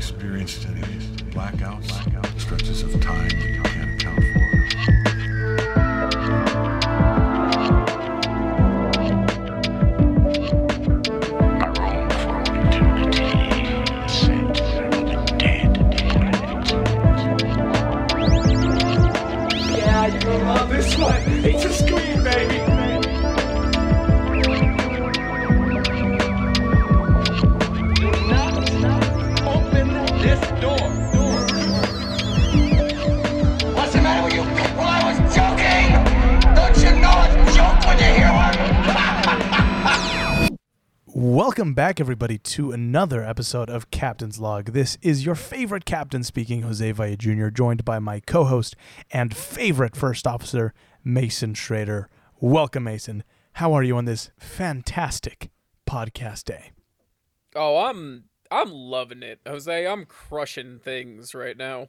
experienced any blackouts, blackouts, stretches of time you can't Welcome back, everybody, to another episode of Captain's Log. This is your favorite captain speaking, Jose Valle Jr., joined by my co host and favorite first officer, Mason Schrader. Welcome, Mason. How are you on this fantastic podcast day? Oh, I'm I'm loving it, Jose. I'm crushing things right now.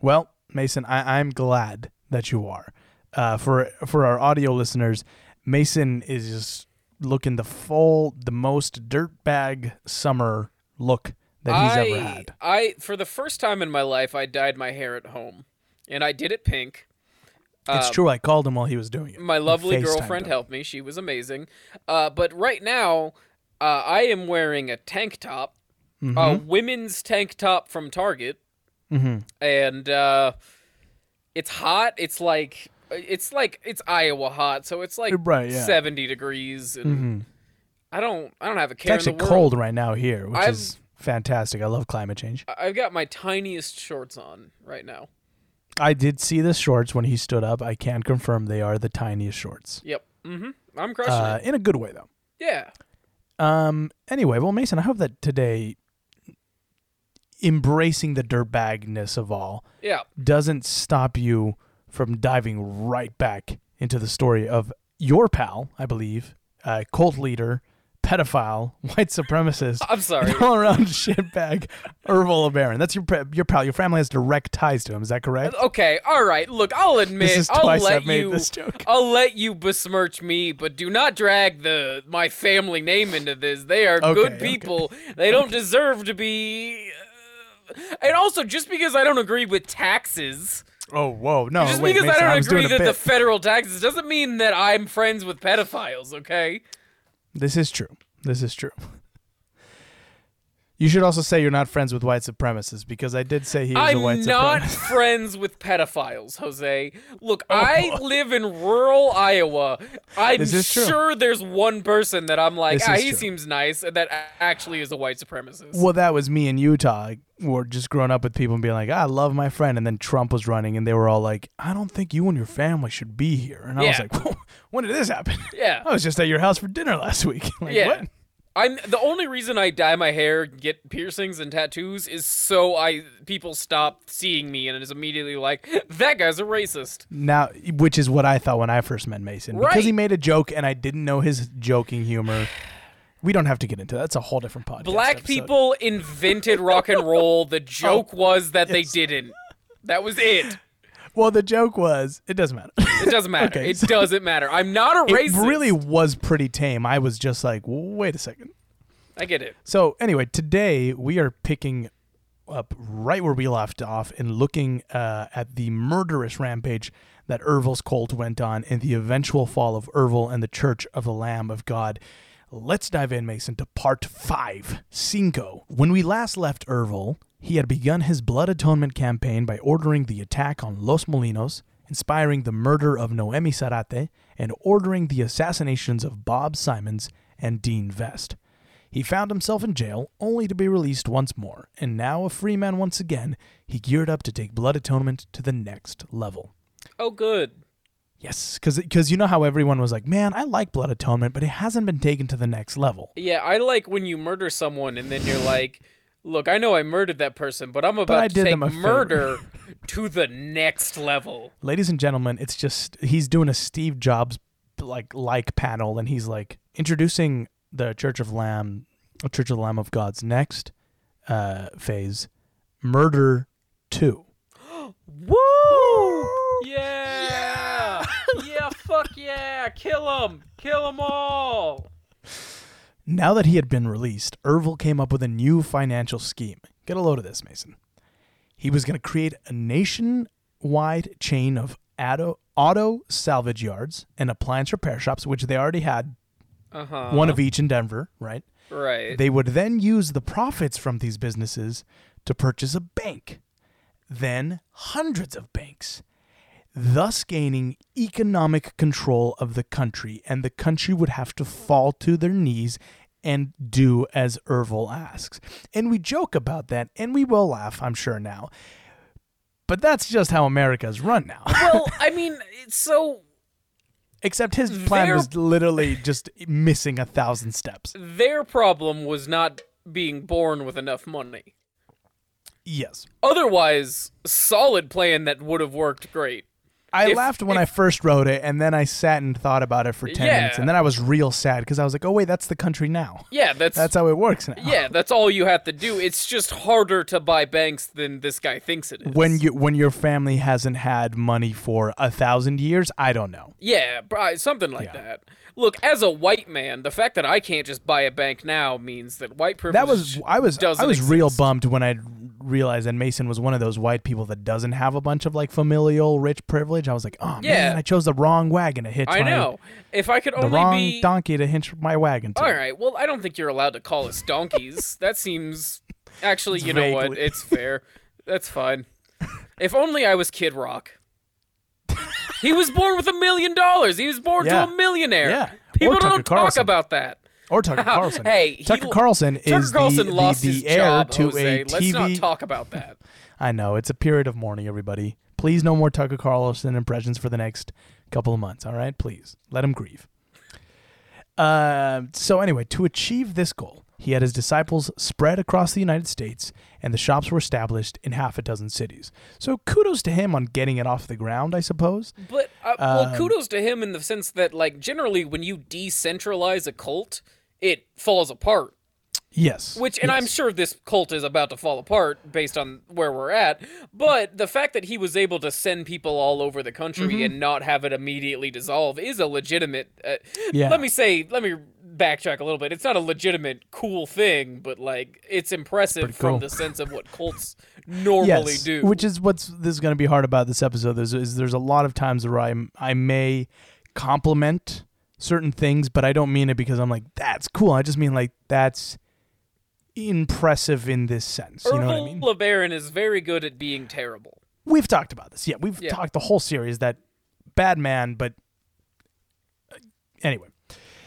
Well, Mason, I, I'm glad that you are. Uh, for for our audio listeners, Mason is just looking the full, the most dirtbag summer look that he's I, ever had. I for the first time in my life, I dyed my hair at home, and I did it pink. It's Um, true. I called him while he was doing it. My lovely girlfriend him. helped me. She was amazing. Uh, but right now, uh, I am wearing a tank top, a women's tank top from Target, Mhm. and uh, it's hot. It's like it's like it's Iowa hot, so it's like Right, yeah. seventy degrees, and Mhm. I don't I don't have a It's actually in the world. cold right now here, which I've- is fantastic. I love climate change. I've got my tiniest shorts on right now. I did see the shorts when he stood up. I can confirm they are the tiniest shorts. Yep. Mm-hmm. I'm crushing Uh, it. in a good way, though. Yeah. Um. Anyway, well, Mason, I hope that today, embracing the dirtbagness of all, Yeah. doesn't stop you from diving right back into the story of your pal, I believe, uh, cult leader, pedophile, white supremacist, I'm sorry. all around shitbag, Ervil LeBaron. That's your your pal. Your family has direct ties to him. Is that correct? Okay, all right. Look, I'll admit, This is I'll let I've made you, this joke. I'll let you besmirch me, but do not drag the my family name into this. They are Okay, good okay. people. They don't deserve to be. uh, And also, just because I don't agree with taxes, Oh, whoa, no! just wait, because I don't agree that the federal taxes doesn't mean that I'm friends with pedophiles. Okay. This is true. This is true. You should also say you're not friends with white supremacists because I did say he was a white supremacist. I'm not friends with pedophiles, Jose. Look, I live in rural Iowa. I'm This is true. sure there's one person that I'm like, ah, he true. seems nice, and that actually is a white supremacist. Well, that was me in Utah. We're just growing up with people and being like, "Ah, I love my friend, and then Trump was running, and they were all like, I don't think you and your family should be here. And I was like, when did this happen? Yeah. I was just at your house for dinner last week. like, yeah. what? I'm the only reason I dye my hair, get piercings and tattoos is so I people stop seeing me and is immediately like, that guy's a racist. Now, which is what I thought when I first met Mason, because he made a joke and I didn't know his joking humor. We don't have to get into that. That's a whole different podcast. Black episode. people invented rock and roll. The oh, joke was that they didn't. That was it. Well, the joke was it doesn't matter. It doesn't matter. Okay, it so- doesn't matter. I'm not a it racist. It really was pretty tame. I was just like, wait a second. I get it. So anyway, today we are picking up right where we left off and looking uh, at the murderous rampage that Ervil's cult went on and the eventual fall of Ervil and the Church of the Lamb of God. Let's dive in, Mason, to part five, Cinco. When we last left Ervil, he had begun his blood atonement campaign by ordering the attack on Los Molinos, inspiring the murder of Noemi Zarate, and ordering the assassinations of Bob Simons and Dean Vest. He found himself in jail only to be released once more, and now a free man once again, he geared up to take blood atonement to the next level. Oh, good. Yes, because you know how everyone was like, man, I like blood atonement, but it hasn't been taken to the next level. Yeah, I like when you murder someone and then you're like, look, I know I murdered that person, but I'm about I to take them a favor." murder to the next level. Ladies and gentlemen, it's just he's doing a Steve Jobs like like panel, and he's like introducing the Church of Lamb, Church of the Lamb of God's next uh, phase, Murder Two. Woo! Yeah! yeah, fuck yeah! Kill them! Kill them all! Now that he had been released, Ervil came up with a new financial scheme. Get a load of this, Mason. He was going to create a nationwide chain of auto, auto salvage yards and appliance repair shops, which they already had Uh huh. one of each in Denver, right? Right. They would then use the profits from these businesses to purchase a bank, then hundreds of banks, thus gaining economic control of the country, and the country would have to fall to their knees and do as Ervil asks. And we joke about that, and we will laugh, I'm sure, now. But that's just how America's run now. well, I mean, it's so Except his plan Their- was literally just missing a thousand steps. their problem was not being born with enough money. Yes. Otherwise, solid plan that would have worked great. I If- laughed when I first wrote it, and then I sat and thought about it for ten Yeah. minutes, and then I was real sad because I was like, "Oh wait, that's the country now. Yeah, that's That's how it works now." yeah, that's all you have to do. It's just harder to buy banks than this guy thinks it is. When you when your family hasn't had money for a thousand years, I don't know. Yeah, uh, something like Yeah. that. Look, as a white man, the fact that I can't just buy a bank now means that white privilege That was I was I was real bummed when I realized that Mason was one of those white people that doesn't have a bunch of like familial rich privilege. I was like, "Oh Yeah. man, I chose the wrong wagon to hitch I my know. If I could only the wrong be donkey to hitch my wagon to." All right. Well, I don't think you're allowed to call us donkeys. that seems actually, It's you know what? It's fair. That's fine. If only I was Kid Rock. he was born with a million dollars. He was born Yeah. to a millionaire. Yeah. People don't talk about that. Or Tucker Carlson. Hey, he- Tucker Carlson Tucker is Carlson the, lost the, his heir job, to Jose. a Let's not talk about that. I know it's a period of mourning, everybody. Please, no more Tucker Carlson impressions for the next couple of months. All right, please let him grieve. Uh, so anyway, to achieve this goal, he had his disciples spread across the United States, and the shops were established in half a dozen cities. So kudos to him on getting it off the ground, I suppose. But uh, well, Um, kudos to him in the sense that, like, generally when you decentralize a cult, it falls apart. Yes. Which, and I'm sure this cult is about to fall apart based on where we're at. But the fact that he was able to send people all over the country Mm-hmm. and not have it immediately dissolve is a legitimate. Uh, Yeah. Let me say, let me backtrack a little bit. It's not a legitimate cool thing, but like it's impressive Pretty from the sense of what cults normally yes, do. Which is what's this is going to be hard about this episode. Is, is there's a lot of times where I I may compliment certain things, but I don't mean it because I'm like that's cool. I just mean like that's impressive in this sense. You know what I mean? LeBaron is very good at being terrible. We've talked about this. Yeah, we've Yeah. talked the whole series that bad man, but uh, anyway,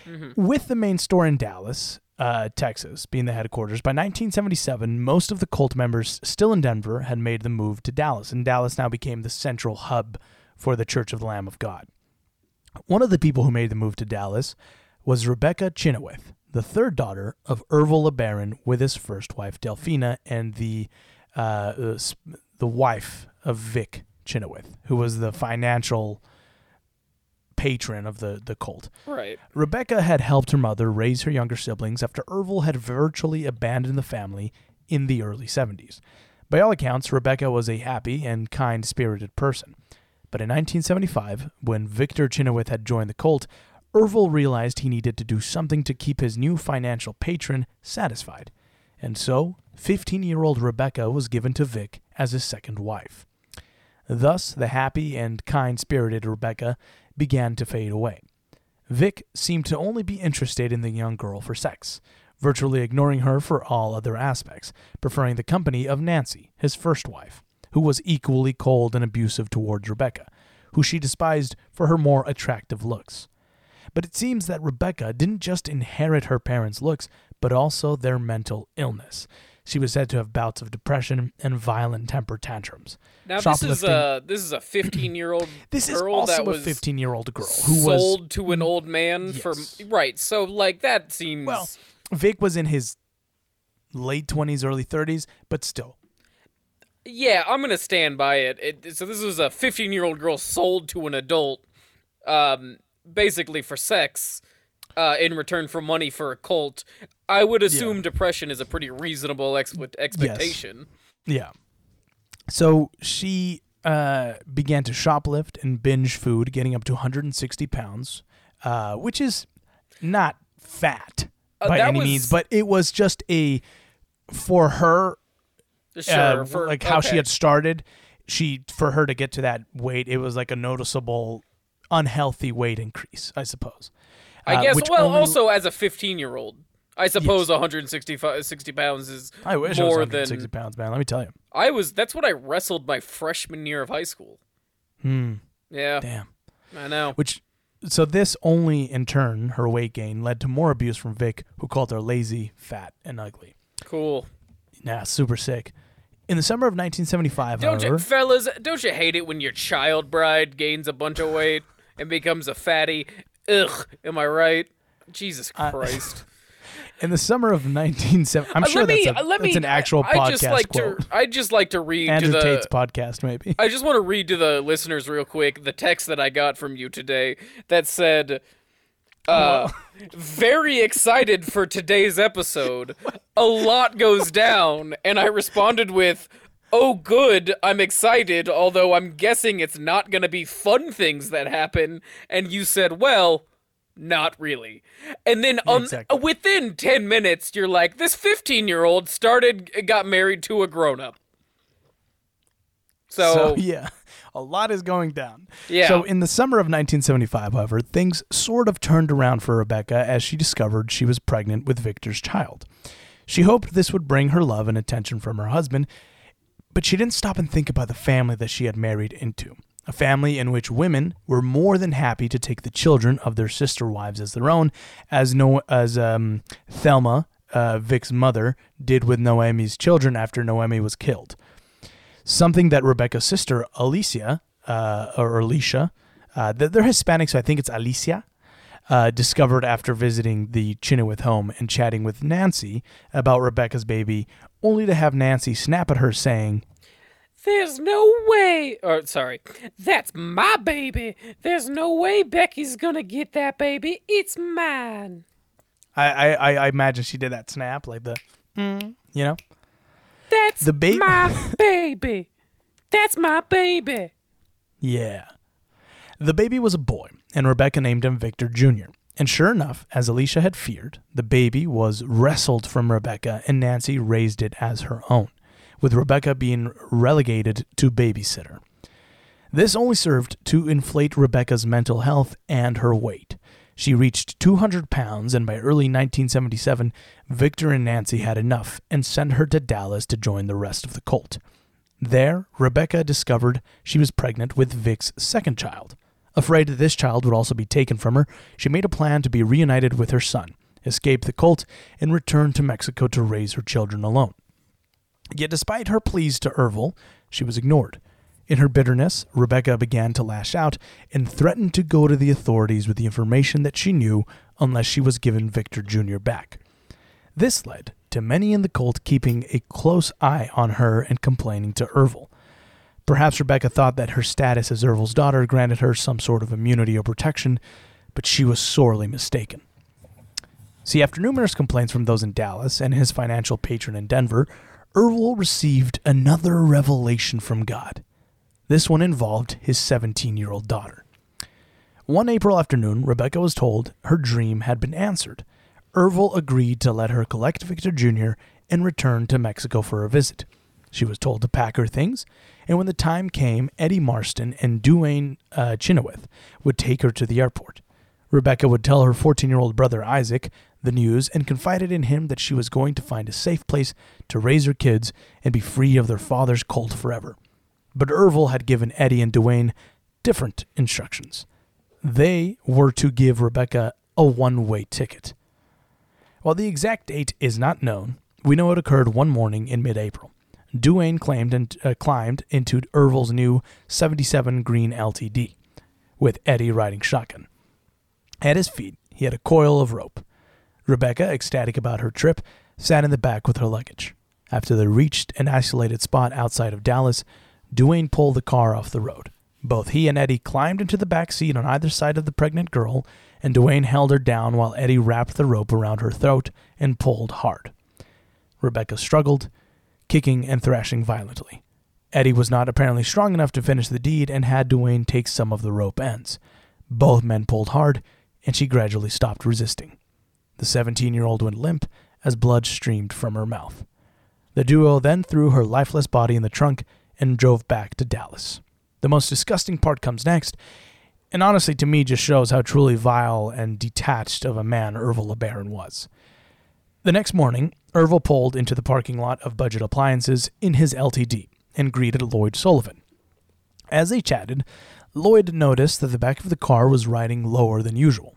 Mm-hmm. with the main store in Dallas, uh, Texas, being the headquarters, by 1977, most of the cult members still in Denver had made the move to Dallas, and Dallas now became the central hub for the Church of the Lamb of God. One of the people who made the move to Dallas was Rebecca Chynoweth, the third daughter of Ervil LeBaron with his first wife Delfina and the uh, uh, the wife of Vic Chynoweth, who was the financial patron of the, the cult. Right. Rebecca had helped her mother raise her younger siblings after Ervil had virtually abandoned the family in the early 70s. By all accounts, Rebecca was a happy and kind spirited person. But in 1975, when Victor Chynoweth had joined the cult, Ervil realized he needed to do something to keep his new financial patron satisfied. And so, 15 year old Rebecca was given to Vic as his second wife. Thus, the happy and kind spirited Rebecca began to fade away. Vic seemed to only be interested in the young girl for sex, virtually ignoring her for all other aspects, preferring the company of Nancy, his first wife, who was equally cold and abusive towards Rebecca, who she despised for her more attractive looks. But it seems that Rebecca didn't just inherit her parents' looks, but also their mental illness. She was said to have bouts of depression and violent temper tantrums. Now this is a uh, this is a 15 year old This is girl also that a was 15 year old girl who was sold to an old man for right. So like that seems Well, Vic was in his late 20s, early 30s, but still. Yeah, I'm gonna stand by it. it so this was a 15 year old girl sold to an adult, um, basically for sex, uh, in return for money for a cult. I would assume depression is a pretty reasonable expe- expectation. Yeah. So she uh, began to shoplift and binge food, getting up to 160 pounds, uh, which is not fat Uh, by any was- means, but it was just a, for her, Sure, uh, for- like how she had started. She for her to get to that weight, it was like a noticeable unhealthy weight increase, I suppose. I Uh, guess. Well, only- also as a 15 year old, I suppose 165 60 pounds is I wish I was more 160 than pounds, man. Let me tell you. I was. That's what I wrestled my freshman year of high school. Hmm. Yeah, Damn. I know. Which, so this only in turn, her weight gain led to more abuse from Vic, who called her lazy, fat, and ugly. Cool. Nah, super sick. In the summer of 1975, Don't however, you, fellas? Don't you hate it when your child bride gains a bunch of weight and becomes a fatty? Ugh. Am I right? Jesus Christ. in the summer of 1970, I'm Uh, sure me, that's, a, uh, that's me, an actual I, podcast just like quote. to. I just like to read Andrew to the. Tate's podcast, maybe. I just want to read to the listeners real quick the text that I got from you today that said, uh, very excited for today's episode. A lot goes down. And I responded with, oh, good, I'm excited, although I'm guessing it's not going to be fun things that happen. And you said, well, not really. And then um, Exactly. within 10 minutes, you're like, this 15 year old started, got married to a grown up. So yeah, a lot is going down. Yeah. So in the summer of 1975, however, things sort of turned around for Rebecca as she discovered she was pregnant with Victor's child. She hoped this would bring her love and attention from her husband, but she didn't stop and think about the family that she had married into. A family in which women were more than happy to take the children of their sister wives as their own, as no as um, Thelma, uh, Vic's mother, did with Noemi's children after Noemi was killed something that Rebecca's sister Alicia uh, or Alicia, uh, they're they're Hispanic, so I think it's Alicia, uh, discovered after visiting the Chynoweth home and chatting with Nancy about Rebecca's baby, only to have Nancy snap at her saying, There's no way. Or sorry, that's my baby. There's no way Becky's gonna get that baby. It's mine. I, I, I- I imagine she did that snap, like the, mm, you know? That's The ba- my baby. That's my baby. Yeah. The baby was a boy, and Rebecca named him Victor Jr. And sure enough, as Alicia had feared, the baby was wrestled from Rebecca, and Nancy raised it as her own, with Rebecca being relegated to babysitter. This only served to inflate Rebecca's mental health and her weight. She reached 200 pounds, and by early 1977, Victor and Nancy had enough and sent her to Dallas to join the rest of the cult. There, Rebecca discovered she was pregnant with Vic's second child. Afraid that this child would also be taken from her, she made a plan to be reunited with her son, escape the cult, and return to Mexico to raise her children alone. Yet, despite her pleas to Ervil, she was ignored. In her bitterness, Rebecca began to lash out and threatened to go to the authorities with the information that she knew unless she was given Victor Jr. back. This led to many in the cult keeping a close eye on her and complaining to Ervil. Perhaps Rebecca thought that her status as Ervil's daughter granted her some sort of immunity or protection, but she was sorely mistaken. See, after numerous complaints from those in Dallas and his financial patron in Denver, Ervil received another revelation from God. This one involved his 17 year old daughter. One April afternoon, Rebecca was told her dream had been answered. Ervil agreed to let her collect Victor Jr. and return to Mexico for a visit. She was told to pack her things, and when the time came, Eddie Marston and Duane uh, Chynoweth would take her to the airport. Rebecca would tell her 14 year old brother Isaac the news and confided in him that she was going to find a safe place to raise her kids and be free of their father's cult forever. But Ervil had given Eddie and Duane different instructions. They were to give Rebecca a one way ticket. While the exact date is not known, we know it occurred one morning in mid April. Duane claimed and uh, climbed into Ervil's new 77 Green LTD, with Eddie riding shotgun. At his feet, he had a coil of rope. Rebecca, ecstatic about her trip, sat in the back with her luggage. After they reached an isolated spot outside of Dallas, Duane pulled the car off the road. Both he and Eddie climbed into the back seat on either side of the pregnant girl, and Duane held her down while Eddie wrapped the rope around her throat and pulled hard. Rebecca struggled, kicking and thrashing violently. Eddie was not apparently strong enough to finish the deed and had Duane take some of the rope ends. Both men pulled hard, and she gradually stopped resisting. The 17 year old went limp as blood streamed from her mouth. The duo then threw her lifeless body in the trunk and drove back to Dallas. The most disgusting part comes next, and honestly, to me, just shows how truly vile and detached of a man Ervil LeBaron was. The next morning, Ervil pulled into the parking lot of Budget Appliances in his LTD and greeted Lloyd Sullivan. As they chatted, Lloyd noticed that the back of the car was riding lower than usual.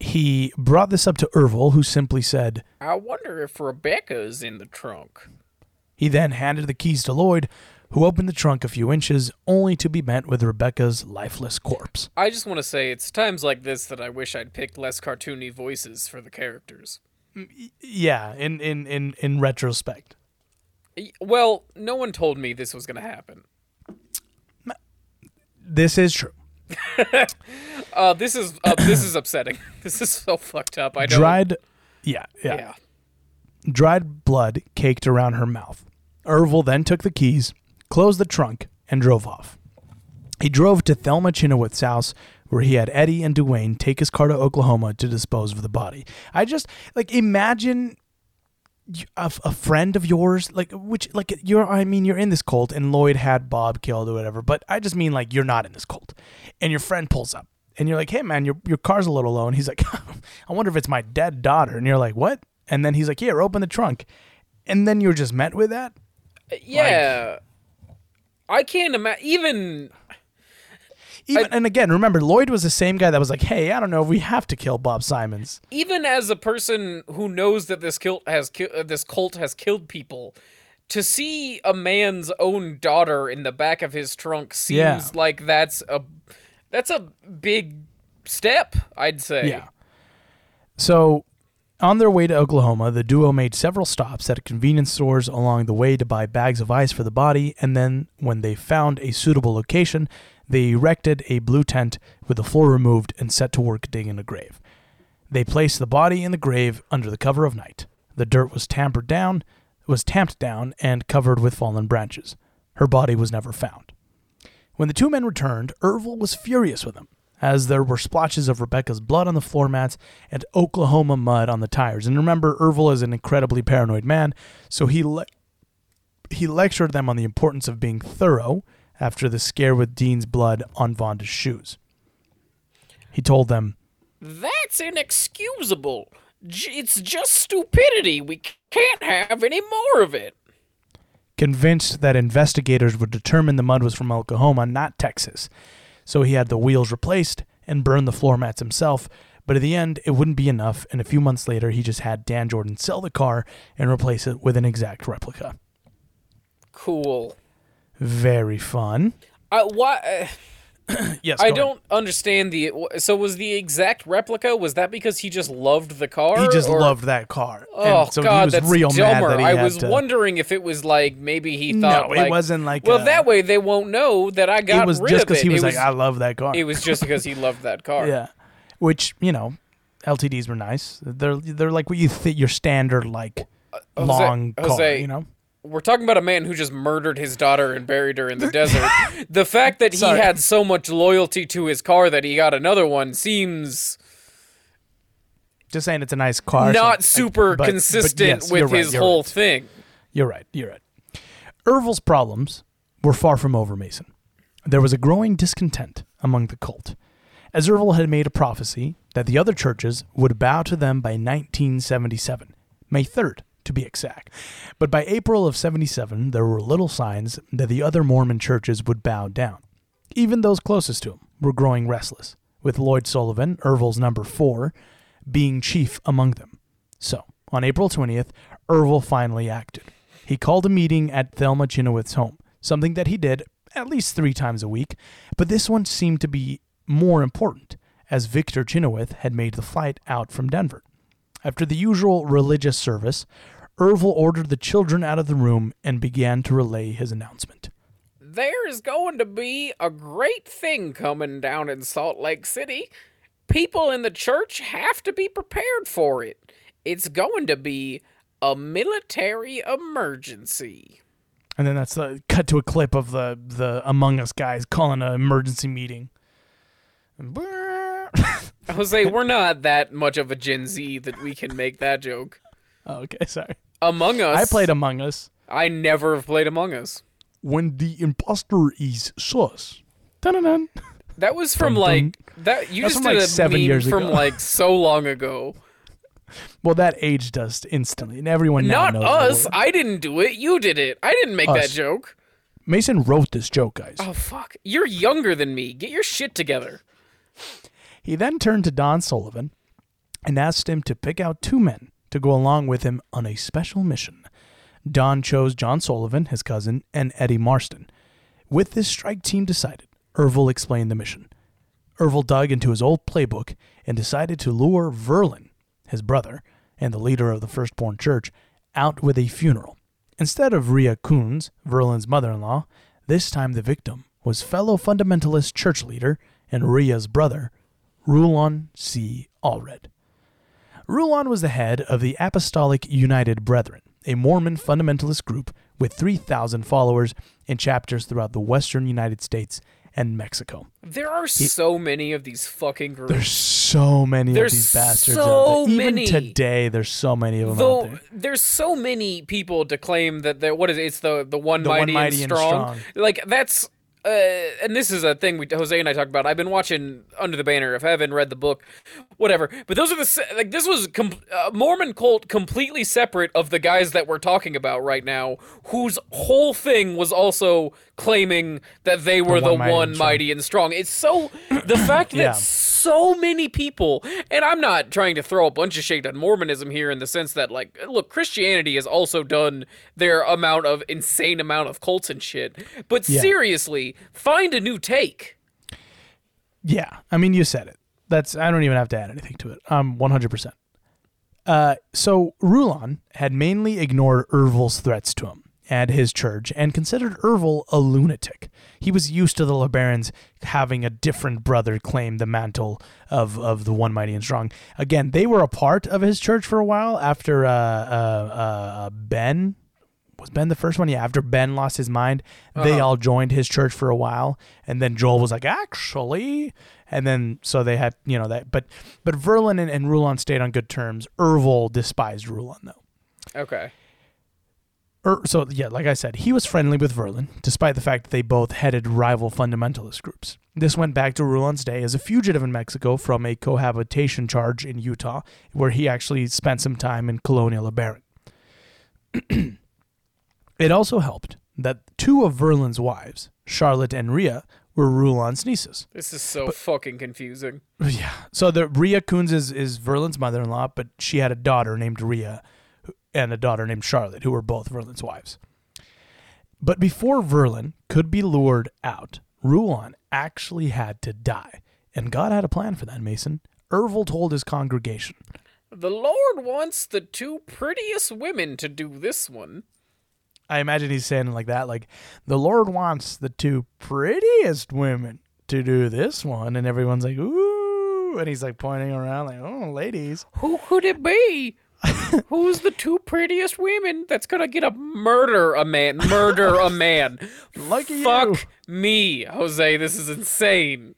He brought this up to Ervil, who simply said, I wonder if Rebecca's in the trunk. He then handed the keys to Lloyd, who opened the trunk a few inches, only to be met with Rebecca's lifeless corpse. I just want to say it's times like this that I wish I'd picked less cartoony voices for the characters. Yeah, in in in, in retrospect. Well, no one told me this was going to happen. This is true. Uh, this is uh, this is upsetting. This is so fucked up. I don't. Dried yeah, yeah, Yeah. Dried blood caked around her mouth. Ervil then took the keys, closed the trunk, and drove off. He drove to Thelma Chynoweth's house, where he had Eddie and Duane take his car to Oklahoma to dispose of the body. I just like imagine a friend of yours, like which, like you're. I mean, you're in this cult, and Lloyd had Bob killed or whatever. But I just mean like you're not in this cult, and your friend pulls up, and you're like, "Hey, man, your your car's a little low," and he's like, "I wonder if it's my dead daughter," and you're like, "What?" And then he's like, "Here, open the trunk," and then you're just met with that. Yeah. I can't imagine. Even Even, and again, remember, Lloyd was the same guy that was like, "Hey, I don't know if we have to kill Bob Simons." even as a person who knows that this cult has ki- uh, this cult has killed people, to see a man's own daughter in the back of his trunk seems Yeah. like that's a that's a big step. I'd say. Yeah. So, on their way to Oklahoma, the duo made several stops at convenience stores along the way to buy bags of ice for the body, and then, when they found a suitable location, they erected a blue tent with the floor removed and set to work digging a grave. They placed the body in the grave under the cover of night. The dirt was tampered down, was tamped down, and covered with fallen branches. Her body was never found. When the two men returned, Ervil was furious with them, as there were splotches of Rebecca's blood on the floor mats and Oklahoma mud on the tires. And remember, Ervil is an incredibly paranoid man, so he le- he lectured them on the importance of being thorough after the scare with Dean's blood on Vonda's shoes. He told them, That's inexcusable. It's just stupidity. We can't have any more of it. convinced that investigators would determine the mud was from Oklahoma, not Texas. So he had the wheels replaced and burned the floor mats himself. But in the end, it wouldn't be enough, and a few months later, he just had Dan Jordan sell the car and replace it with an exact replica. Cool. Very fun. I why. Uh, Yes, I don't understand the. So was the exact replica? Was that because he just loved the car? He just or- loved that car. Oh and so God, he was that's real dumber. mad that I was to, wondering if it was like maybe he thought. No, thought. it wasn't like Well, a- that way they won't know that I got It was rid just because it. he was it like, "I love that car." It was just because he loved that car. Yeah, which you know, LTDs were nice. They're they're like what you think your standard like uh, Jose- long car. Jose, You know, We're talking about a man who just murdered his daughter and buried her in the desert. The fact that he Sorry. had so much loyalty to his car that he got another one seems just saying it's a nice car. so- not super but- but consistent yes, with right, his whole right. thing. You're right. You're right. Ervil's problems were far from over, Mason. There was a growing discontent among the cult, as Ervil had made a prophecy that the other churches would bow to them by 1977, May 3rd to be exact. But by April of 77, there were little signs that the other Mormon churches would bow down. Even those closest to him were growing restless, with Lloyd Sullivan, Ervil's number four, being chief among them. So, on April 20th, Ervil finally acted. He called a meeting at Thelma Chynoweth's home, something that he did at least three times a week, but this one seemed to be more important, as Victor Chynoweth had made the flight out from Denver. After the usual religious service, Ervil ordered the children out of the room and began to relay his announcement. There's going to be a great thing coming down in Salt Lake City. People in the church have to be prepared for it. It's going to be a military emergency. And then that's the cut to a clip of the the Among Us guys calling an emergency meeting. Jose, we're not that much of a Gen Z that we can make that joke. Oh, okay, sorry. Among Us. I played Among Us. I never have played Among Us. When the imposter is sus. Dun-dun-dun. That was from Dun, dun. like that. You That's just from, did like, a seven meme years from ago. like so long ago. Well, that aged us instantly, and everyone now Not knows us. I didn't do it. You did it. I didn't make that joke. Mason wrote this joke, guys. Oh fuck! You're younger than me. Get your shit together. He then turned to Don Sullivan and asked him to pick out two men to go along with him on a special mission. Don chose John Sullivan, his cousin, and Eddie Marston. With this strike team decided, Ervil explained the mission. Ervil dug into his old playbook and decided to lure Verlin, his brother, and the leader of the Firstborn Church, out with a funeral. Instead of Rhea Kunz, Verlin's mother in law, this time the victim was fellow fundamentalist church leader and Rhea's brother, Rulon C. Allred. Rulon was the head of the Apostolic United Brethren, a Mormon fundamentalist group with 3,000 followers in chapters throughout the western United States and Mexico. There are so many of these fucking groups. There's so many There's of these bastards so. Even many. today, there's so many of them out Though there. there's so many people to claim that what is it? It's the the one, The one mighty, mighty and, and strong. strong. Like that's uh, and this is a thing we Jose and I talked about. I've been watching Under the Banner of Heaven, read the book, whatever. But those are the like this was com- uh, Mormon cult completely separate of the guys that we're talking about right now, whose whole thing was also claiming that they were the, one one, mighty mighty, and and strong. It's so the fact that Yeah. so many people and i'm not trying to throw a bunch of shade on mormonism here in the sense that like look christianity has also done their amount of insane amount of cults and shit but Yeah. seriously find a new take Yeah, I mean, you said it. That's I don't even have to add anything to it. I'm 100%. Uh, so Rulon had mainly ignored Ervil's threats to him and his church and considered Ervil a lunatic. He was used to the LeBarons having a different brother claim the mantle of, of the one mighty and strong. Again, they were a part of his church for a while after uh, uh, uh, Ben was Ben the first one? Yeah, after Ben lost his mind, they all joined his church for a while, and then Joel was like, actually, and then so they had you know that, but but Verlin and, and Rulon stayed on good terms. Ervil despised Rulon though. okay Er, so yeah, like I said, he was friendly with Verlin, despite the fact that they both headed rival fundamentalist groups. This went back to Rulon's day as a fugitive in Mexico from a cohabitation charge in Utah, where he actually spent some time in Colonia LeBaron. it also helped that two of Verlin's wives, Charlotte and Rhea, were Rulon's nieces. this is so fucking confusing Yeah. So the Rhea Kunz is, is Verlin's mother-in-law, but she had a daughter named Rhea and a daughter named Charlotte, who were both Verlin's wives. But before Verlin could be lured out, Rulon actually had to die. And God had a plan for that, Mason. Ervil told his congregation, the lord wants the two prettiest women to do this one I imagine he's saying like that, like, the Lord wants the two prettiest women to do this one. And everyone's like, ooh. And he's like pointing around, like, oh, ladies. who could it be Who's the two prettiest women that's gonna get a murder a man? Murder a man. Lucky you. Fuck me, Jose. This is insane.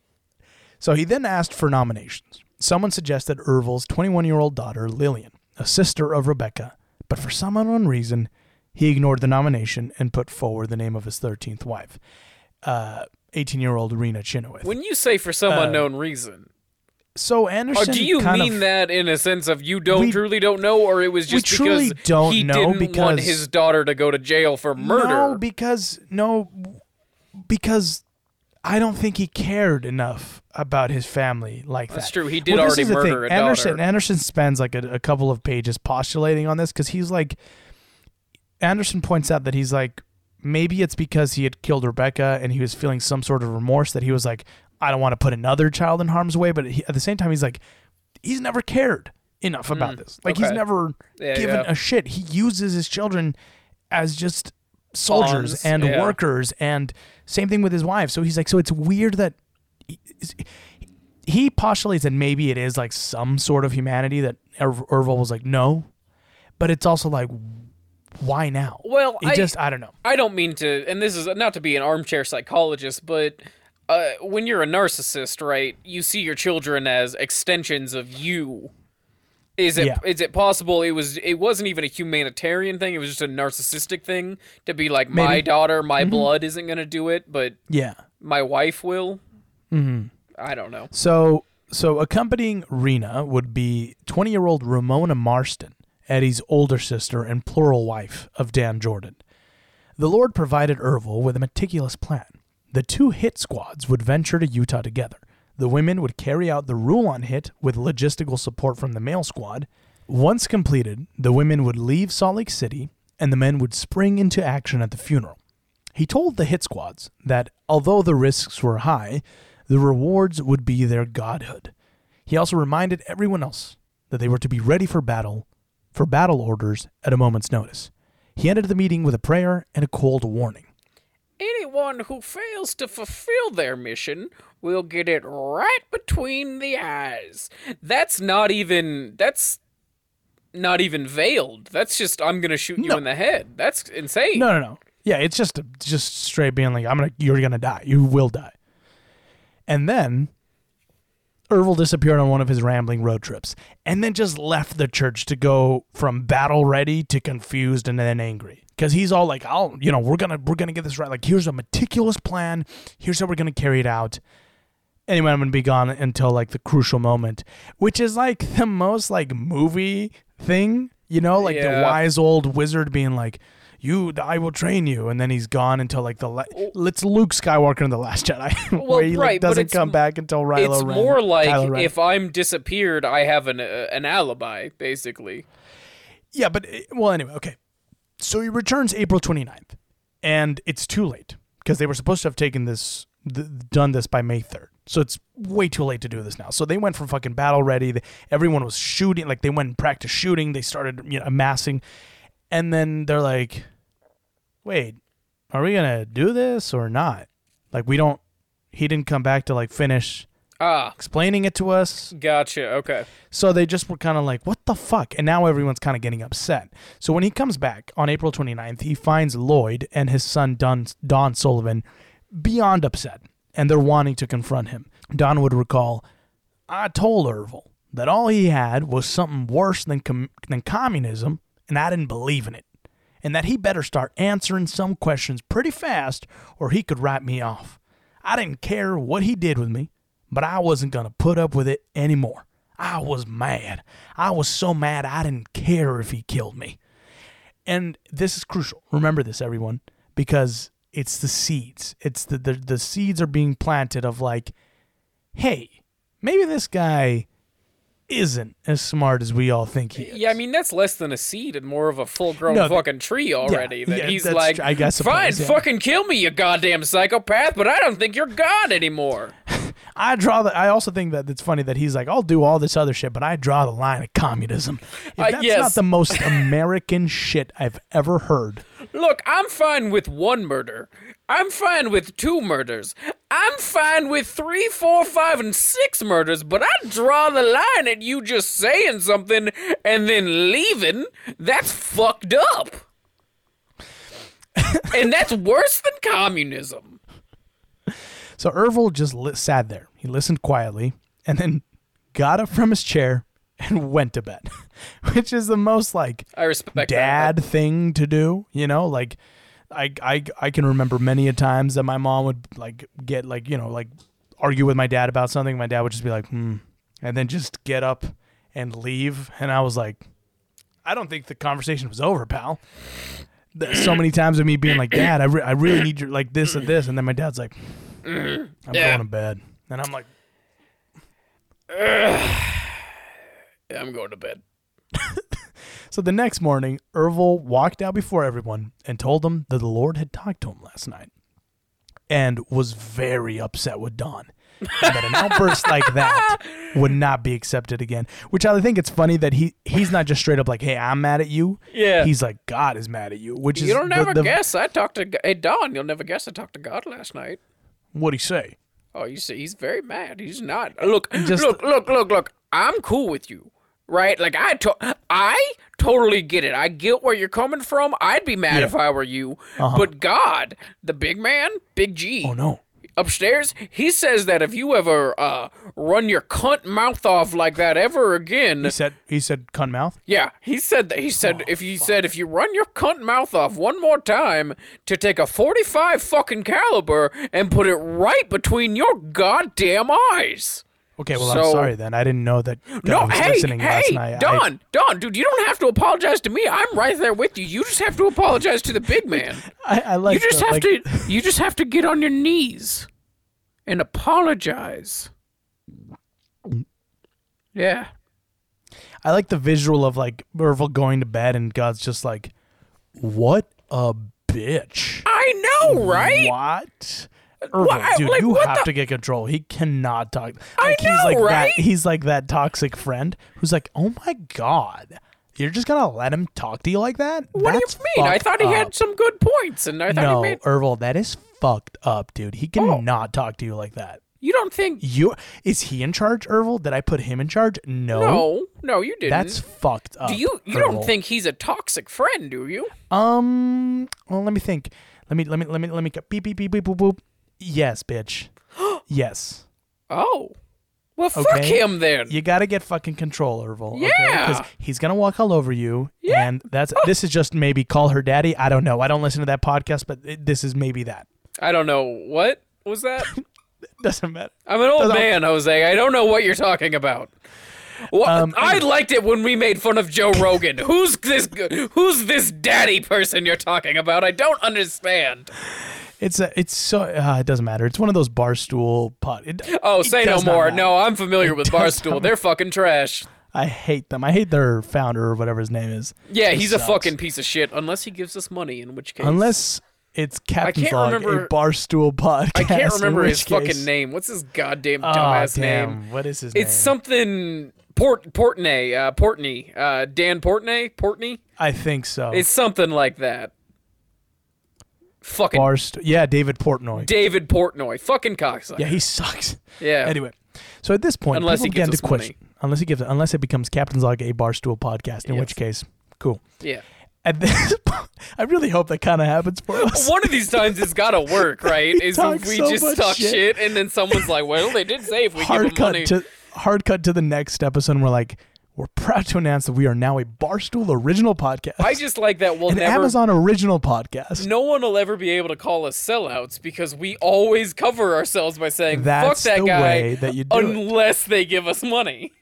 So he then asked for nominations. Someone suggested Ervil's 21 year old daughter, Lillian, a sister of Rebecca, but for some unknown reason, he ignored the nomination and put forward the name of his 13th wife, uh, 18 year old Rena Chynoweth. When you say for some uh, unknown reason, so or Anderson. Oh, do you mean of, that in a sense of you don't We- truly don't know, or it was just truly because don't he didn't want because- his daughter to go to jail for murder? No, because no, because I don't think he cared enough about his family like that. That's true. He did this already murder Anderson. Anderson spends like a, a couple of pages postulating on this because he's like, Anderson points out that he's like, maybe it's because he had killed Rebecca and he was feeling some sort of remorse that he was like, I don't want to put another child in harm's way. But he, at the same time, he's like, he's never cared enough about this. Like he's Hmm. never Yeah, given yeah. a shit. He uses his children as just soldiers and yeah. workers and same thing with his wife. So he's like, so it's weird that he, he postulates that maybe it is like some sort of humanity that Ir- was like, no, but it's also like, why now? Well, He I just, I don't know. I don't mean to, and this is not to be an armchair psychologist, but uh, when you're a narcissist, right, you see your children as extensions of you. Is it Yeah. is it possible it was it wasn't even a humanitarian thing? It was just a narcissistic thing to be like my daughter, my Mm-hmm. blood isn't gonna do it, but Yeah. my wife will. Mm-hmm. I don't know. So so accompanying Rena would be 20-year-old Ramona Marston, Eddie's older sister and plural wife of Dan Jordan. The Lord provided Ervil with a meticulous plan. The two hit squads would venture to Utah together. The women would carry out the Rulon hit with logistical support from the male squad. Once completed, the women would leave Salt Lake City and the men would spring into action at the funeral. He told the hit squads that although the risks were high, the rewards would be their godhood. He also reminded everyone else that they were to be ready for battle, for battle orders at a moment's notice. He ended the meeting with a prayer and a cold warning. Anyone who fails to fulfill their mission will get it right between the eyes. That's not even that's not even veiled. That's just I'm gonna shoot you No. in the head. That's insane. No, no, no. Yeah, it's just just straight being like, I'm gonna, you're gonna die. You will die. And then Ervil disappeared on one of his rambling road trips, and then just left the church to go from battle ready to confused and then angry. Because he's all like, "I'll, you know, we're gonna, we're gonna get this right. Like, here's a meticulous plan. Here's how we're gonna carry it out." Anyway, I'm gonna be gone until like the crucial moment, which is like the most like movie thing, you know, like the wise old wizard being like, "You, I will train you," and then he's gone until like the la- it's Luke Skywalker in the Last Jedi, Well, where he like, right, but doesn't come back until Rilo it's Ren- more like Kylo if I'm disappeared, I have an uh, an alibi, basically. Yeah, but well, anyway, okay. So he returns April 29th, and it's too late because they were supposed to have taken this, th- done this by May 3rd. So it's way too late to do this now. So they went from fucking battle ready. They, everyone was shooting, like they went and practiced shooting. They started, you know, amassing, and then they're like, "Wait, are we gonna do this or not?" Like we don't. He didn't come back to like finish Ah, explaining it to us. gotcha. Okay. So they just were kind of like, what the fuck? And now everyone's kind of getting upset. So when he comes back on April 29th, he finds Lloyd and his son Don, Don Sullivan beyond upset, and they're wanting to confront him. Don would recall, I told Ervil that all he had was something worse than, com- than communism, and I didn't believe in it. And that he better start answering some questions pretty fast, or he could write me off. I didn't care what he did with me, but I wasn't going to put up with it anymore. I was mad. I was so mad I didn't care if he killed me. And this is crucial. Remember this, everyone, because it's the seeds. It's the, the the seeds are being planted of like, hey, maybe this guy isn't as smart as we all think he is. Yeah, I mean that's less than a seed and more of a full-grown No, fucking tree already. that yeah, he's like, tr- I guess fine, suppose, yeah." fucking kill me, you goddamn psychopath, but I don't think you're God anymore. I draw the. I also think that it's funny that he's like, I'll do all this other shit, but I draw the line at communism. If Uh, that's yes. not the most American shit I've ever heard. Look, I'm fine with one murder. I'm fine with two murders. I'm fine with three, four, five, and six murders, but I draw the line at you just saying something and then leaving. That's fucked up. and that's worse than communism. So Ervil just li- sat there. He listened quietly and then got up from his chair and went to bed, which is the most like I respect that. dad thing to do. You know, like I, I I can remember many a times that my mom would like get like you know like argue with my dad about something. My dad would just be like, hmm, and then just get up and leave. And I was like, I don't think the conversation was over, pal. So many times of me being like, Dad, I, re- I really need your like this and this, and then my dad's like, Mm-hmm. I'm Yeah. going to bed, and I'm like, I'm going to bed. So the next morning, Ervil walked out before everyone and told them that the Lord had talked to him last night and was very upset with Don. that an outburst like that would not be accepted again. Which I think it's funny that he he's not just straight up like, "Hey, I'm mad at you." Yeah. he's like, "God is mad at you." Which is You don't the- never the- guess. I talked to hey Don. You'll never guess I talked to God last night. What'd he say? Oh, you see, he's very mad. He's not. Look, just- look, look, look, look. I'm cool with you, right? Like I, to- I totally get it. I get where you're coming from. I'd be mad Yeah. if I were you. Uh-huh. But God, the big man, Big G. Oh no, upstairs. He says that if you ever uh, run your cunt mouth off like that ever again, He said he said cunt mouth. yeah, he said that. He said if you said if you run your cunt mouth off one more time, to take a forty-five fucking caliber and put it right between your goddamn eyes. Okay, well I'm sorry then. I didn't know that guy No, hey, listening last hey, night. I- Don, Don, dude, you don't have to apologize to me. I'm right there with you. You just have to apologize to the big man. I, I, like you just the- have like- to. You just have to get on your knees and apologize. Yeah. I like the visual of like Merville going to bed and God's just like, "What a bitch." I know, right? What? Irvin, What- dude, like, you have the- to get control. He cannot talk. I Like he's know, like right? that. He's like that toxic friend who's like, "Oh my god, you're just gonna let him talk to you like that?" What That's do you mean? I thought he up. had some good points, and I thought No, he made. Ervil, that is fucked up, dude. He Oh. cannot talk to you like that. You don't think? You is he in charge, Ervil? Did I put him in charge? No, No, no, you didn't. that's fucked up. Do you? You Ervil. don't think he's a toxic friend, do you? Um. Well, let me think. Let me. Let me. Let me. Let me. go- Beep beep beep beep boop boop. Yes, bitch. yes. Oh, well, fuck Okay. him then. You got to get fucking control, Ervil. Yeah. Because he's gonna walk all over you. Yeah. And that's. This is just maybe call her daddy. I don't know. I don't listen to that podcast, but it, this is maybe that. I don't know what was that. Doesn't matter. I'm an old Doesn't- man, Jose. I don't know what you're talking about. Well, Um, I liked it when we made fun of Joe Rogan. Who's this? Who's this daddy person you're talking about? I don't understand. It's a. It's so. Uh, it doesn't matter. It's one of those barstool pot. It, Oh, it say no more. matter. No, I'm familiar with does Barstool. They're fucking trash. I hate them. I hate their founder or whatever his name is. Yeah, He he's a fucking piece of shit. Unless he gives us money, in which case, Unless it's Captain's can't Log, remember- a barstool podcast. I can't remember his case- fucking name. What's his goddamn Oh, dumbass damn. name? What is his name? It's something Port Portney, uh, Portney, uh, Dan Portney, Portney. I think so. It's something like that. Fucking Barst. Yeah, David Portnoy. David Portnoy, fucking cocksucker. yeah, he sucks. Yeah. Anyway, so at this point, Unless people he begin gives to us question. Unless he gives, unless it becomes Captain's Log, a barstool podcast. In Yes. which case, cool. Yeah. At this point, I really hope that kind of happens for us. One of these times it's gotta work, right? Is talks if we so just much talk shit. shit. and then someone's like, "Well, they did say if we give hard them cut money." to hard cut to the next episode. And we're like, we're proud to announce that we are now a barstool original podcast. I just like that we'll an never. Amazon original podcast. No one will ever be able to call us sellouts because we always cover ourselves by saying That's "fuck that guy" that you do it. unless they give us money.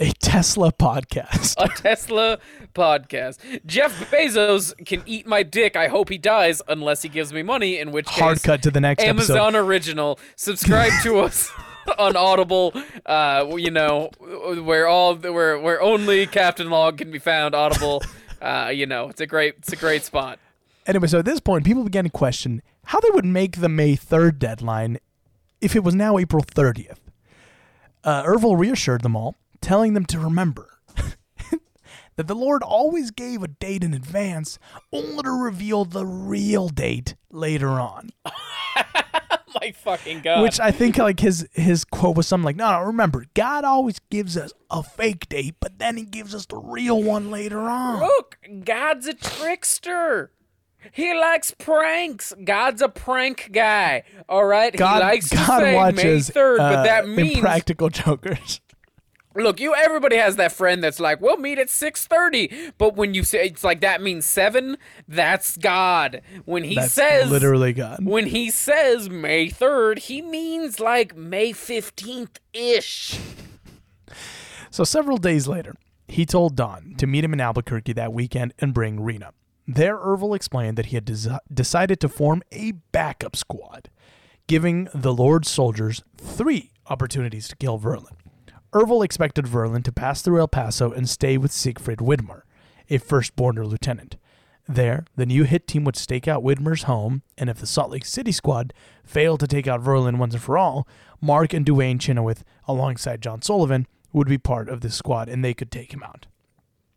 A Tesla podcast. A Tesla podcast. Jeff Bezos can eat my dick. I hope he dies unless he gives me money. In which case, Hard cut to the next episode. Amazon original. Subscribe to us on Audible. Uh, you know, where all where where only Captain Log can be found. Audible. Uh, you know, it's a great it's a great spot. Anyway, so at this point, people began to question how they would make the May 3rd deadline if it was now April 30th. Uh, Ervil reassured them all, telling them to remember that the Lord always gave a date in advance, only to reveal the real date later on. My fucking god. Which I think like his his quote was something like, "No, no, remember, God always gives us a fake date, but then He gives us the real one later on." Look, God's a trickster. He likes pranks. God's a prank guy. All right. God, he likes to God watches May 3rd, uh, but that means Impractical Jokers. Look, you everybody has that friend that's like, "We'll meet at 6:30." But when you say it's like that means 7, that's God. When he That's says literally God. when he says May 3rd, he means like May 15th ish. So several days later, he told Don to meet him in Albuquerque that weekend and bring Rena. There, Ervil explained that he had desi- decided to form a backup squad, giving the Lord's soldiers three opportunities to kill Verlin. Ervil expected Verlin to pass through El Paso and stay with Siegfried Widmer, a firstborn lieutenant. There, the new hit team would stake out Widmer's home, and if the Salt Lake City squad failed to take out Verlin once and for all, Mark and Duane Chynoweth, alongside John Sullivan, would be part of this squad, and they could take him out.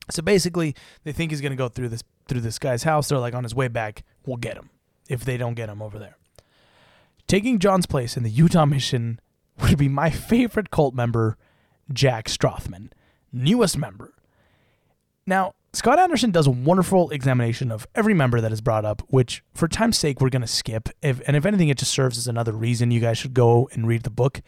So basically, they think he's going to go through this through this guy's house. They're like, on his way back, we'll get him if they don't get him over there. Taking John's place in the Utah mission would be my favorite cult member, Jack Strothman, newest member. Now, Scott Anderson does a wonderful examination of every member that is brought up, which, for time's sake, we're going to skip. If, and if anything, it just serves as another reason you guys should go and read the book.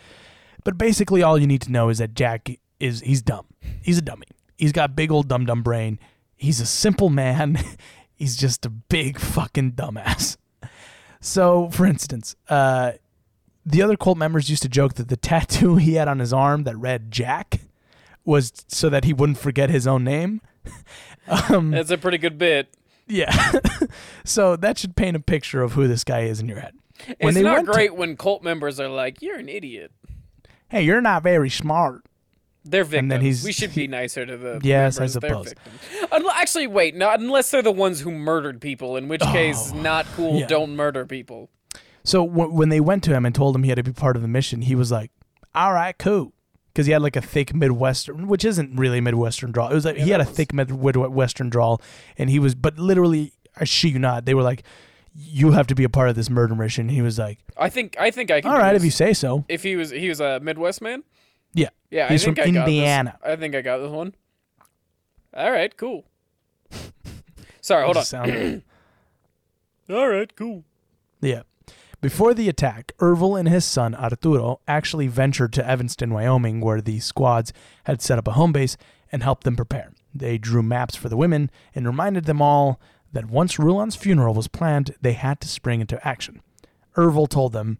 But basically, all you need to know is that Jack is he's dumb. He's a dummy. He's got big old dumb dumb brain. He's a simple man. he's just a big fucking dumbass. So, for instance, uh, the other cult members used to joke that the tattoo he had on his arm that read Jack was so that he wouldn't forget his own name. Um, That's a pretty good bit. Yeah. so that should paint a picture of who this guy is in your head. it's not went to- great when cult members are like, "You're an idiot." hey, you're not very smart. They're victims. And then he's- we should be nicer to the Yes, I suppose. Actually, wait. Not unless they're the ones who murdered people, in which case, not cool. Oh, yeah. Don't murder people. So w- when they went to him and told him he had to be part of the mission, he was like, "All right, cool," because he had like a thick Midwestern, which isn't really Midwestern drawl. It was like he had a thick Midwestern drawl, and he was, but literally, I shit you not, they were like, "You have to be a part of this murder mission." He was like, I think. I think I can. "All right, if you say so." If he was, he was a Midwest man. Yeah, Yeah, He's I think from I got this. Indiana. I think I got this one. All right, cool. Sorry, hold on. All right, cool. Yeah. Before the attack, Ervil and his son Arturo actually ventured to Evanston, Wyoming, where the squads had set up a home base and helped them prepare. They drew maps for the women and reminded them all that once Rulon's funeral was planned, they had to spring into action. Ervil told them,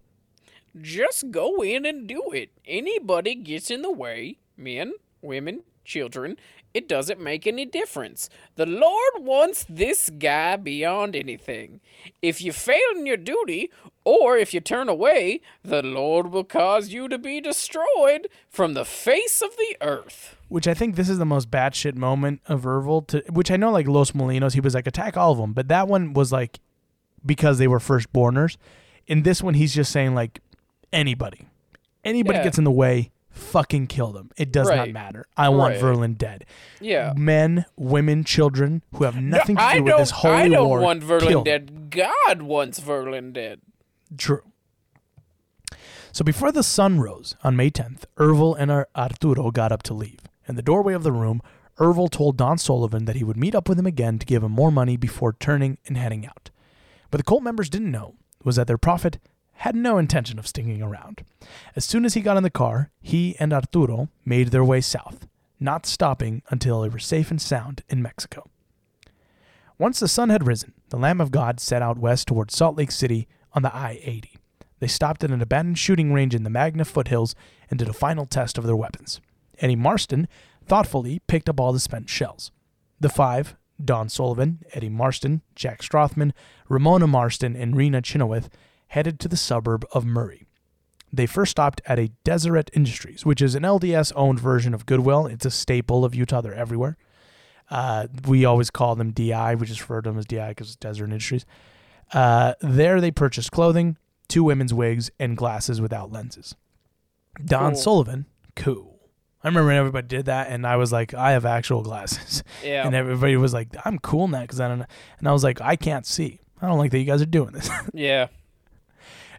Just go in and do it. Anybody gets in the way, men, women, children, it doesn't make any difference. The Lord wants this guy beyond anything. If you fail in your duty, or if you turn away, the Lord will cause you to be destroyed from the face of the earth. which I think this is the most batshit moment of Ervil, to, which I know like Los Molinos, he was like, attack all of them. But that one was like, because they were firstborners. In this one, he's just saying like, anybody, anybody Yeah. gets in the way, fucking kill them. It does not matter. I want Right. Verlin dead. Yeah. Men, women, children who have nothing to do I with this holy I don't war. want Verlin them. dead. God wants Verlin dead. True. So before the sun rose on May 10th, Ervil and Arturo got up to leave. In the doorway of the room, Ervil told Don Sullivan that he would meet up with him again to give him more money before turning and heading out. But the cult members didn't know was that their prophet had no intention of sticking around. As soon as he got in the car, he and Arturo made their way south, not stopping until they were safe and sound in Mexico. Once the sun had risen, the Lamb of God set out west toward Salt Lake City on the I 80. They stopped at an abandoned shooting range in the Magna foothills and did a final test of their weapons. Eddie Marston thoughtfully picked up all the spent shells. The five, Don Sullivan, Eddie Marston, Jack Strothman, Ramona Marston, and Rena Chynoweth, headed to the suburb of Murray. They first stopped at a Deseret Industries, which is an LDS owned version of Goodwill. It's a staple of Utah, they're everywhere. Uh, we always call them DI. We just refer to them as DI because it's Deseret Industries. Uh, there, they purchased clothing, two women's wigs, and glasses without lenses. Don Cool. Sullivan, cool. I remember when everybody did that, and I was like, I have actual glasses. Yeah. And everybody was like, I'm cool now because I don't know. And I was like, I can't see. I don't like that you guys are doing this. yeah.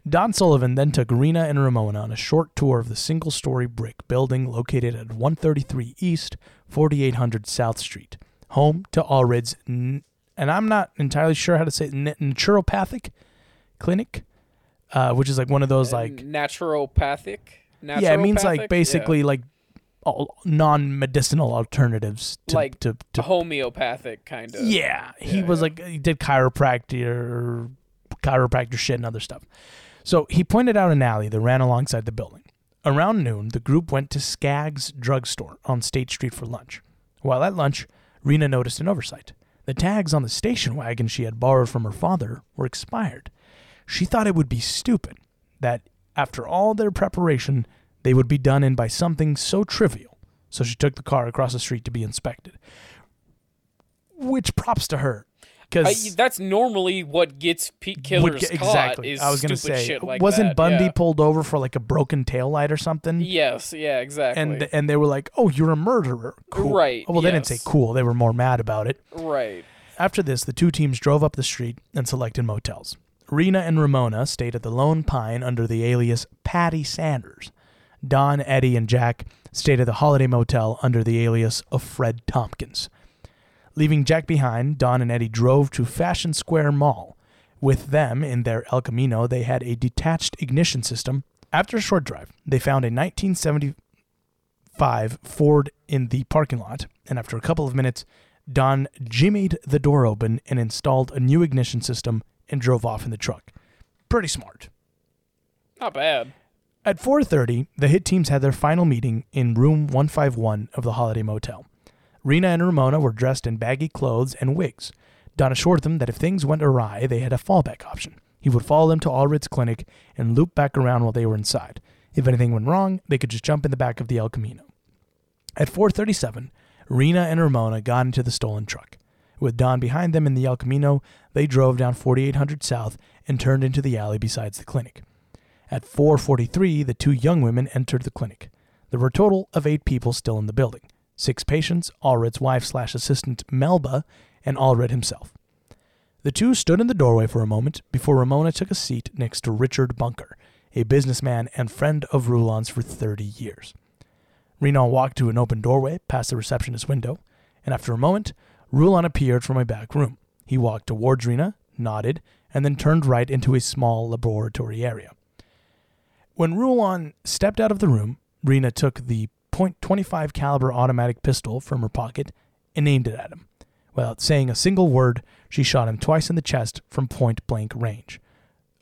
Don Sullivan then took Rena and Ramona on a short tour of the single story brick building located at 133 East, 4800 South Street, home to Allred's, n- and I'm not entirely sure how to say it, n- naturopathic clinic, uh, which is like one of those like, naturopathic. yeah, it means Naturopathic? like Yeah. basically like all non-medicinal alternatives to, like to, to homeopathic kind of. yeah, he Yeah, was yeah. like he did chiropractor, chiropractor shit and other stuff. So he pointed out an alley that ran alongside the building. Around noon, the group went to Skaggs Drugstore on State Street for lunch. While at lunch, Rena noticed an oversight. The tags on the station wagon she had borrowed from her father were expired. She thought it would be stupid that, after all their preparation, they would be done in by something so trivial. So she took the car across the street to be inspected. Which props to her. Because that's normally what gets pe- killers caught. exactly. Is I was gonna say, like wasn't that, Bundy yeah. pulled over for like a broken tail light or something? Yes. Yeah. Exactly. And and they were like, "Oh, you're a murderer." Cool. Right, Well, they didn't say cool. They were more mad about it. right. After this, the two teams drove up the street and selected motels. Rena and Ramona stayed at the Lone Pine under the alias Patty Sanders. Don, Eddie, and Jack stayed at the Holiday Motel under the alias of Fred Tompkins. Leaving Jack behind, Don and Eddie drove to Fashion Square Mall. With them in their El Camino, they had a detached ignition system. After a short drive, they found a 1975 Ford in the parking lot, and after a couple of minutes, Don jimmied the door open and installed a new ignition system and drove off in the truck. Pretty smart. Not bad. At 4:30, the hit teams had their final meeting in room 151 of the Holiday Motel. Rena and Ramona were dressed in baggy clothes and wigs. Don assured them that if things went awry, they had a fallback option. He would follow them to Allred's clinic and loop back around while they were inside. If anything went wrong, they could just jump in the back of the El Camino. At 4:37, Rena and Ramona got into the stolen truck. With Don behind them in the El Camino, they drove down 4800 South and turned into the alley besides the clinic. At 4:43, the two young women entered the clinic. There were a total of eight people still in the building: six patients, Allred's wife slash assistant Melba, and Allred himself. The two stood in the doorway for a moment before Ramona took a seat next to Richard Bunker, a businessman and friend of Rulon's for 30 years. Rena walked to an open doorway past the receptionist's window, and after a moment, Rulon appeared from a back room. He walked towards Rena, nodded, and then turned right into a small laboratory area. When Rulon stepped out of the room, Rena took the .25 caliber automatic pistol from her pocket and aimed it at him. Without saying a single word, she shot him twice in the chest from point blank range.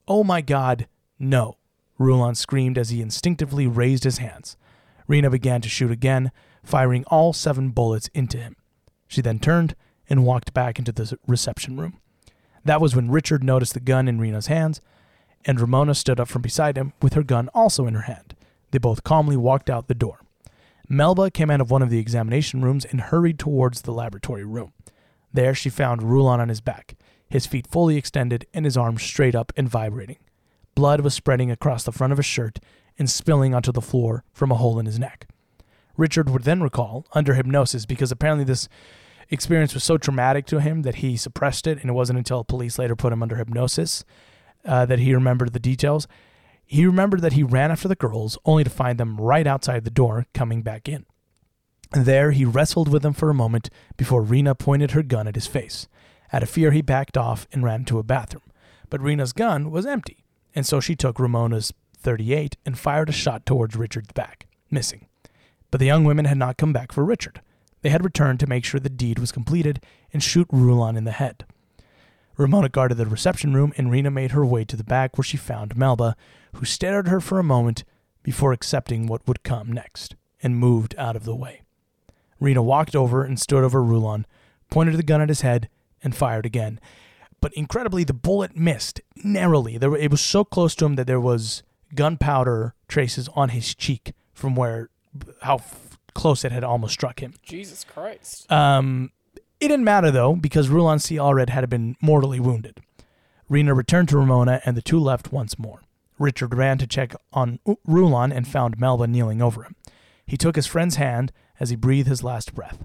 Oh my god, no, Rulon screamed as he instinctively raised his hands. Rena began to shoot again, firing all seven bullets into him. She then turned and walked back into the reception room. That was when Richard noticed the gun in Rena's hands, and Ramona stood up from beside him with her gun also in her hand. They both calmly walked out the door. Melba came out of one of the examination rooms and hurried towards the laboratory room. There she found Rulon on his back, his feet fully extended and his arms straight up and vibrating. Blood was spreading across the front of his shirt and spilling onto the floor from a hole in his neck. Richard would then recall, under hypnosis, because apparently this experience was so traumatic to him that he suppressed it, and it wasn't until police later put him under hypnosis uh, that he remembered the details. He remembered that he ran after the girls, only to find them right outside the door, coming back in. There, he wrestled with them for a moment before Rena pointed her gun at his face. Out of fear, he backed off and ran to a bathroom. But Rena's gun was empty, and so she took Ramona's 38 and fired a shot towards Richard's back, missing. But the young women had not come back for Richard. They had returned to make sure the deed was completed and shoot Rulon in the head. Ramona guarded the reception room, and Rena made her way to the back where she found Melba, who stared at her for a moment before accepting what would come next and moved out of the way. Rena walked over and stood over Rulon, pointed the gun at his head, and fired again. But incredibly, the bullet missed narrowly. There, were- it was so close to him that there was gunpowder traces on his cheek from where how f- close it had almost struck him. Jesus Christ. Um, it didn't matter though because Rulon C. Allred had been mortally wounded. Rena returned to Ramona, and the two left once more. Richard ran to check on Rulon and found Melba kneeling over him. He took his friend's hand as he breathed his last breath.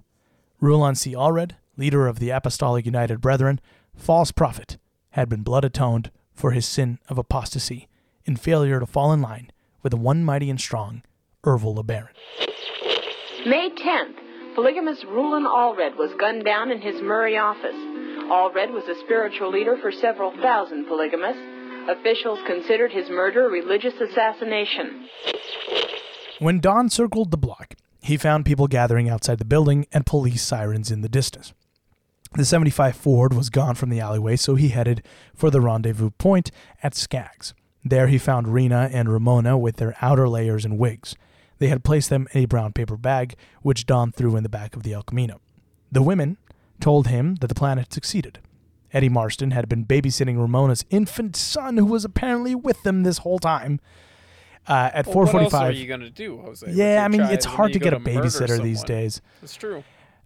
Rulon C. Allred, leader of the Apostolic United Brethren, false prophet, had been blood atoned for his sin of apostasy in failure to fall in line with the one mighty and strong Ervil LeBaron. May 10th, polygamous Rulon Allred was gunned down in his Murray office. Allred was a spiritual leader for several thousand polygamists. Officials considered his murder a religious assassination. When Don circled the block, he found people gathering outside the building and police sirens in the distance. The 75 Ford was gone from the alleyway, so he headed for the rendezvous point at Skaggs. There he found Rena and Ramona with their outer layers and wigs. They had placed them in a brown paper bag, which Don threw in the back of the El Camino. The women told him that the plan had succeeded. Eddie Marston had been babysitting Ramona's infant son, who was apparently with them this whole time. Uh, at Well, what else 4:45, are you gonna do, Jose? yeah, I mean it's hard to get a murder babysitter these days. It's true.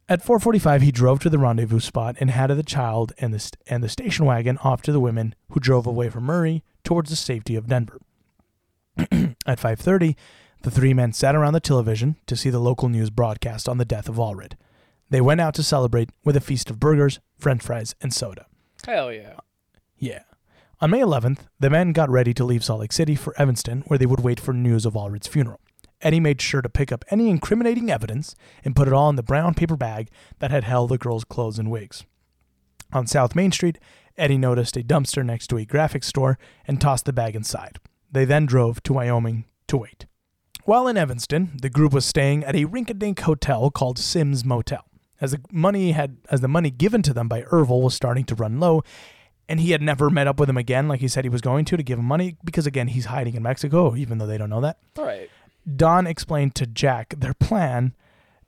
At 4:45, he drove to the rendezvous spot and had the child and the st- and the station wagon off to the women, who drove away from Murray towards the safety of Denver. At 5:30, the three men sat around the television to see the local news broadcast on the death of Allred. They went out to celebrate with a feast of burgers, French fries, and soda. Hell yeah. Yeah. On May 11th, the men got ready to leave Salt Lake City for Evanston, where they would wait for news of Allred's funeral. Eddie made sure to pick up any incriminating evidence and put it all in the brown paper bag that had held the girls' clothes and wigs. On South Main Street, Eddie noticed a dumpster next to a graphics store and tossed the bag inside. They then drove to Wyoming to wait. While in Evanston, the group was staying at a rink-a-dink hotel called Sims Motel. As the money had as the money given to them by Ervil was starting to run low, and he had never met up with him again like he said he was going to to give him money because again he's hiding in Mexico even though they don't know that. All right. Don explained to Jack their plan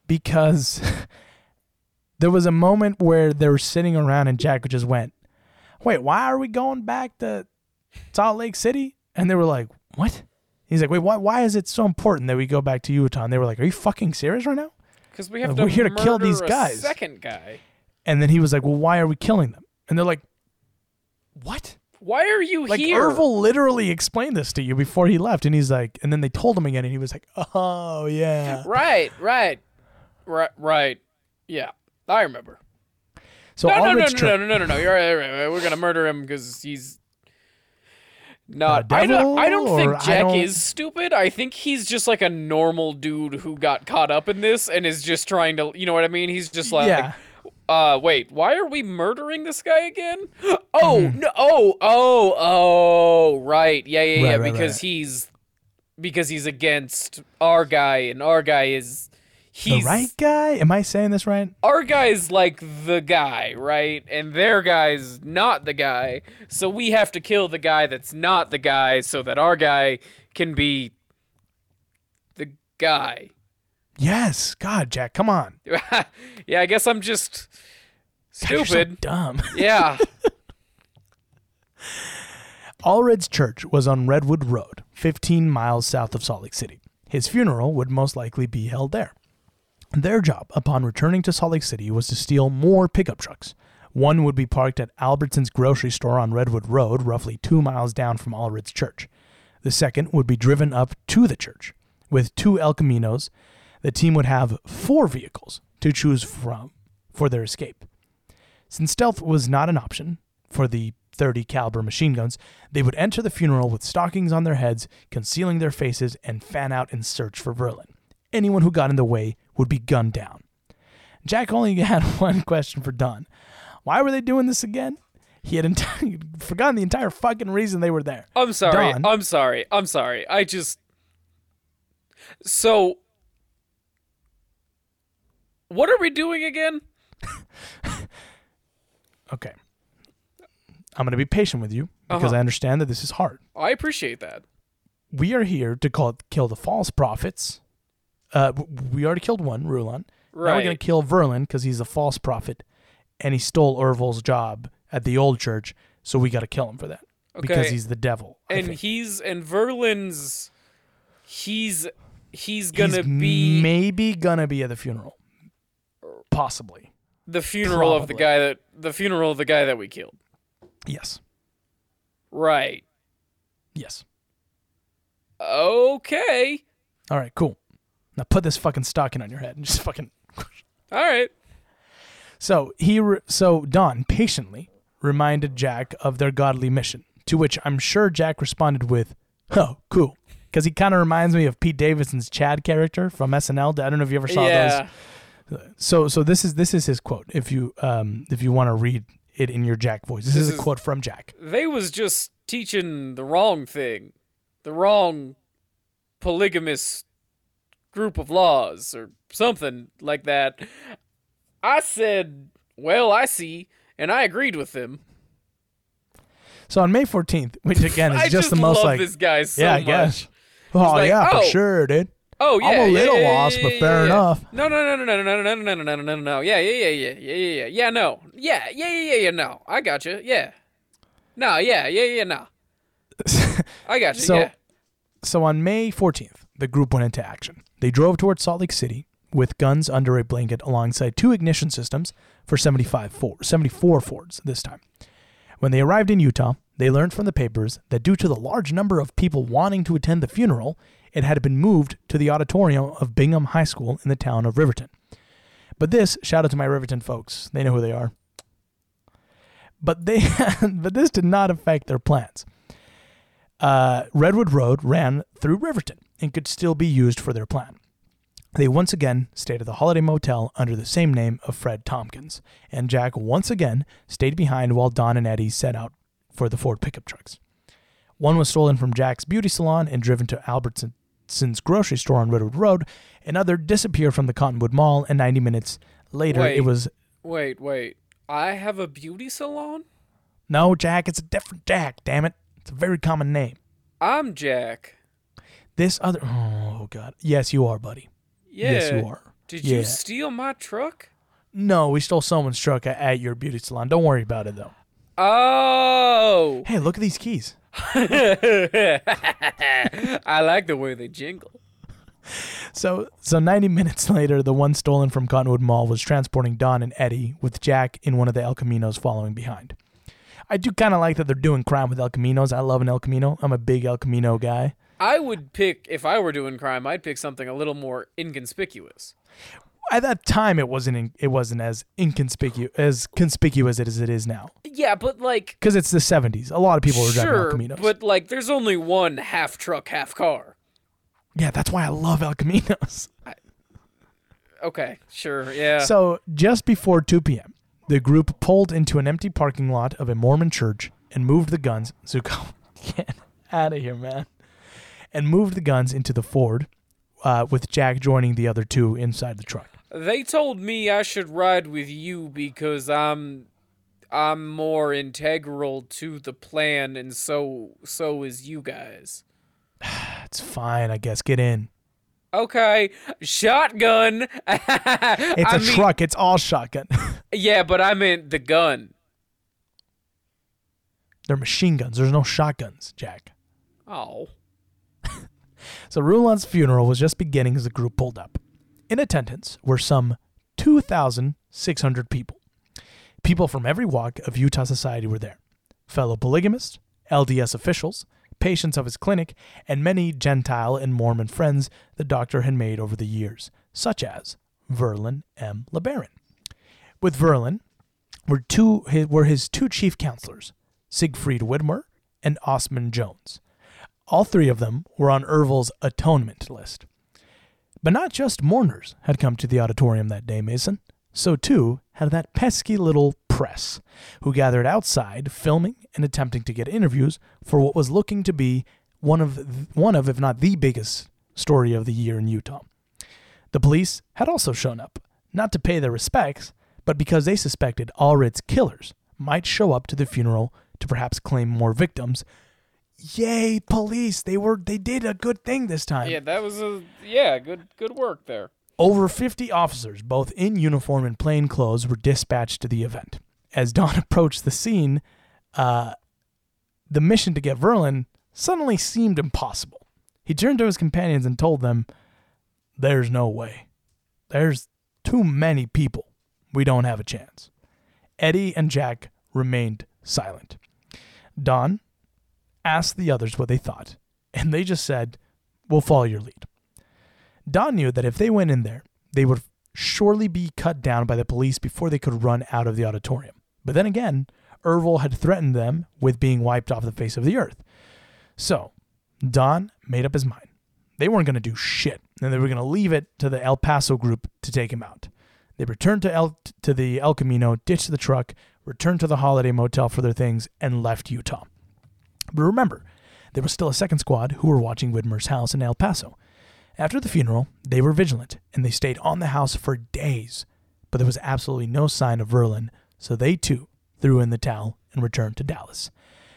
because there was a moment where they were sitting around and Jack just went, Wait, why are we going back to Salt Lake City? And they were like, What? He's like, Wait, why, why is it so important that we go back to Utah? And they were like, Are you fucking serious right now? Because we have Uh, to we're here to kill these guys. Second guy. And then he was like, Well, why are we killing them? And they're like, What? Why are you Like here? Ervil literally explained this to you before he left, and he's like, and then they told him again, and he was like, "Oh yeah." Right, right, right, right. Yeah, I remember. So no, no, no, no, no, no, no, no, no. You're right, right, right. We're gonna murder him because he's not. I don't. I don't think Jack don't- is stupid. I think he's just like a normal dude who got caught up in this and is just trying to. You know what I mean? He's just like. Yeah. Uh, wait. Why are we murdering this guy again? Oh Mm-hmm. no! Oh, oh, oh! Right. Yeah, yeah, yeah. Right, right, because right. he's because he's against our guy, and our guy is the right guy? Am I saying this right? our guy's like the guy, right? And their guy's not the guy. So we have to kill the guy that's not the guy so that our guy can be the guy. Yes. God, Jack, come on. yeah, I guess I'm just God, you're so stupid. dumb. yeah. Allred's church was on Redwood Road, 15 miles south of Salt Lake City. His funeral would most likely be held there. Their job upon returning to Salt Lake City was to steal more pickup trucks. One would be parked at Albertson's grocery store on Redwood Road, roughly two miles down from Allred's church. The second would be driven up to the church. With two El Caminos, the team would have four vehicles to choose from for their escape. Since stealth was not an option for the 30 caliber machine guns, they would enter the funeral with stockings on their heads, concealing their faces, and fan out in search for Verlin. Anyone who got in the way would be gunned down. Jack only had one question for Don. Why were they doing this again? He had forgotten the entire fucking reason they were there. I'm sorry. Don. I'm sorry. I'm sorry. I just So What are we doing again? Okay. I'm going to be patient with you because Uh-huh. I understand that this is hard. I appreciate that. we are here to call kill the false prophets. Uh, we already killed one, Rulon. Right. Now we're gonna kill Verlin because he's a false prophet, and he stole Ervil's job at the old church. So we got to kill him for that okay. because he's the devil. And he's and Verlin's he's he's He's gonna be maybe gonna be at the funeral, possibly. the funeral of the guy that the funeral of the guy that we killed. Yes, Right. yes. Okay. All right, cool. Now put this fucking stocking on your head and just fucking. All right. So he, re- so Don patiently reminded Jack of their godly mission, to which I'm sure Jack responded with, "Oh, cool," because he kind of reminds me of Pete Davidson's Chad character from SNL. I don't know if you ever saw yeah. those. So, so this is this is his quote. If you um if you want to read it in your Jack voice, this, This is a quote from Jack. They was just teaching the wrong thing. The wrong polygamous group of laws or something like that. I said, "Well, I see." And I agreed with them. So on May 14th, which again is I just, the most love like this guy so yeah, I much. guess. Oh like, yeah, oh. for sure, dude. Oh yeah, I'm a little yeah, lost, yeah, but fair enough. No, no, no, no, no, no, no, no, no, no, no, no, no, no. Yeah, yeah, yeah, yeah, yeah, yeah, yeah. Yeah, no. Yeah, yeah, yeah, yeah, yeah. No, I got you. Yeah. No, yeah, yeah, yeah, no. I got you. So- yeah. So on May 14th, the group went into action. They drove towards Salt Lake City with guns under a blanket alongside two ignition systems for 75 Ford, 74 Fords this time. When they arrived in Utah, they learned from the papers that due to the large number of people wanting to attend the funeral, it had been moved to the auditorium of Bingham High School in the town of Riverton. But this, shout out to my Riverton folks, they know who they are. But they but this did not affect their plans. Uh, Redwood Road ran through Riverton and could still be used for their plan. They once again stayed at the Holiday Motel under the same name of Fred Tompkins, and Jack once again stayed behind while Don and Eddie set out for the Ford pickup trucks. One was stolen from Jack's beauty salon and driven to Albertson's grocery store on Redwood Road. Another disappeared from the Cottonwood Mall, and 90 minutes later, Wait. it was Wait, wait. I have a beauty salon? no Jack. It's a different Jack. Damn it! It's a very common name. I'm Jack. This other. Oh God. Yes, you are, buddy. Yeah. Yes, you are. Did Yeah. you steal my truck? No, we stole someone's truck at, at your beauty salon. Don't worry about it though. Oh. Hey, look at these keys. I like the way they jingle. So, so 90 minutes later, the one stolen from Cottonwood Mall was transporting Don and Eddie, with Jack in one of the El Caminos following behind. I do kind of like that they're doing crime with El Caminos. I love an El Camino. I'm a big El Camino guy. I would pick if I were doing crime, I'd pick something a little more inconspicuous. At that time, it wasn't in, it wasn't as inconspicuous as conspicuous as it is now Yeah, but like because it's the 70s. A lot of people were driving El sure, Caminos. but like there's only one half truck, half car. yeah, that's why I love El Caminos. Okay, sure, yeah. So, just before 2 p.m., the group pulled into an empty parking lot of a Mormon church and moved the guns. Zuko, get out of here, man. And moved the guns into the Ford, uh, with Jack joining the other two inside the truck. They told me I should ride with you because I'm I'm more integral to the plan and so so is you guys. it's fine, I guess. Get in. Okay, shotgun. It's a mean- truck. It's all shotgun. Yeah, but I meant the gun. They're machine guns. There's no shotguns, Jack. Oh. So Rulon's funeral was just beginning as the group pulled up. In attendance were some 2,600 people. People from every walk of Utah society were there. Fellow polygamists, LDS officials, patients of his clinic, and many Gentile and Mormon friends the doctor had made over the years, such as Verlin M. LeBaron. With Verlin were two were his two chief counselors, Siegfried Widmer and Osman Jones. All three of them were on Ervil's atonement list. But not just mourners had come to the auditorium that day, Mason. So too had that pesky little press, who gathered outside, filming and attempting to get interviews for what was looking to be one of one of, if not the biggest story of the year in Utah. The police had also shown up, not to pay their respects, but because they suspected Allred's killers might show up to the funeral to perhaps claim more victims. Yay, police! They were they did a good thing this time. Yeah, that was a yeah, good good work there. Over 50 officers, both in uniform and plain clothes, were dispatched to the event. As Don approached the scene, uh, the mission to get Verlin suddenly seemed impossible. He turned to his companions and told them, There's no way. There's too many people. We don't have a chance. Eddie and Jack remained silent. Don asked the others what they thought, and they just said, We'll follow your lead. Don knew that if they went in there, they would surely be cut down by the police before they could run out of the auditorium. But then again, Ervil had threatened them with being wiped off the face of the earth. So, Don made up his mind. They weren't going to do shit, and they were going to leave it to the El Paso group to take him out. They returned to El to the El Camino, ditched the truck, returned to the Holiday Motel for their things, and left Utah. But remember, there was still a second squad who were watching Widmer's house in El Paso. After the funeral, they were vigilant and they stayed on the house for days, but there was absolutely no sign of Verlin, so they too threw in the towel and returned to Dallas.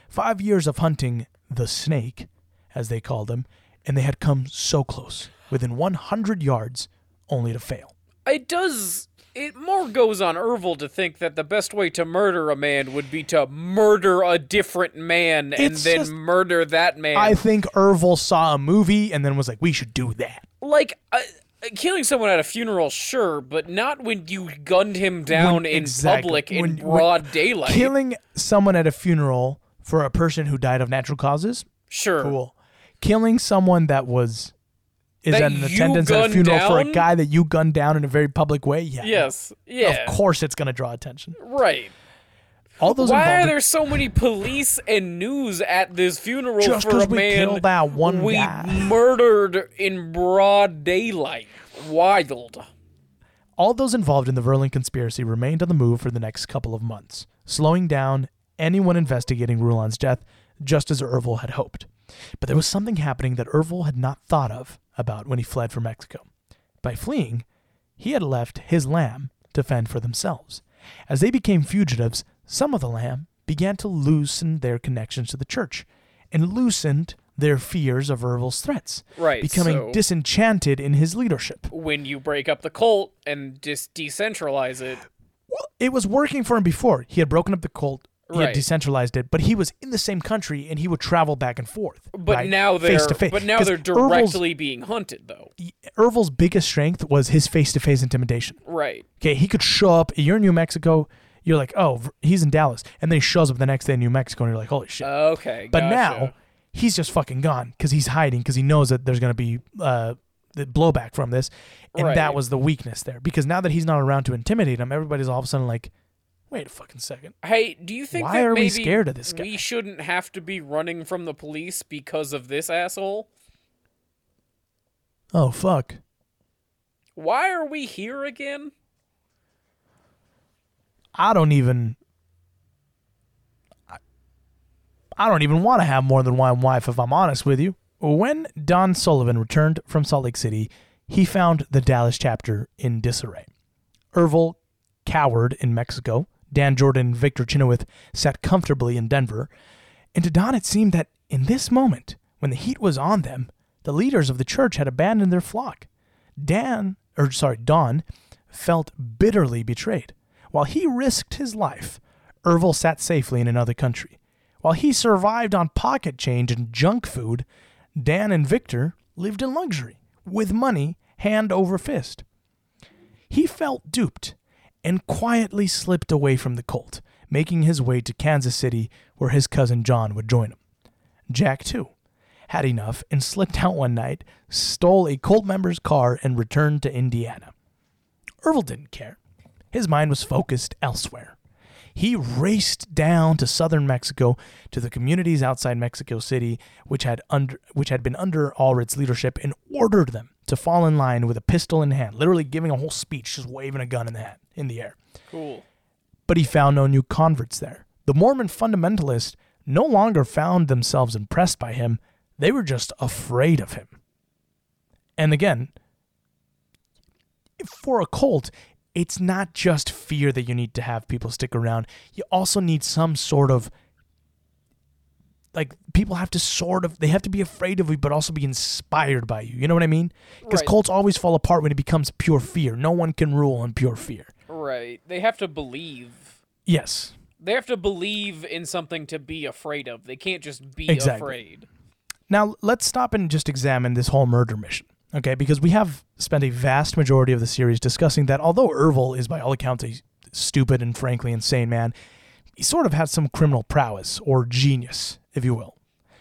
Five years of hunting the snake, as they called him, and they had come so close, within 100 yards, only to fail. It does. It more goes on Ervil to think that the best way to murder a man would be to murder a different man and It's then just- murder that man. I think Ervil saw a movie and then was like, we should do that. like uh, killing someone at a funeral, sure, but not when you gunned him down When- in exactly. public in When- when- broad daylight. Killing someone at a funeral for a person who died of natural causes, sure. cool. Killing someone that was is That at an attendance at a funeral for a guy that you gunned down in a very public way, yeah. Yes. Yeah. Of course it's gonna draw attention. Right. All those Why involved are in- there so many police and news at this funeral Just for a we man killed that one we guy. murdered in broad daylight? Wild. All those involved in the Verlin conspiracy remained on the move for the next couple of months, slowing down anyone investigating Rulon's death, just as Ervil had hoped. But there was something happening that Ervil had not thought of about when he fled from Mexico. By fleeing, he had left his lamb to fend for themselves. As they became fugitives, some of the lamb began to loosen their connections to the church and loosened their fears of Ervil's threats, Right, becoming so- disenchanted in his leadership. When you break up the cult and just decentralize it, Well, it was working for him before. He had broken up the cult. He Right. decentralized it, but he was in the same country and he would travel back and forth. but right? now they're face to face. but now they're Ervil's- directly being hunted though. Ervil's biggest strength was his face to face intimidation. Right. Okay, he could show up. You're in New Mexico. You're like, oh, he's in Dallas, and then he shows up the next day in New Mexico, and you're like, holy shit. Okay. but gotcha. now he's just fucking gone because he's hiding because he knows that there's gonna be uh, the blowback from this, and that was the weakness there. Because now that he's not around to intimidate him, everybody's all of a sudden like, wait a fucking second. Hey, do you think Why that are we scared of this guy? We shouldn't have to be running from the police because of this asshole. Oh fuck. Why are we here again? I don't even. I- I don't even want to have more than one wife, if I'm honest with you. When Don Sullivan returned from Salt Lake City, he found the Dallas chapter in disarray. Ervil cowered in Mexico. Dan Jordan and Victor Chynoweth sat comfortably in Denver. And to Don, it seemed that in this moment, when the heat was on them, the leaders of the church had abandoned their flock. Dan, or sorry, Don, felt bitterly betrayed. While he risked his life, Ervil sat safely in another country. While he survived on pocket change and junk food, Dan and Victor lived in luxury, with money hand over fist. He felt duped and quietly slipped away from the cult, making his way to Kansas City where his cousin John would join him. Jack, too, had enough and slipped out one night, stole a cult member's car, and returned to Indiana. Ervil didn't care. His mind was focused elsewhere. He raced down to southern Mexico to the communities outside Mexico City, which had under which had been under Allred's leadership, and ordered them to fall in line with a pistol in hand, literally giving a whole speech, just waving a gun in the hand, in the air. Cool. But he found no new converts there. The Mormon fundamentalists no longer found themselves impressed by him; they were just afraid of him. And again, for a cult, it's not just fear that you need to have people stick around. You also need some sort of like people have to sort of they have to be afraid of you but also be inspired by you. You know what I mean? Because Right. cults always fall apart when it becomes pure fear. No one can rule on pure fear. Right. They have to believe. Yes. They have to believe in something to be afraid of. They can't just be Exactly. afraid. Now, let's stop and just examine this whole murder mission, okay? Because we have spent a vast majority of the series discussing that although Ervil is, by all accounts, a stupid and frankly insane man, he sort of had some criminal prowess or genius, if you will.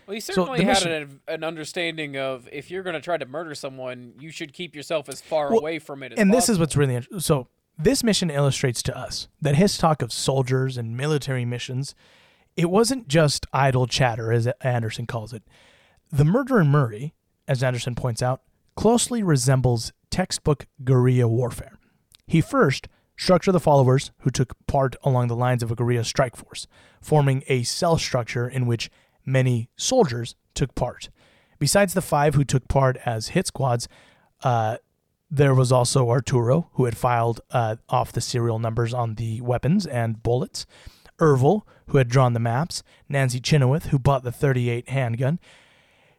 Well, he certainly the had mission- an, an understanding of if you're going to try to murder someone, you should keep yourself as far Well, away from it as and this is what's really interesting. So, this mission illustrates to us that his talk of soldiers and military missions, it wasn't just idle chatter, as Anderson calls it. The murder in Murray, as Anderson points out, closely resembles textbook guerrilla warfare. He first structured the followers who took part along the lines of a guerrilla strike force, forming a cell structure in which many soldiers took part. Besides the five who took part as hit squads, uh, there was also Arturo, who had filed uh, off the serial numbers on the weapons and bullets. Ervil, who had drawn the maps. Nancy Chynoweth, who bought the 38 handgun.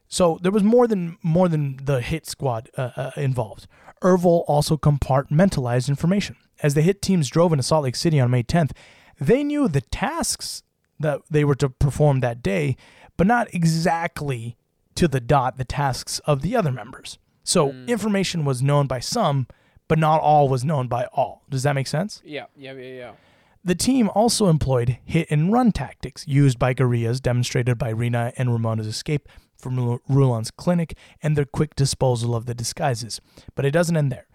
So there was more than more than the hit squad uh, uh, involved. Ervil also compartmentalized information. As the hit teams drove into Salt Lake City on May 10th, they knew the tasks that they were to perform that day, but not exactly to the dot the tasks of the other members. So mm. information was known by some, but not all was known by all. Does that make sense? Yeah, yeah, yeah, yeah. The team also employed hit and run tactics used by guerrillas, demonstrated by Rena and Ramona's escape from Ru- Rulon's clinic and their quick disposal of the disguises. But it doesn't end there.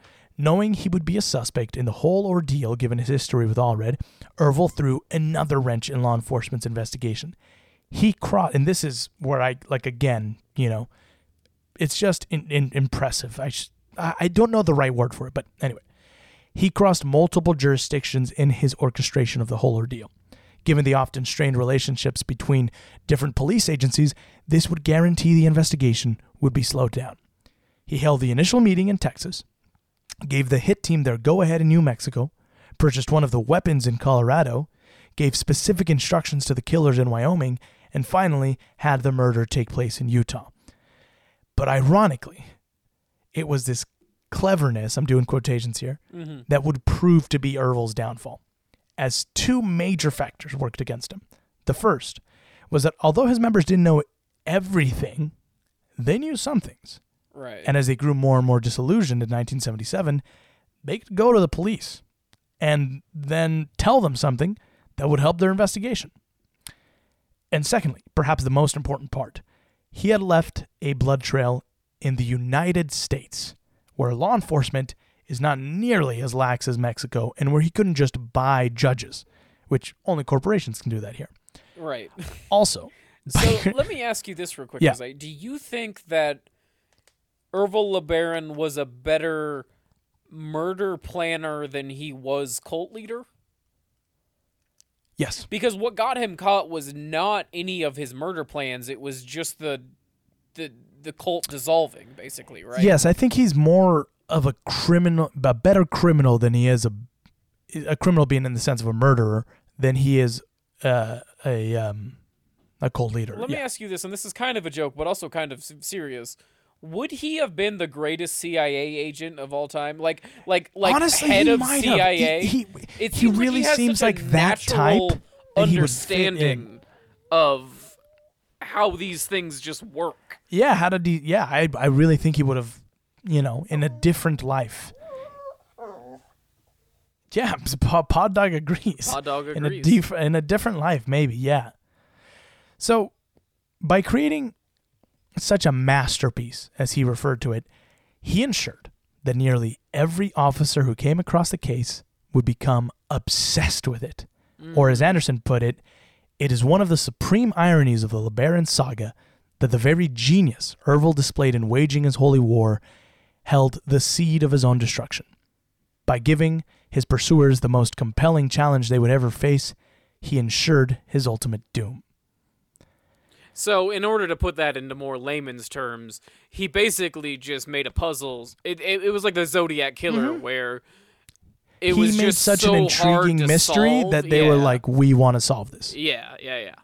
Knowing he would be a suspect in the whole ordeal given his history with Allred, Ervil threw another wrench in law enforcement's investigation. He crossed, and this is where I, like, again, you know, it's just in, in, impressive. I, sh- I I don't know the right word for it, but anyway. He crossed multiple jurisdictions in his orchestration of the whole ordeal. Given the often strained relationships between different police agencies, this would guarantee the investigation would be slowed down. He held the initial meeting in Texas, gave the hit team their go ahead in New Mexico, purchased one of the weapons in Colorado, gave specific instructions to the killers in Wyoming, and finally had the murder take place in Utah. But ironically, it was this cleverness, I'm doing quotations here, mm-hmm. that would prove to be Ervil's downfall, as two major factors worked against him. The first was that although his members didn't know everything, they knew some things. Right. And as they grew more and more disillusioned in 1977, they could go to the police and then tell them something that would help their investigation. And secondly, perhaps the most important part, he had left a blood trail in the United States, where law enforcement is not nearly as lax as Mexico and where he couldn't just buy judges, which only corporations can do that here. right. Also, So let me ask you this real quick, Yeah. Jose. Do you think that Ervil LeBaron was a better murder planner than he was cult leader? yes, Because what got him caught was not any of his murder plans; it was just the the the cult dissolving, basically, right? Yes, I think he's more of a criminal, a better criminal than he is a a criminal being in the sense of a murderer than he is uh, a um, a cult leader. Let me ask you this, and this is kind of a joke, but also kind of serious. Would he have been the greatest CIA agent of all time? Like, like, like Honestly, head he of might have. CIA? He- he- he really like he seems like that type that he would fit in. understanding of how these things just work. Yeah, how did he? Yeah, I I really think he would have, you know, in a different life. Yeah, Pod, Pod Dog agrees. Pod Dog In a, agrees. dif- in a different life, maybe, yeah. So, by creating such a masterpiece, as he referred to it, he ensured that nearly every officer who came across the case would become obsessed with it. Or, as mm. Anderson put it, it is one of the supreme ironies of the LeBaron saga that the very genius Ervil displayed in waging his holy war held the seed of his own destruction. By giving his pursuers the most compelling challenge they would ever face, he ensured his ultimate doom. So, in order to put that into more layman's terms, he basically just made a puzzle. It it, it was like the Zodiac killer, where it Mm-hmm. he was made just such so an intriguing mystery solve. that they were like, we want to solve this. yeah, yeah, yeah.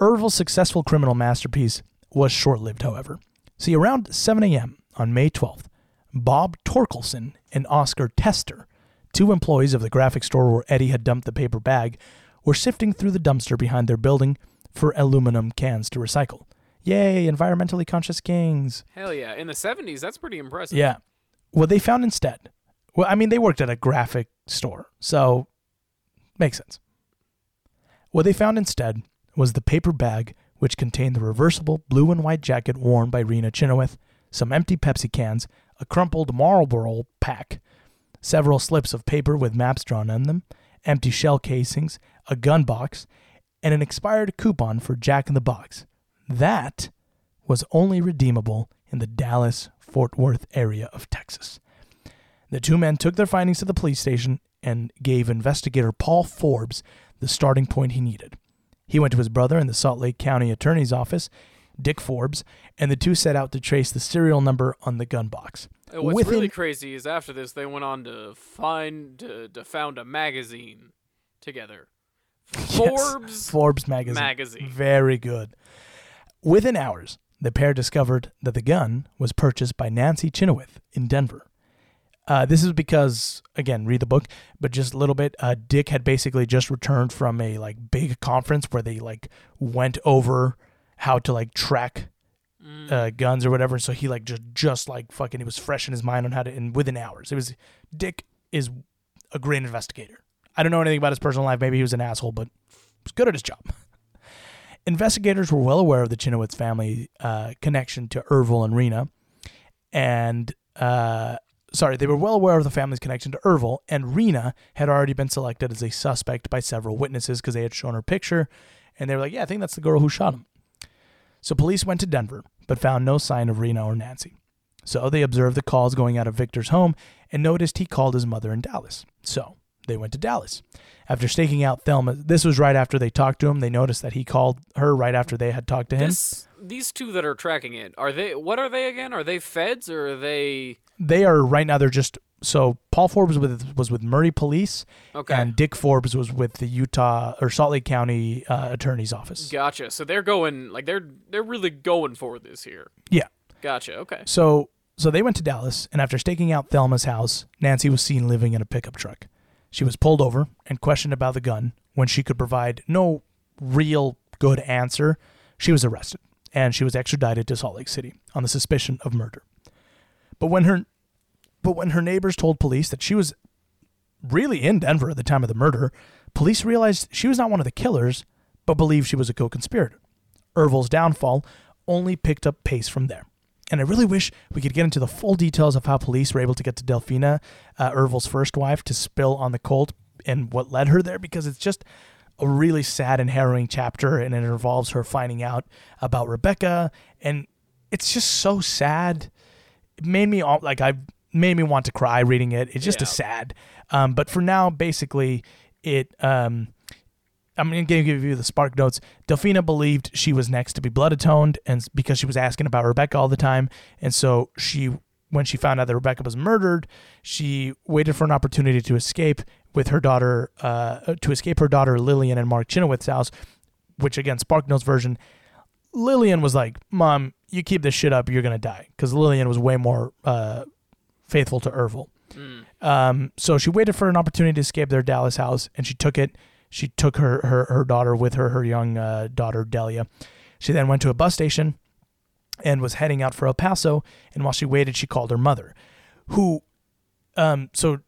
Ervil's successful criminal masterpiece was short lived, however. See, around 7 a.m. on May 12th, Bob Torkelson and Oscar Tester, two employees of the graphic store where Eddie had dumped the paper bag, were sifting through the dumpster behind their building for aluminum cans to recycle. Yay, environmentally conscious kings. Hell yeah! In the seventies, that's pretty impressive. Yeah. What they found instead, well, I mean, they worked at a graphic store, so makes sense. What they found instead was the paper bag which contained the reversible blue and white jacket worn by Rena Chynoweth, some empty Pepsi cans, a crumpled Marlboro pack, several slips of paper with maps drawn on them, empty shell casings, a gun box, and an expired coupon for Jack in the Box. That was only redeemable in the Dallas Fort Worth area of Texas. The two men took their findings to the police station and gave investigator Paul Forbes the starting point he needed. He went to his brother in the Salt Lake County Attorney's Office, Dick Forbes, and the two set out to trace the serial number on the gun box. And What's Within- really crazy is after this, they went on to find to, to found a magazine together. Yes, Forbes Forbes magazine. magazine. Very good. Within hours, the pair discovered that the gun was purchased by Nancy Chynoweth in Denver. Uh, this is because, again, read the book, but just a little bit. Uh, Dick had basically just returned from a like big conference where they like went over how to like track uh, guns or whatever. So he like just just like fucking, he was fresh in his mind on how to. And within hours, it was Dick is a great investigator. I don't know anything about his personal life. Maybe he was an asshole, but he was good at his job. Investigators were well aware of the Chynoweth family uh, connection to Ervil and Rena, and uh, sorry, they were well aware of the family's connection to Ervil, and Rena had already been selected as a suspect by several witnesses because they had shown her picture, and they were like, "Yeah, I think that's the girl who shot him." So police went to Denver, but found no sign of Rena or Nancy. So they observed the calls going out of Victor's home and noticed he called his mother in Dallas. So they went to Dallas. After staking out Thelma, this was right after they talked to him. They noticed that he called her right after they had talked to him. This, these two that are tracking it, are they? What are they again? Are they feds or are they? they are right now. They're just so Paul Forbes with was with Murray Police, Okay. and Dick Forbes was with the Utah or Salt Lake County uh, Attorney's Office. Gotcha. So they're going like they're they're really going for this here. Yeah. Gotcha. Okay. So so they went to Dallas, and after staking out Thelma's house, Nancy was seen living in a pickup truck. She was pulled over and questioned about the gun. When she could provide no real good answer, she was arrested and she was extradited to Salt Lake City on the suspicion of murder. But when her but when her neighbors told police that she was really in Denver at the time of the murder, police realized she was not one of the killers, but believed she was a co-conspirator. Ervil's downfall only picked up pace from there. And I really wish we could get into the full details of how police were able to get to Delfina, uh, Ervil's first wife, to spill on the cult and what led her there because it's just a really sad and harrowing chapter and it involves her finding out about Rebecca. And it's just so sad. It made me all like I made me want to cry reading it. It's just a sad. Um, but for now, basically, it um, I'm going to give you the spark notes. Delfina believed she was next to be blood atoned, and because she was asking about Rebecca all the time, and so she, when she found out that Rebecca was murdered, she waited for an opportunity to escape with her daughter, uh, to escape her daughter Lillian and Mark Chynoweth's house, which again, Spark Notes version, Lillian was like, "Mom, you keep this shit up, you're gonna die," because Lillian was way more uh, faithful to Ervil. Um, so she waited for an opportunity to escape their Dallas house, and she took it. She took her her, her daughter with her, her young uh, daughter Delia. She then went to a bus station and was heading out for El Paso. And while she waited, she called her mother, who, um, so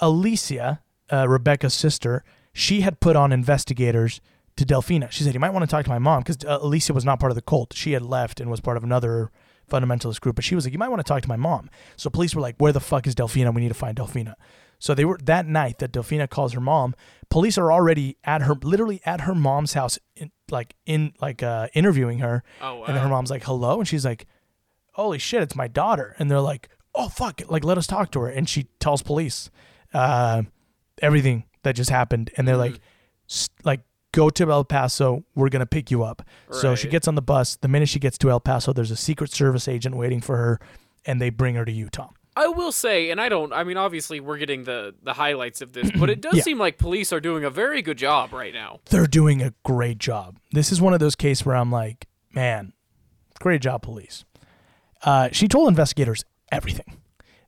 Alicia, uh, Rebecca's sister, she had put on investigators to Delfina. She said, "You might want to talk to my mom because uh, Alicia was not part of the cult. She had left and was part of another fundamentalist group. But she was like, "You might want to talk to my mom." So police were like, "Where the fuck is Delfina? We need to find Delfina." So they were that night that Delfina calls her mom. Police are already at her, literally at her mom's house, in, like in like uh, interviewing her. Oh, wow. And then her mom's like, "Hello," and she's like, "Holy shit, it's my daughter!" And they're like, "Oh fuck, like let us talk to her." And she tells police uh, everything that just happened, and they're Mm-hmm. like, "Like go to El Paso, we're gonna pick you up." So she gets on the bus. The minute she gets to El Paso, there's a Secret Service agent waiting for her, and they bring her to Utah. I will say, and I don't. I mean, obviously, we're getting the the highlights of this, but it does Yeah. seem like police are doing a very good job right now. They're doing a great job. This is one of those cases where I'm like, man, great job, police. Uh, she told investigators everything.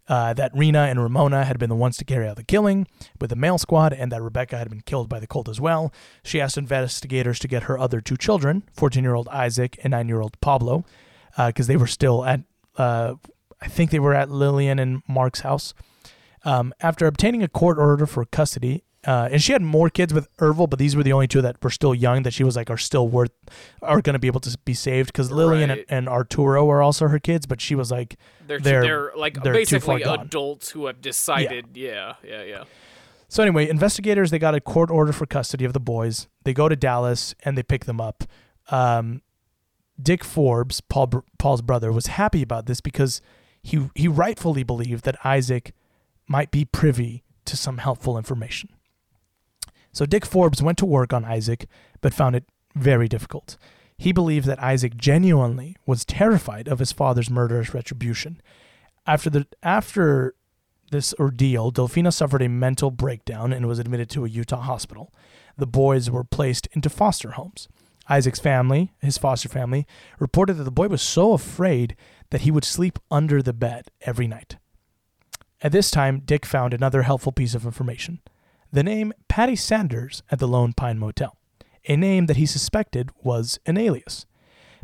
Uh, that Rena and Ramona had been the ones to carry out the killing with the male squad, and that Rebecca had been killed by the cult as well. She asked investigators to get her other two children, 14 year old Isaac and 9 year old Pablo, because they were still at, uh, I think they were at Lillian and Mark's house. Um, after obtaining a court order for custody, uh, and she had more kids with Ervil, but these were the only two that were still young that she was like are still worth, are going to be able to be saved because Lillian and, Right. and Arturo are also her kids, but she was like, They're They're- they're, like they're basically gone. adults who have decided. Yeah, yeah, yeah. So anyway, investigators they got a court order for custody of the boys. They go to Dallas and they pick them up. Um, Dick Forbes, Paul Paul's brother, was happy about this because he he rightfully believed that Isaac might be privy to some helpful information. So Dick Forbes went to work on Isaac, but found it very difficult. He believed that Isaac genuinely was terrified of his father's murderous retribution. After the after this ordeal, Delfina suffered a mental breakdown and was admitted to a Utah hospital. The boys were placed into foster homes. Isaac's family, his foster family, reported that the boy was so afraid that he would sleep under the bed every night. At this time, Dick found another helpful piece of information the name Patty Sanders at the Lone Pine Motel, a name that he suspected was an alias.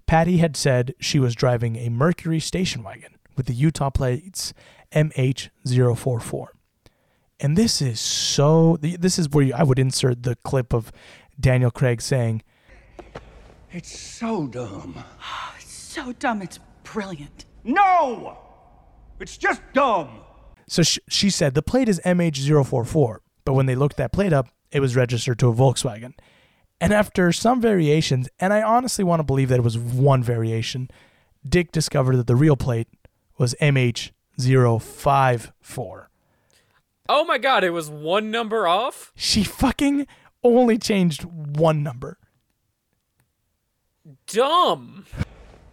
Patty had said she was driving a Mercury station wagon with the Utah plates MH044. And this is so, this is where you, I would insert the clip of Daniel Craig saying, It's so dumb. Oh, It's so dumb, it's brilliant. No! It's just dumb. So sh- she said the plate is MH044, but when they looked that plate up, it was registered to a Volkswagen. And after some variations, and I honestly want to believe that it was one variation, Dick discovered that the real plate was MH054. Oh my god, it was one number off? She fucking only changed one number. Dumb.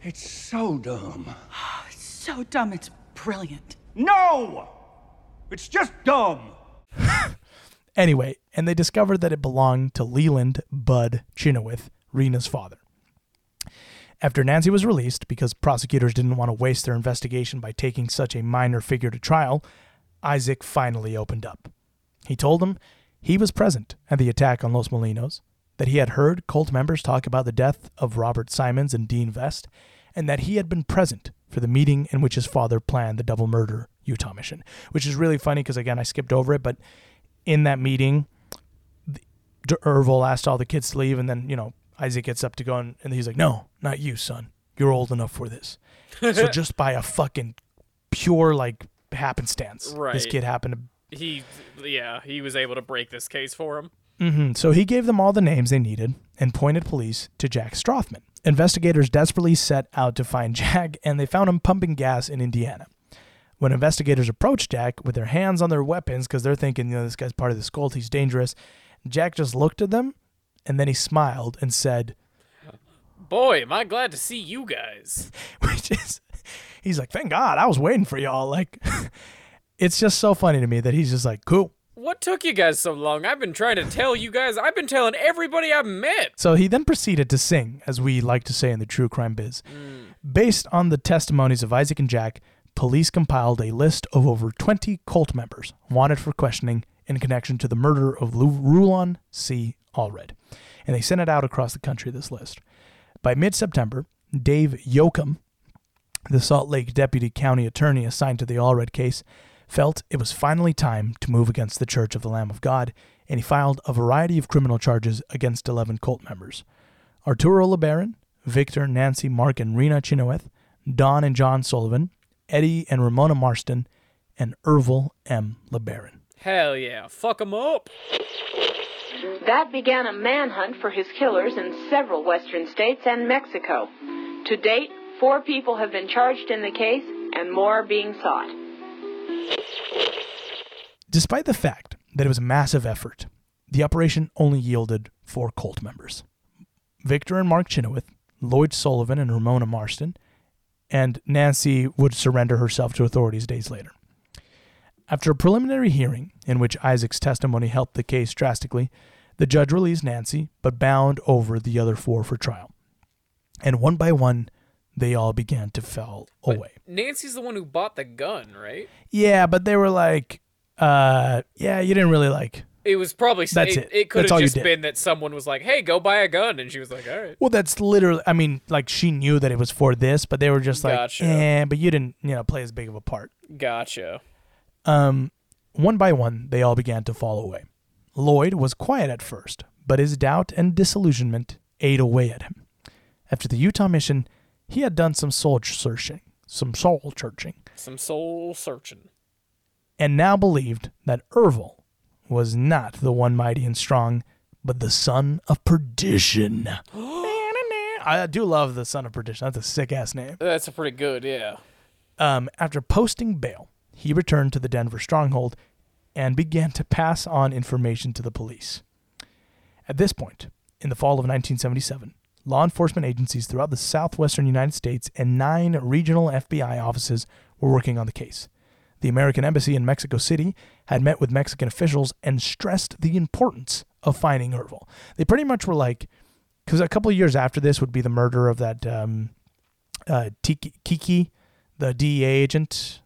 It's so dumb. Oh, It's so dumb, it's brilliant. No! It's just dumb. Anyway, and they discovered that it belonged to Leland Bud Chynoweth, Rena's father. After Nancy was released, because prosecutors didn't want to waste their investigation by taking such a minor figure to trial, Isaac finally opened up. He told them he was present at the attack on Los Molinos, that he had heard cult members talk about the death of Robert Simons and Dean Vest, and that he had been present for the meeting in which his father planned the double murder Utah mission, which is really funny because, again, I skipped over it, but in that meeting, Ervil asked all the kids to leave, and then, you know, Isaac gets up to go, and, and he's like, No, not you, son. You're old enough for this. so just by a fucking pure, like, happenstance, this kid happened to He, yeah, he was able to break this case for him. hmm So he gave them all the names they needed and pointed police to Jack Strothman. Investigators desperately set out to find Jack, and they found him pumping gas in Indiana. When investigators approached Jack with their hands on their weapons because they're thinking, you know, this guy's part of this cult, he's dangerous, Jack just looked at them and then he smiled and said, Boy, am I glad to see you guys. which is, he's like, thank God, I was waiting for y'all. Like, it's just so funny to me that he's just like, cool. What took you guys so long? I've been trying to tell you guys. I've been telling everybody I've met. So he then proceeded to sing, as we like to say in the true crime biz. Based on the testimonies of Isaac and Jack, police compiled a list of over 20 cult members wanted for questioning in connection to the murder of Lu- Rulon C. Allred. And they sent it out across the country, this list. By mid September, Dave Yoakum, the Salt Lake deputy county attorney assigned to the Allred case, felt it was finally time to move against the Church of the Lamb of God, and he filed a variety of criminal charges against 11 cult members. Arturo LeBaron, Victor, Nancy, Mark, and Rena Chynoweth, Don and John Sullivan, Eddie and Ramona Marston, and Ervil M. LeBaron. Hell yeah, fuck 'em up. That began a manhunt for his killers in several western states and Mexico. To date, four people have been charged in the case and more are being sought. Despite the fact that it was a massive effort, the operation only yielded four cult members Victor and Mark Chynoweth, Lloyd Sullivan and Ramona Marston, and Nancy would surrender herself to authorities days later. After a preliminary hearing in which Isaac's testimony helped the case drastically, the judge released Nancy but bound over the other four for trial. And one by one, they all began to fall away. Nancy's the one who bought the gun, right? Yeah, but they were like, uh, yeah, you didn't really like. It was probably That's it. it. It could That's have just been that someone was like, "Hey, go buy a gun," and she was like, "All right." Well, that's literally. I mean, like she knew that it was for this, but they were just like, Gotcha. eh, but you didn't, you know, play as big of a part. Gotcha. Um, one by one, they all began to fall away. Lloyd was quiet at first, but his doubt and disillusionment ate away at him. After the Utah mission, he had done some soul searching, some soul searching, Some soul searching. and now believed that Ervil was not the one mighty and strong, but the son of perdition. I do love the son of perdition. That's a sick ass name. That's a pretty good, yeah. Um, after posting bail, he returned to the Denver stronghold and began to pass on information to the police. At this point, in the fall of 1977, law enforcement agencies throughout the southwestern United States and nine regional FBI offices were working on the case. The American Embassy in Mexico City had met with Mexican officials and stressed the importance of finding Ervil. They pretty much were like, because a couple of years after this would be the murder of that um, uh, Tiki, Kiki, the DEA agent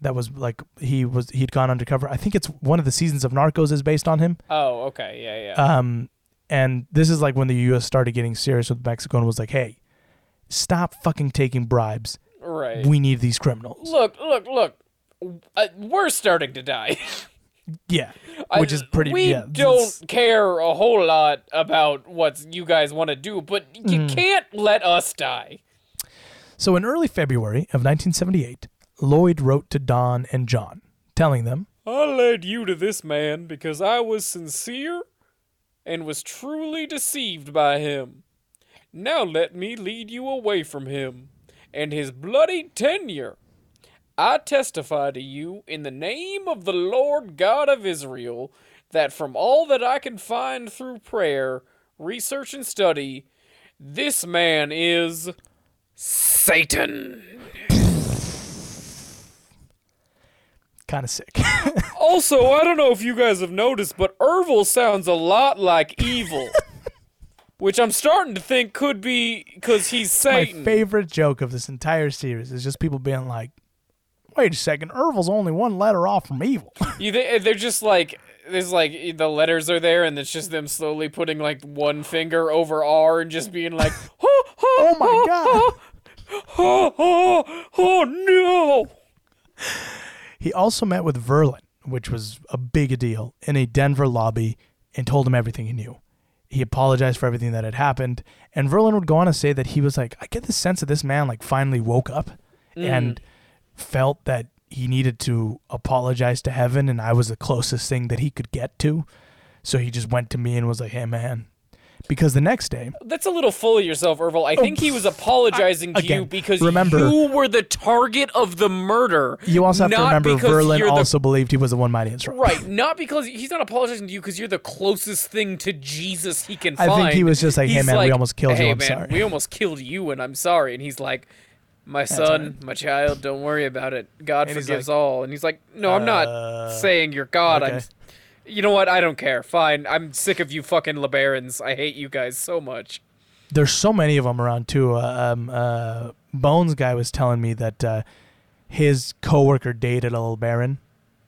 that was like he was he'd gone undercover. I think it's one of the seasons of Narcos is based on him. Oh, okay, yeah, yeah. Um, and this is like when the U.S. started getting serious with Mexico and was like, "Hey, stop fucking taking bribes. right. We need these criminals." look, look, look. Uh, we're starting to die. Yeah, I- which is pretty. We yeah, don't it's- care a whole lot about what you guys want to do, but you Mm. can't let us die. So in early February of 1978, Lloyd wrote to Don and John telling them I led you to this man because I was sincere and was truly deceived by him. Now let me lead you away from him and his bloody tenure. I testify to you in the name of the Lord God of Israel that from all that I can find through prayer, research, and study, this man is Satan. Kind of sick. Also, I don't know if you guys have noticed, but Ervil sounds a lot like evil. Which I'm starting to think could be because he's saying My favorite joke of this entire series is just people being like, "Wait a second, Ervil's only one letter off from evil." You thi- uh, they're just like there's like the letters are there, and it's just them slowly putting like one finger over R and just being like, oh, oh my god! oh, oh, oh no! He also met with Verlan, which was a big deal, in a Denver lobby and told him everything he knew. He apologized for everything that had happened, and Verlan would go on to say that he was like, I get the sense that this man like finally woke up and mm. felt that he needed to apologize to heaven, and I was the closest thing that he could get to. So he just went to me and was like, "Hey, man," because the next day, That's a little full of yourself, Ervil. I think he was apologizing to you because remember- you were the target of the murder. you also have to remember Verlan you're the also believed he was the one mighty and strong. Right, not because he's not apologizing to you because you're the closest thing to Jesus he can I find. think he was just like, "Hey, He's man, we almost killed you, I'm man, sorry." we almost killed you, and I'm sorry. And he's like, "My son, my child, don't worry about it. God And forgives like, all." And he's like, "No, I'm uh, not saying you're God. I'm, okay. You know what? I don't care. Fine. I'm sick of you fucking LeBarons. I hate you guys so much." there's so many of them around too. Uh, um, uh, Bones guy was telling me that uh, his coworker dated a little baron,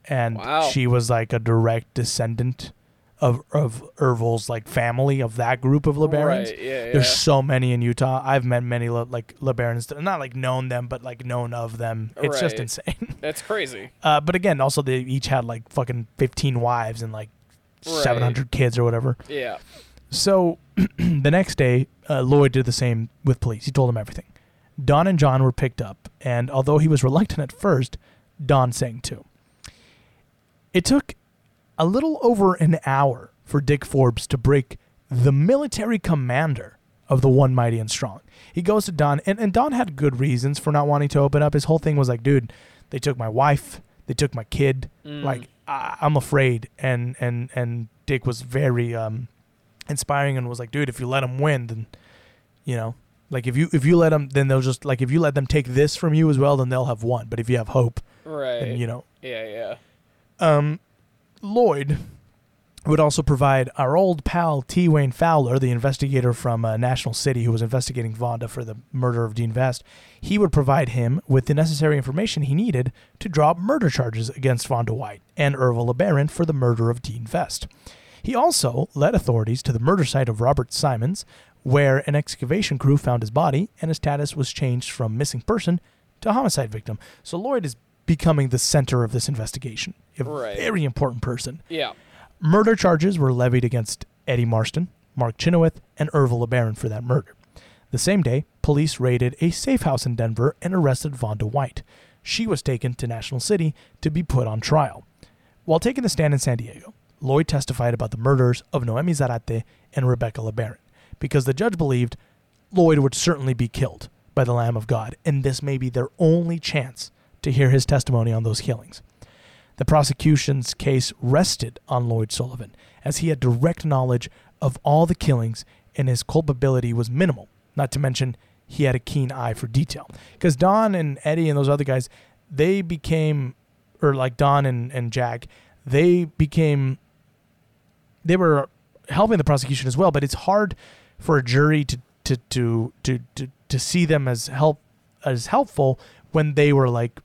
and Wow. she was like a direct descendant of of Ervil's like family of that group of LeBarons. Right, yeah, There's so many in Utah. I've met many Le- like LeBarons, not like known them, but like known of them. It's just insane. That's crazy. Uh, but again, also they each had like fucking 15 wives and like Right. 700 kids or whatever. Yeah. So the next day, uh, Lloyd did the same with police. He told them everything. Don and John were picked up, and although he was reluctant at first, Don sang too. It took a little over an hour for Dick Forbes to break the military commander of the One Mighty and Strong. He goes to Don, and, and Don had good reasons for not wanting to open up. His whole thing was like, dude, they took my wife, they took my kid. Like, I, I'm afraid. And, and, and Dick was very um, inspiring and was like, dude, if you let them win, then, you know, like if you if you let them, then they'll just like if you let them take this from you as well, then they'll have won. But if you have hope, Right. then you know, Yeah, yeah. um, Lloyd would also provide our old pal T. Wayne Fowler, the investigator from uh, National City who was investigating Vonda for the murder of Dean Vest. He would provide him with the necessary information he needed to drop murder charges against Vonda White and Ervil LeBaron for the murder of Dean Vest. He also led authorities to the murder site of Robert Simons, where an excavation crew found his body and his status was changed from missing person to homicide victim. So Lloyd is becoming the center of this investigation. A Right. very important person. Yeah. Murder charges were levied against Eddie Marston, Mark Chynoweth, and Ervil LeBaron for that murder. The same day, police raided a safe house in Denver and arrested Vonda White. She was taken to National City to be put on trial. While taking the stand in San Diego, Lloyd testified about the murders of Noemi Zarate and Rebecca LeBaron because the judge believed Lloyd would certainly be killed by the Lamb of God, and this may be their only chance to hear his testimony on those killings. The prosecution's case rested on Lloyd Sullivan, as he had direct knowledge of all the killings and his culpability was minimal. Not to mention, he had a keen eye for detail. Because Don and Eddie and those other guys, they became, or like Don and, and Jack, they became, they were helping the prosecution as well, but it's hard for a jury to, to, to, to, to, to see them as help as helpful when they were like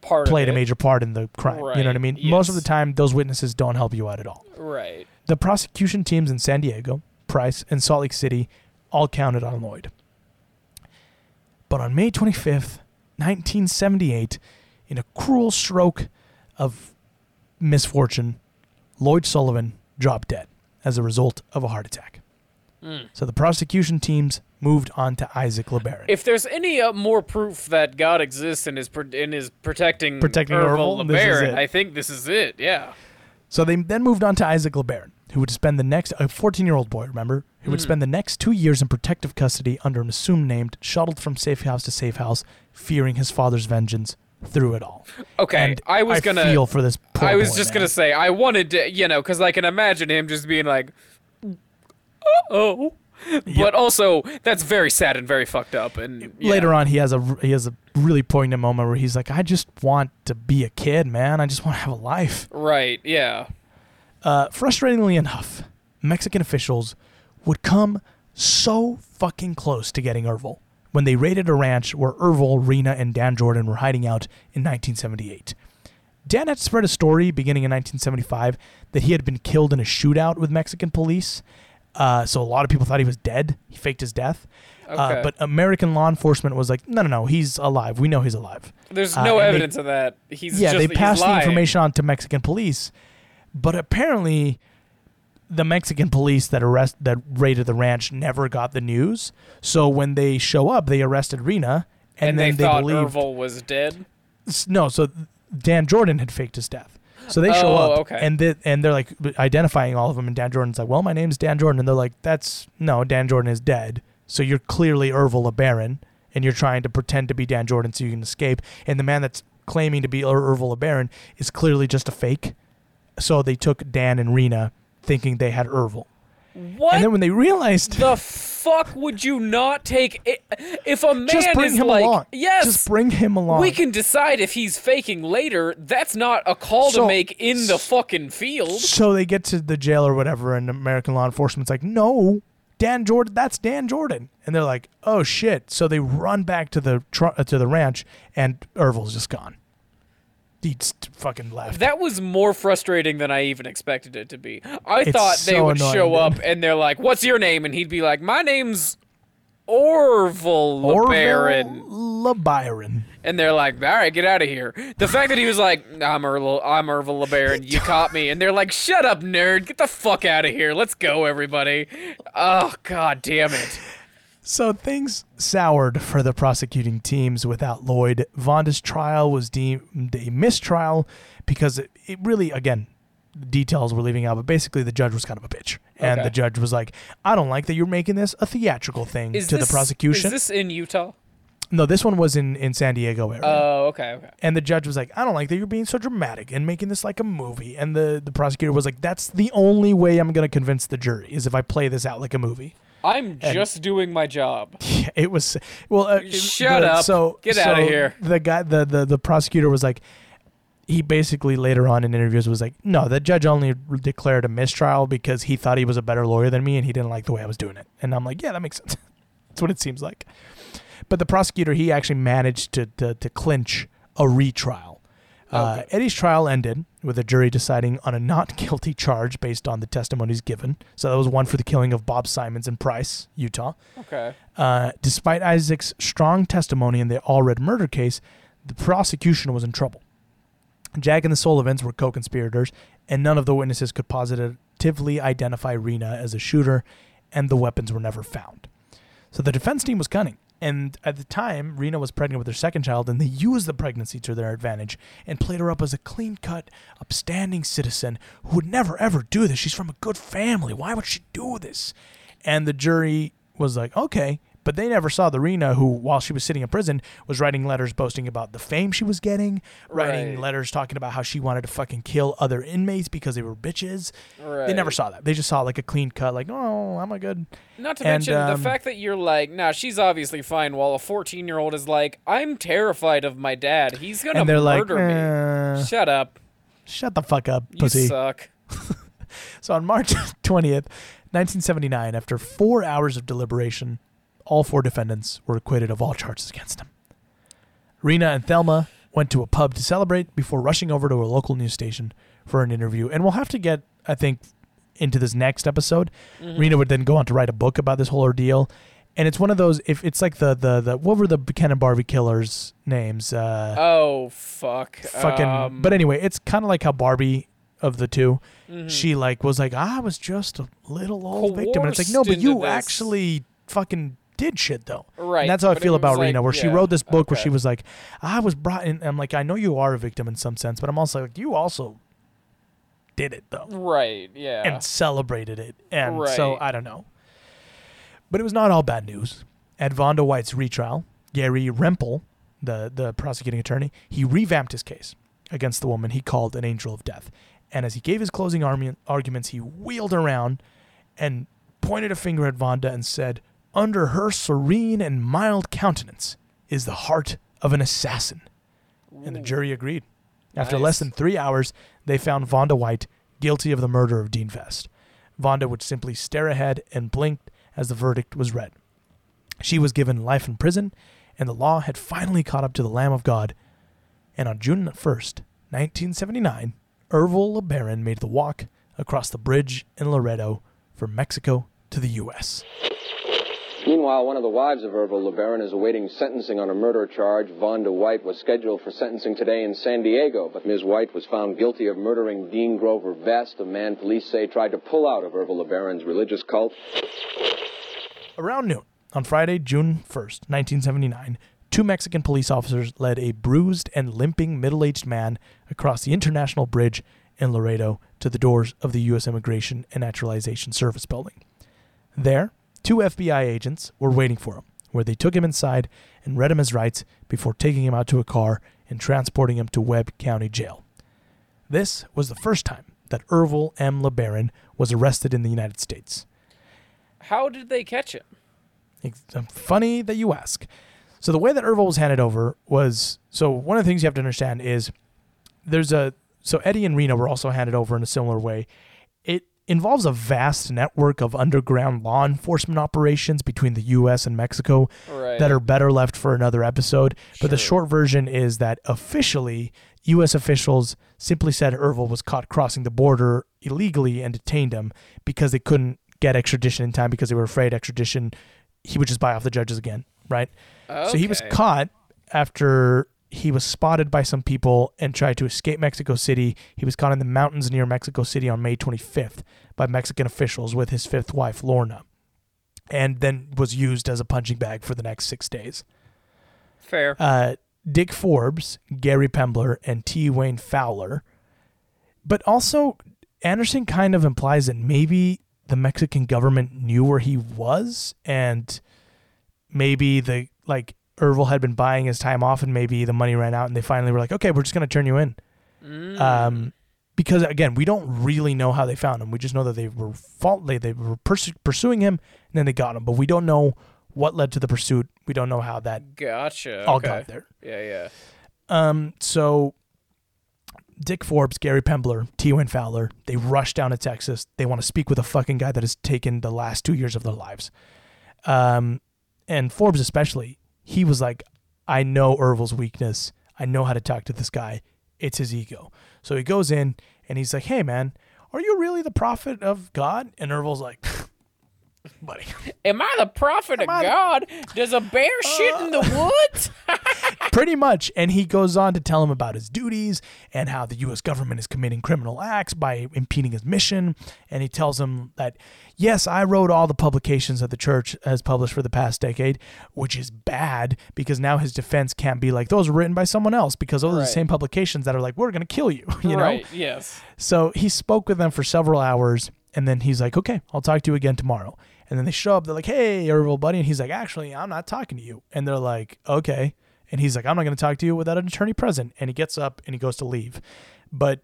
Part played a major part in the crime. You know what I Right, mean? Most of the time, those witnesses don't help you out at all. Right. The prosecution teams in San Diego, Price, and Salt Lake City all counted on Lloyd. But on May 25th, 1978, in a cruel stroke of misfortune, Lloyd Sullivan dropped dead as a result of a heart attack. So the prosecution teams moved on to Isaac LeBaron. If there's any uh, more proof that God exists and is pro- and is protecting Protecting Ervil Ervil, this is LeBaron. I think this is it. Yeah. So they then moved on to Isaac LeBaron, who would spend the next a 14-year-old boy, remember, who would spend the next two years in protective custody under an assumed name, shuttled from safe house to safe house, fearing his father's vengeance through it all. Okay, And I was gonna feel for this. Poor I was just man. gonna say I wanted to, you know, because I can imagine him just being like, "Oh," but also that's very sad and very fucked up. And yeah. Later on, he has a he has a really poignant moment where he's like, "I just want to be a kid, man. I just want to have a life." right? Yeah. Uh, frustratingly enough, Mexican officials would come so fucking close to getting Ervil when they raided a ranch where Ervil, Rena, and Dan Jordan were hiding out in 1978. Dan had spread a story beginning in 1975 that he had been killed in a shootout with Mexican police. Uh, so a lot of people thought he was dead. He faked his death. Okay. Uh, but American law enforcement was like, no, no, no, he's alive. We know he's alive. There's Uh, no and they- evidence of that. He's yeah, just, they passed the information on to Mexican police, but apparently, the Mexican police that arrest that raided the ranch never got the news. So when they show up, they arrested Rena, and, and, then they, they, thought believed Ervil was dead. No. So Dan Jordan had faked his death. So they show Oh, up, okay. and they, and they're like identifying all of them, and Dan Jordan's like, "Well, my name's Dan Jordan," and they're like, "That's no, Dan Jordan is dead. So you're clearly Ervil LeBaron, and you're trying to pretend to be Dan Jordan so you can escape." And the man that's claiming to be Er- Ervil LeBaron is clearly just a fake. So they took Dan and Rena, thinking they had Ervil, What and then when they realized, the fuck would you not take i if a man just bring is him like along. yes just bring him along. we can decide if he's faking later that's not a call So- to make in the fucking field So they get to the jail or whatever, and American law enforcement's like, "No, Dan Jordan, that's Dan Jordan," and they're like, "Oh shit!" So they run back to the tr- uh, to the ranch, and Ervil's just gone. He fucking left. that was more frustrating than i even expected it to be i It's thought they so would annoying, show up and they're like what's your name and he'd be like my name's orville LeBaron. Orville LeBaron. And they're like, all right, get out of here. The fact that he was like, I'm Ervil, I'm Orville LeBaron, you caught me. And they're like, shut up, nerd. Get the fuck out of here. Let's go, everybody. Oh, god damn it. So things soured for the prosecuting teams without Lloyd. Vonda's trial was deemed a mistrial because it, it really, again, the details we're leaving out, but basically the judge was kind of a bitch. And Okay. the judge was like, I don't like that you're making this a theatrical thing Is to this, the prosecution. Is this in Utah? no, this one was in, in San Diego area. Oh, okay, okay. and the judge was like, I don't like that you're being so dramatic and making this like a movie. And the, the prosecutor was like, That's the only way I'm going to convince the jury is if I play this out like a movie. I'm just doing my job. It was well. Uh, Shut the- up. So Get out of here. The guy, the, the the prosecutor was like, he basically later on in interviews was like, no, the judge only declared a mistrial because he thought he was a better lawyer than me and he didn't like the way I was doing it. And I'm like, yeah, that makes sense. That's what it seems like. But the prosecutor, he actually managed to to, to clinch a retrial. Uh, Okay. Eddie's trial ended with a jury deciding on a not guilty charge based on the testimonies given. So that was one for the killing of Bob Simons in Price, Utah. Okay. Uh, despite Isaac's strong testimony in the Allred murder case, the prosecution was in trouble. Jack and the Sullivans were co conspirators, and none of the witnesses could positively identify Rena as a shooter, and the weapons were never found. So the defense team was cunning. And at the time, Rena was pregnant with her second child, and they used the pregnancy to their advantage and played her up as a clean cut, upstanding citizen who would never ever do this. She's from a good family. Why would she do this? And the jury was like, okay. But they never saw the Rena who, while she was sitting in prison, was writing letters boasting about the fame she was getting, writing Right. letters talking about how she wanted to fucking kill other inmates because they were bitches. They never saw that. They just saw like a clean cut, like, oh, I'm a good. Not to And, mention the um, fact that you're like, nah, she's obviously fine, while a 14 year old is like, I'm terrified of my dad. He's gonna they're like, murder me. "Uh, Shut up. shut the fuck up, You pussy. suck. So on March 20th, 1979, after four hours of deliberation, all four defendants were acquitted of all charges against them. Rena and Thelma went to a pub to celebrate before rushing over to a local news station for an interview. And we'll have to get, I think, into this next episode. Rena would then go on to write a book about this whole ordeal. And it's one of those, if it's like the, the, the what were the Ken and Barbie killers' names? Uh, Oh, fuck. fucking Um, but anyway it's kind of like how barbie of the 2 Mm-hmm. she like was like, I was just a little old victim, and it's like, no, but you this. actually fucking did shit though. Right, And that's how I feel about Rena, like- where she wrote this book where she was like, I was brought in. I'm like, I know you are a victim in some sense, but I'm also like, you also did it though Right. Yeah. and celebrated it. And so I don't know. But it was not all bad news. At Vonda White's retrial, Gary Rempel, the, the prosecuting attorney, he revamped his case against the woman he called an angel of death. And as he gave his closing argu- arguments, he wheeled around and pointed a finger at Vonda and said, Under her serene and mild countenance is the heart of an assassin. And the jury agreed. After less than three hours, they found Vonda White guilty of the murder of Dean Vest. Vonda would simply stare ahead and blinked as the verdict was read. She was given life in prison, and the law had finally caught up to the Lamb of God. And on June 1st, 1979, Ervil LeBaron made the walk across the bridge in Laredo from Mexico to the U.S. Meanwhile, one of the wives of Ervil LeBaron is awaiting sentencing on a murder charge. Vonda White was scheduled for sentencing today in San Diego, but Ms. White was found guilty of murdering Dean Grover Vest, a man police say tried to pull out of Ervil LeBaron's religious cult. Around noon on Friday, June 1st, 1979, two Mexican police officers led a bruised and limping middle aged man across the International Bridge in Laredo to the doors of the U.S. Immigration and Naturalization Service building. There, two FBI agents were waiting for him, where they took him inside and read him his rights before taking him out to a car and transporting him to Webb County Jail. This was the first time that Ervil M. LeBaron was arrested in the United States. How did they catch him? It's uh, funny that you ask. So the way that Ervil was handed over was so one of the things you have to understand is there's a so Eddie and Rena were also handed over in a similar way. Involves a vast network of underground law enforcement operations between the U.S. and Mexico Right. that are better left for another episode. But the short version is that officially, U.S. officials simply said Ervil was caught crossing the border illegally and detained him because they couldn't get extradition in time because they were afraid extradition he would just buy off the judges again, right? So he was caught after he was spotted by some people and tried to escape Mexico City. He was caught in the mountains near Mexico City on May 25th by Mexican officials with his fifth wife, Lorna, and then was used as a punching bag for the next six days. Fair. Uh, Dick Forbes, Gary Pembler, and T. Wayne Fowler. But also, Anderson kind of implies that maybe the Mexican government knew where he was, and maybe the like Ervil had been buying his time off, and maybe the money ran out, and they finally were like, "Okay, we're just gonna turn you in." Um, because again, we don't really know how they found him. We just know that they were fault they they were pursu- pursuing him, and then they got him. But we don't know what led to the pursuit. We don't know how that Gotcha. all okay. got there. Yeah, yeah. Um, so Dick Forbes, Gary Pembler, T. Wayne Fowler, they rush down to Texas. They want to speak with a fucking guy that has taken the last two years of their lives. Um, and Forbes especially, he was like, I know Ervil's weakness. I know how to talk to this guy. It's his ego. So he goes in and he's like, Hey man, are you really the prophet of God? And Ervil's like, buddy. Am I the prophet of I the- God? Does a bear uh, shit in the woods? pretty much and he goes on to tell him about his duties and how the US government is committing criminal acts by impeding his mission and he tells him that yes I wrote all the publications that the church has published for the past decade which is bad because now his defense can't be like those were written by someone else because those are the same publications that are like we're going to kill you you know. Yes. so he spoke with them for several hours, and then he's like, "Okay, I'll talk to you again tomorrow." And then they show up. They're like, "Hey, Ervil, buddy," and he's like, "Actually, I'm not talking to you." And they're like, "Okay." And he's like, "I'm not going to talk to you without an attorney present." And he gets up and he goes to leave, but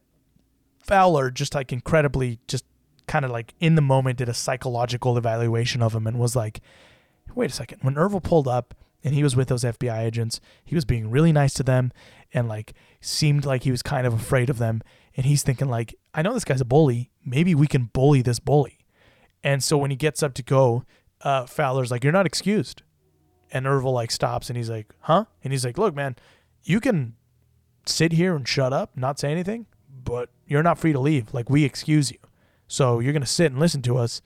Fowler just like incredibly, just kind of like in the moment, did a psychological evaluation of him and was like, "Wait a second." When Ervil pulled up and he was with those FBI agents, he was being really nice to them and like seemed like he was kind of afraid of them. And he's thinking like, I know this guy's a bully. Maybe we can bully this bully. And so when he gets up to go, uh, Fowler's like, "You're not excused." And Ervil like stops and he's like, "Huh?" And he's like, "Look, man, you can sit here and shut up, not say anything, but you're not free to leave. Like we excuse you, so you're gonna sit and listen to us,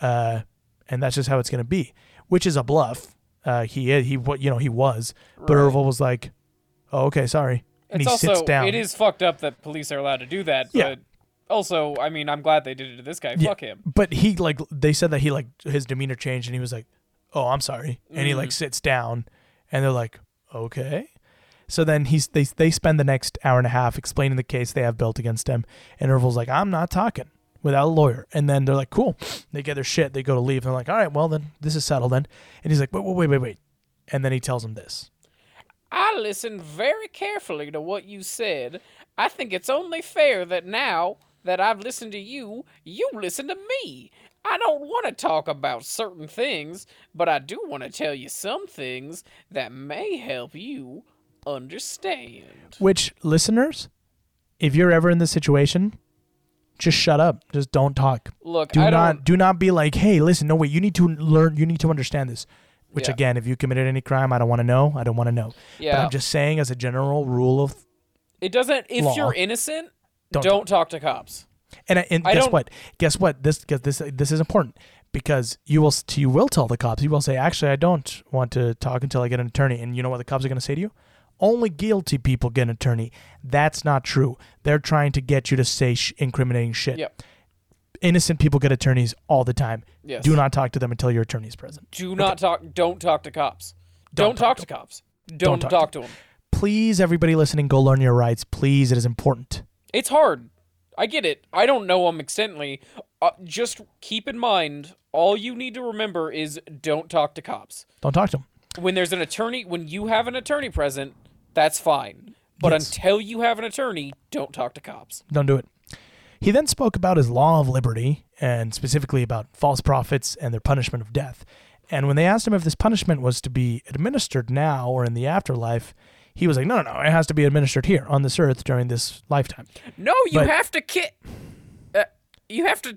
uh, and that's just how it's gonna be." Which is a bluff. Uh, he is, he what you know he was, but Right. Ervil was like, "Oh, okay, sorry," and It's he also sits down. it is fucked up that police are allowed to do that, Yeah. but Also, I mean, I'm glad they did it to this guy. Yeah, Fuck him. But he like they said that he like his demeanor changed and he was like, "Oh, I'm sorry," and he Mm. like sits down, and they're like, "Okay." So then he's they they spend the next hour and a half explaining the case they have built against him, and Ervil's like, "I'm not talking without a lawyer," and then they're like, "Cool." They get their shit, they go to leave, and they're like, "All right, well then this is settled then," and he's like, "Wait, wait, wait, wait, wait," and then he tells him this. I listened very carefully to what you said. I think it's only fair that now that I've listened to you, you listen to me. I don't want to talk about certain things, but I do want to tell you some things that may help you understand. Which listeners, if you're ever in this situation, just shut up. Just don't talk. Look, do I not do not be like, hey, listen, no wait, you need to learn, you need to understand this. Which Yeah. again, if you committed any crime, I don't want to know. I don't want to know. Yeah. But I'm just saying, as a general rule of, It doesn't. If Law. you're innocent, Don't don't, talk to cops. and, I- and I guess don't- what? Guess what? This because this this is important because you will you will tell the cops. You will say, actually, I don't want to talk until I get an attorney. And you know what the cops are going to say to you? Only guilty people get an attorney. That's not true. They're trying to get you to say sh- incriminating shit. Yep. innocent people get attorneys all the time. Yes. Do not talk to them until your attorney is present. Do not talk. Don't talk to cops. Don't, talk, to cops. Don't, talk talk, to to them. Please, everybody listening, go learn your rights. Please, it is important. It's hard. I get it. I don't know them extently. Uh, just keep in mind, all you need to remember is don't talk to cops. Don't talk to them. When there's an attorney, when you have an attorney present, that's fine. But Yes. until you have an attorney, don't talk to cops. Don't do it. He then spoke about his law of liberty and specifically about false prophets and their punishment of death. And when they asked him if this punishment was to be administered now or in the afterlife, he was like, no, no, no, it has to be administered here on this earth during this lifetime. No, you But- have to ki- uh, You have to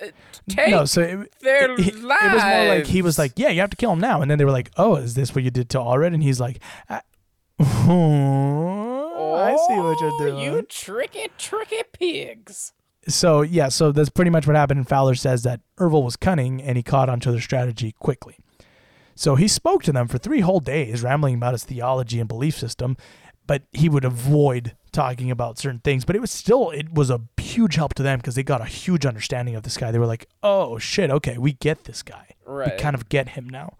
uh, uh, take no, so it, their it, it- it was more like he was like, yeah, you have to kill him now. And then they were like, oh, is this what you did to Allred? And he's like, I, I see what you're "Oh, doing. You tricky, tricky pigs. So yeah, so that's pretty much what happened. And Fowler says that Ervil was cunning and he caught onto their strategy quickly. So he spoke to them for three whole days, rambling about his theology and belief system, but he would avoid talking about certain things. But it was still it was a huge help to them because they got a huge understanding of this guy. They were like, "Oh shit, okay, we get this guy. We kind of get him now."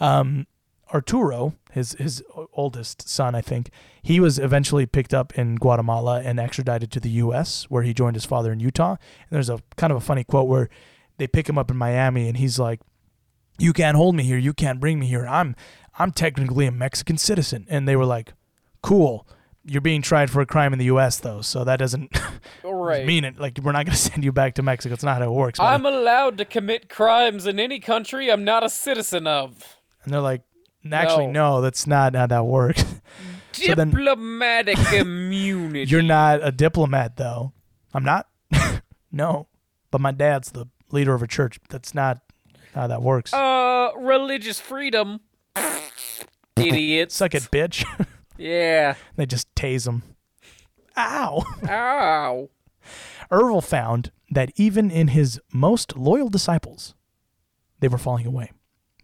Um, Arturo, his his oldest son, I think, he was eventually picked up in Guatemala and extradited to the U.S., where he joined his father in Utah. And there's a kind of a funny quote where they pick him up in Miami, and he's like, "You can't hold me here. You can't bring me here. I'm I'm technically a Mexican citizen." And they were like, "Cool." You're being tried for a crime in the U.S. though, so that doesn't Right. mean it. Like we're not going to send you back to Mexico. It's not how it works. buddy. I'm allowed to commit crimes in any country I'm not a citizen of. and they're like, "Actually, no, that's not how that works." So then- Diplomatic immunity. You're not a diplomat, though. I'm not. no, but my dad's the leader of a church. That's not how that works. Uh, religious freedom. Idiots. Suck it, bitch. Yeah. they just tase him. Ow. Ow. Ervil found that even in his most loyal disciples, they were falling away.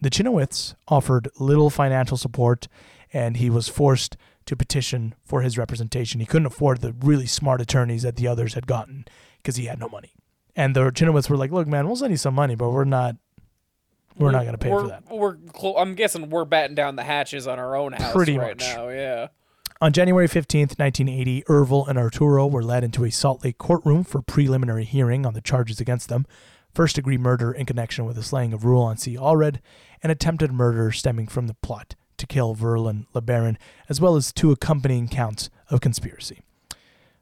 The Chynoweths offered little financial support, and he was forced to petition for his representation. He couldn't afford the really smart attorneys that the others had gotten because he had no money. And the Chynoweths were like, "Look, man, we'll send you some money, but we're not, we're not going to pay for that." We're clo- I'm guessing we're batting down the hatches on our own house Pretty right much. now. Yeah. On January 15th, 1980, Ervil and Arturo were led into a Salt Lake courtroom for preliminary hearing on the charges against them first degree murder in connection with the slaying of Rulon C. Allred, and attempted murder stemming from the plot to kill Verlan LeBaron, as well as two accompanying counts of conspiracy.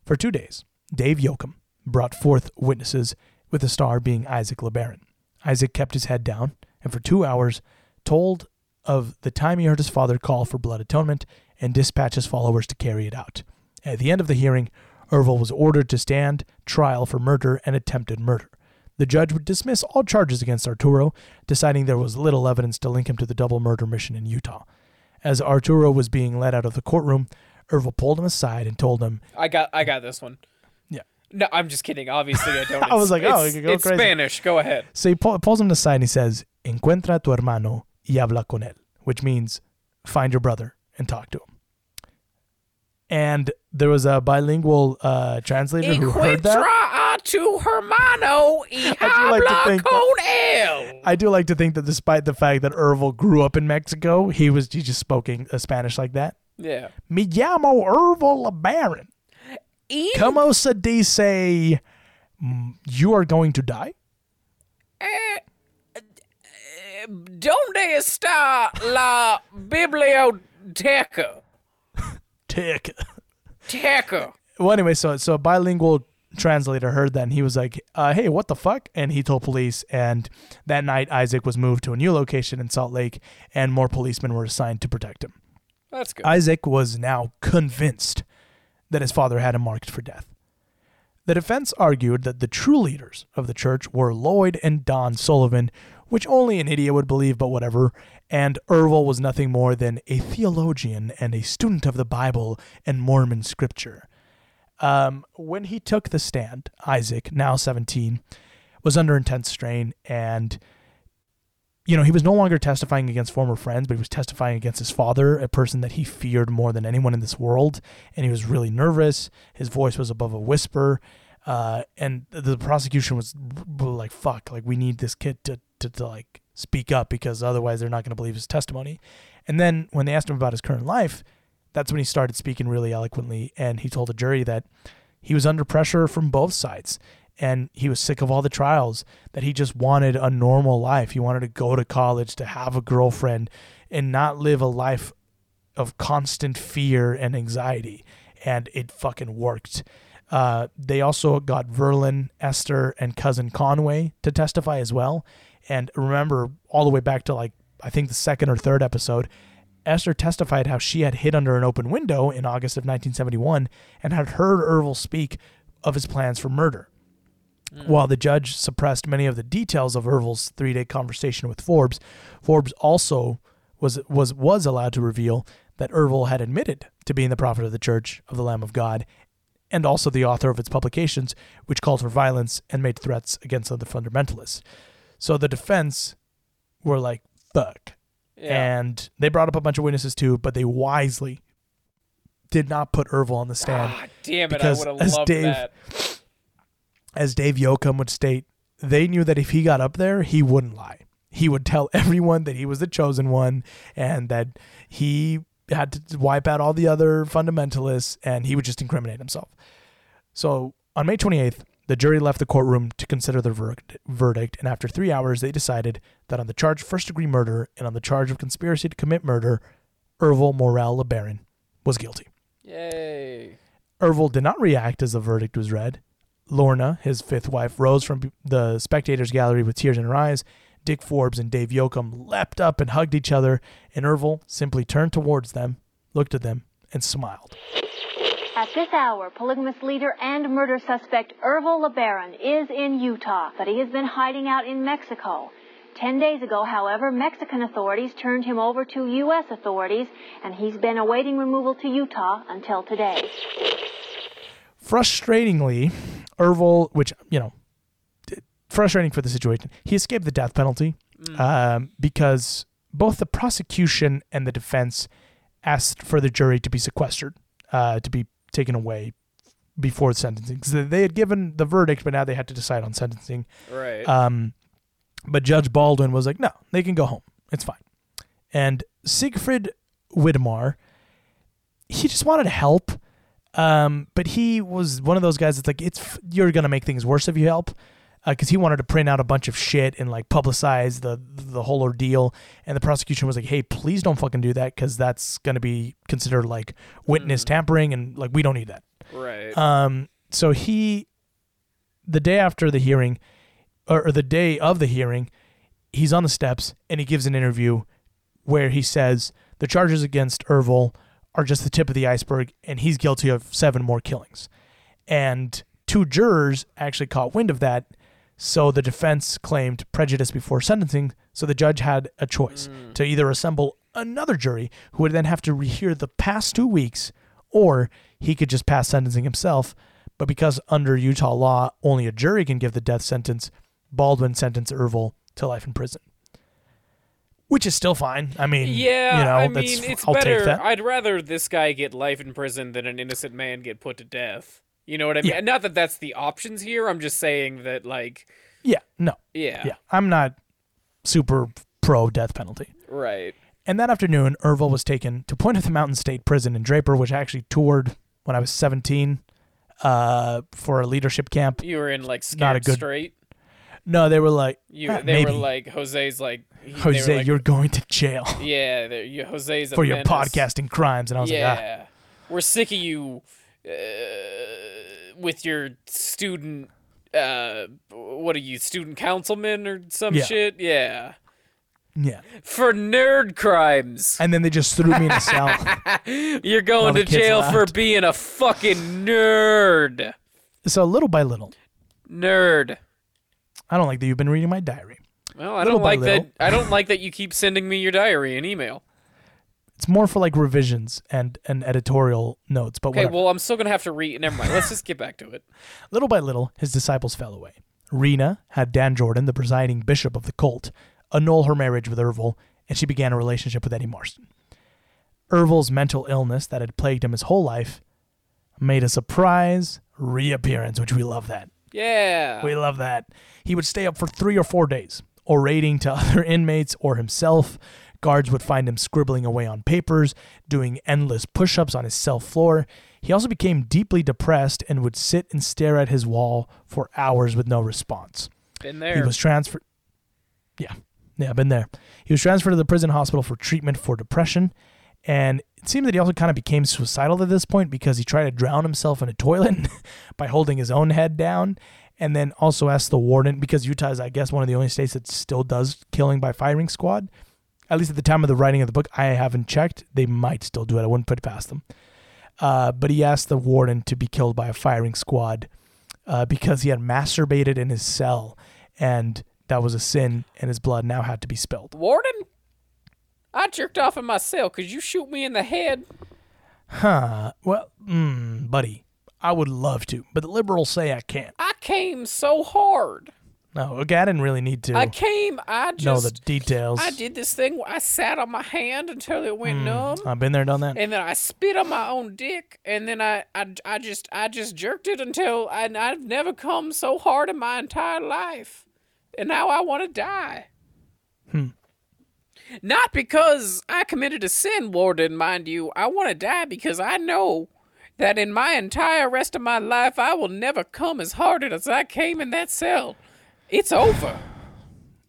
For two days, Dave Yocom brought forth witnesses, with the star being Isaac LeBaron. Isaac kept his head down, and for two hours told of the time he heard his father call for blood atonement and dispatch his followers to carry it out. At the end of the hearing, Ervil was ordered to stand trial for murder and attempted murder. The judge would dismiss all charges against Arturo, deciding there was little evidence to link him to the double murder mission in Utah. As Arturo was being led out of the courtroom, Ervil pulled him aside and told him, I got I got this one. Yeah. No, I'm just kidding. Obviously, I don't. I was like, oh, it's, go it's. Spanish. Go ahead. So he pull, pulls him aside and he says, Encuentra tu hermano y habla con él, which means find your brother and talk to him. And there was a bilingual uh, translator who heard that. To hermano y I do like to habla think con él. I do like to think that despite the fact that Ervil grew up in Mexico, he was he just spoke uh, Spanish like that. Yeah. Me llamo Ervil LeBaron. In Como se dice mm, you are going to die? ¿Dónde está la biblioteca? Tick. Teca. Well, anyway, so so a bilingual translator heard that and he was like, uh, "Hey, what the fuck?" And he told police. And that night, Isaac was moved to a new location in Salt Lake, and more policemen were assigned to protect him. That's good. Isaac was now convinced that his father had him marked for death. The defense argued that the true leaders of the church were Lloyd and Don Sullivan, which only an idiot would believe, but whatever, and Ervil was nothing more than a theologian and a student of the Bible and Mormon scripture. Um, when he took the stand, Isaac, now 17, was under intense strain and you know, he was no longer testifying against former friends, but he was testifying against his father, a person that he feared more than anyone in this world. And he was really nervous. His voice was above a whisper. Uh, and the prosecution was like, fuck, like, we need this kid to, to, to like speak up because otherwise they're not going to believe his testimony. And then when they asked him about his current life, that's when he started speaking really eloquently. And he told the jury that he was under pressure from both sides and he was sick of all the trials that he just wanted a normal life he wanted to go to college to have a girlfriend and not live a life of constant fear and anxiety and it fucking worked uh, they also got Verlan esther and cousin conway to testify as well and remember all the way back to like i think the second or third episode Esther testified how she had hid under an open window in August of 1971 and had heard Ervil speak of his plans for murder. Hmm. While the judge suppressed many of the details of Ervil's three-day conversation with Forbes, Forbes also was was was allowed to reveal that Ervil had admitted to being the prophet of the Church of the Lamb of God, and also the author of its publications, which called for violence and made threats against other fundamentalists. So the defense were like, "Fuck," Yeah. and they brought up a bunch of witnesses too, but they wisely did not put Ervil on the stand Ah, damn it! I because would have loved Dave- that. as Dave Yocom would state, they knew that if he got up there, he wouldn't lie. He would tell everyone that he was the chosen one and that he had to wipe out all the other fundamentalists and he would just incriminate himself. So on May 28th, the jury left the courtroom to consider the verdict, verdict, and after three hours, they decided that on the charge of first degree murder and on the charge of conspiracy to commit murder, Ervil Morrell LeBaron was guilty. Yay! Ervil did not react as the verdict was read. Lorna, his fifth wife, rose from the spectators' gallery with tears in her eyes. Dick Forbes and Dave Yocom leapt up and hugged each other, and Ervil simply turned towards them, looked at them, and smiled. At this hour, polygamous leader and murder suspect Ervil LeBaron is in Utah, but he has been hiding out in Mexico. Ten days ago, however, Mexican authorities turned him over to U.S. authorities, and he's been awaiting removal to Utah until today. Frustratingly, Ervil, which, you know, frustrating for the situation, he escaped the death penalty um, because both the prosecution and the defense asked for the jury to be sequestered, uh, to be taken away before sentencing. 'Cause they had given the verdict, but now they had to decide on sentencing. Right. Um, but Judge Baldwin was like, no, they can go home. It's fine. And Siegfried Widmar, he just wanted to help. Um, but he was one of those guys that's like, it's you're gonna make things worse if you help, because he wanted to print out a bunch of shit and like publicize the the whole ordeal. And the prosecution was like, hey, please don't fucking do that, because that's gonna be considered like witness tampering, and like we don't need that. Right. Um, so he, the day after the hearing, or, or the day of the hearing, he's on the steps and he gives an interview where he says the charges against Ervil are just the tip of the iceberg and he's guilty of seven more killings. And two jurors actually caught wind of that. So the defense claimed prejudice before sentencing. So the judge had a choice mm. to either assemble another jury who would then have to rehear the past two weeks, or he could just pass sentencing himself. But because under Utah law, only a jury can give the death sentence, Baldwin sentenced Ervil to life in prison. which is still fine. I mean, Yeah, you know, I mean, it's I'll better. take that. I'd rather this guy get life in prison than an innocent man get put to death. You know what I mean? Yeah. Not that that's the options here. I'm just saying that, like, yeah, no, yeah, yeah, I'm not super pro death penalty. right. And that afternoon, Ervil was taken to Point of the Mountain State Prison in Draper, which I actually toured when I was 17 uh, for a leadership camp. You were in like Not a good- straight. No, they were like, You, "Ah, they maybe. were like Jose's like he- Jose, like, you're going to jail yeah, they're- you, Jose's a for your menace." podcasting crimes. And I was like, ah. yeah, we're sick of you uh, with your student. Uh, what are you, student councilman or some Yeah. shit? Yeah, yeah. for nerd crimes. And then they just threw me in a cell. You're going to jail for being a fucking nerd. so little by little, Nerd. I don't like that you've been reading my diary. Well, I Little don't like little. that. I don't like that you keep sending me your diary in email. It's more for like revisions and, and editorial notes. But Okay, whatever. well, I'm still gonna have to read. Never mind. Let's just get back to it. Little by little, his disciples fell away. Rena had Dan Jordan, the presiding bishop of the cult, annul her marriage with Ervil, and she began a relationship with Eddie Marston. Ervil's mental illness that had plagued him his whole life made a surprise reappearance, which we love that. Yeah. We love that. He would stay up for three or four days, orating to other inmates or himself. Guards would find him scribbling away on papers, doing endless push ups on his cell floor. He also became deeply depressed and would sit and stare at his wall for hours with no response. Been there. He was transferred. Yeah, yeah, I've been there. He was transferred to the prison hospital for treatment for depression, and it seemed that he also kind of became suicidal at this point because he tried to drown himself in a toilet by holding his own head down, and then also asked the warden because Utah is, I guess, one of the only states that still does killing by firing squad. At least at the time of the writing of the book, I haven't checked. They might still do it. I wouldn't put it past them. Uh, but he asked the warden to be killed by a firing squad uh, because he had masturbated in his cell, and that was a sin, and his blood now had to be spilled. Warden, I jerked off in my cell. Could you shoot me in the head? Huh. Well, mm, buddy, I would love to, but the liberals say I can't. I came so hard. No, okay, I didn't really need to I came. I just know the details. I did this thing. Where I sat on my hand until it went numb. I've been there, done that. and then I spit on my own dick, and then I, I, I just, I just jerked it until I, I've never come so hard in my entire life, and now I want to die. Hmm. Not because I committed a sin, Warden, mind you. I want to die because I know that in my entire rest of my life, I will never come as hard as I came in that cell. It's over.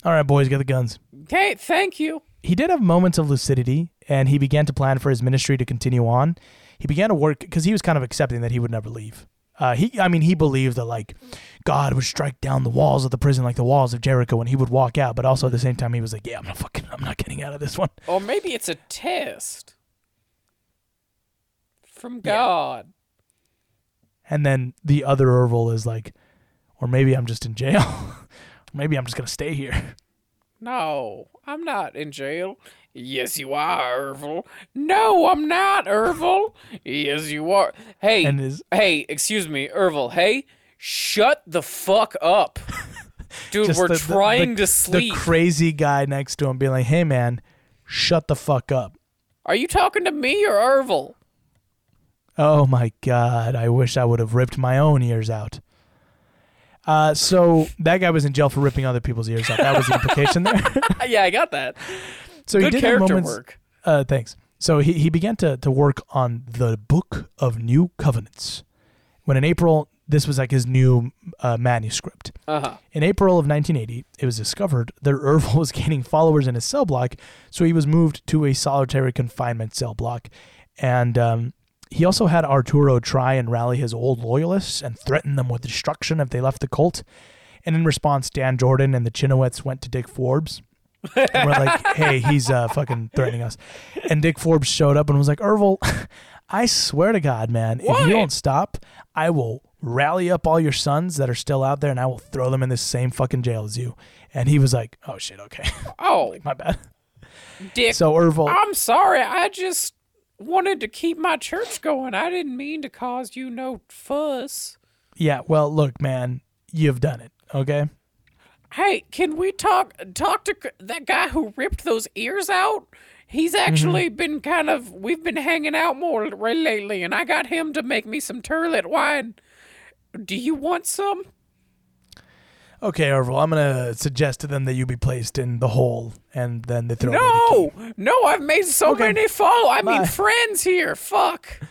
All right, boys, get the guns. Okay, thank you. He did have moments of lucidity, and he began to plan for his ministry to continue on. He began to work because he was kind of accepting that he would never leave. Uh, he, I mean, he believed that like God would strike down the walls of the prison like the walls of Jericho, and he would walk out. But also at the same time, he was like, "Yeah, I'm not fucking, I'm not getting out of this one." Or maybe it's a test from God. And then the other Ervil is like, or maybe I'm just in jail. maybe I'm just gonna stay here. No, I'm not in jail. Yes, you are, Ervil. No, I'm not, Ervil. Yes, you are. Hey, And is- hey, excuse me, Ervil. Hey, shut the fuck up, dude. Just we're the- the- trying the- to sleep. The crazy guy next to him being like, "Hey, man, shut the fuck up." Are you talking to me or Ervil? Oh my god, I wish I would have ripped my own ears out. Uh, so that guy was in jail for ripping other people's ears out. That was the implication there. yeah, I got that. So he did character moments- work. Uh, thanks. So he, he began to, to work on the Book of New Covenants. When in April, this was like his new uh, manuscript. Uh-huh. In April of 1980, it was discovered that Ervil was gaining followers in his cell block, so he was moved to a solitary confinement cell block. And um, he also had Arturo try and rally his old loyalists and threaten them with destruction if they left the cult. And in response, Dan Jordan and the Chynoweths went to Dick Forbes. and we're like, hey, he's uh, fucking threatening us. And Dick Forbes showed up and was like, Ervil, I swear to God, man, if you don't stop, I will rally up all your sons that are still out there and I will throw them in the same fucking jail as you. And he was like, oh shit, okay. Oh, My bad. Dick. So Ervil, I'm sorry. I just wanted to keep my church going. I didn't mean to cause you no fuss. yeah, well, look, man, you've done it, okay? Hey, can we talk talk to that guy who ripped those ears out? He's mm-hmm. actually been kind of we've been hanging out more lately, and I got him to make me some turlet wine. Do you want some? Okay, Orville, I'm gonna suggest to them that you be placed in the hole, and then they throw. away the No, no, I've made so Okay. many follow. I mean, friends here. Fuck.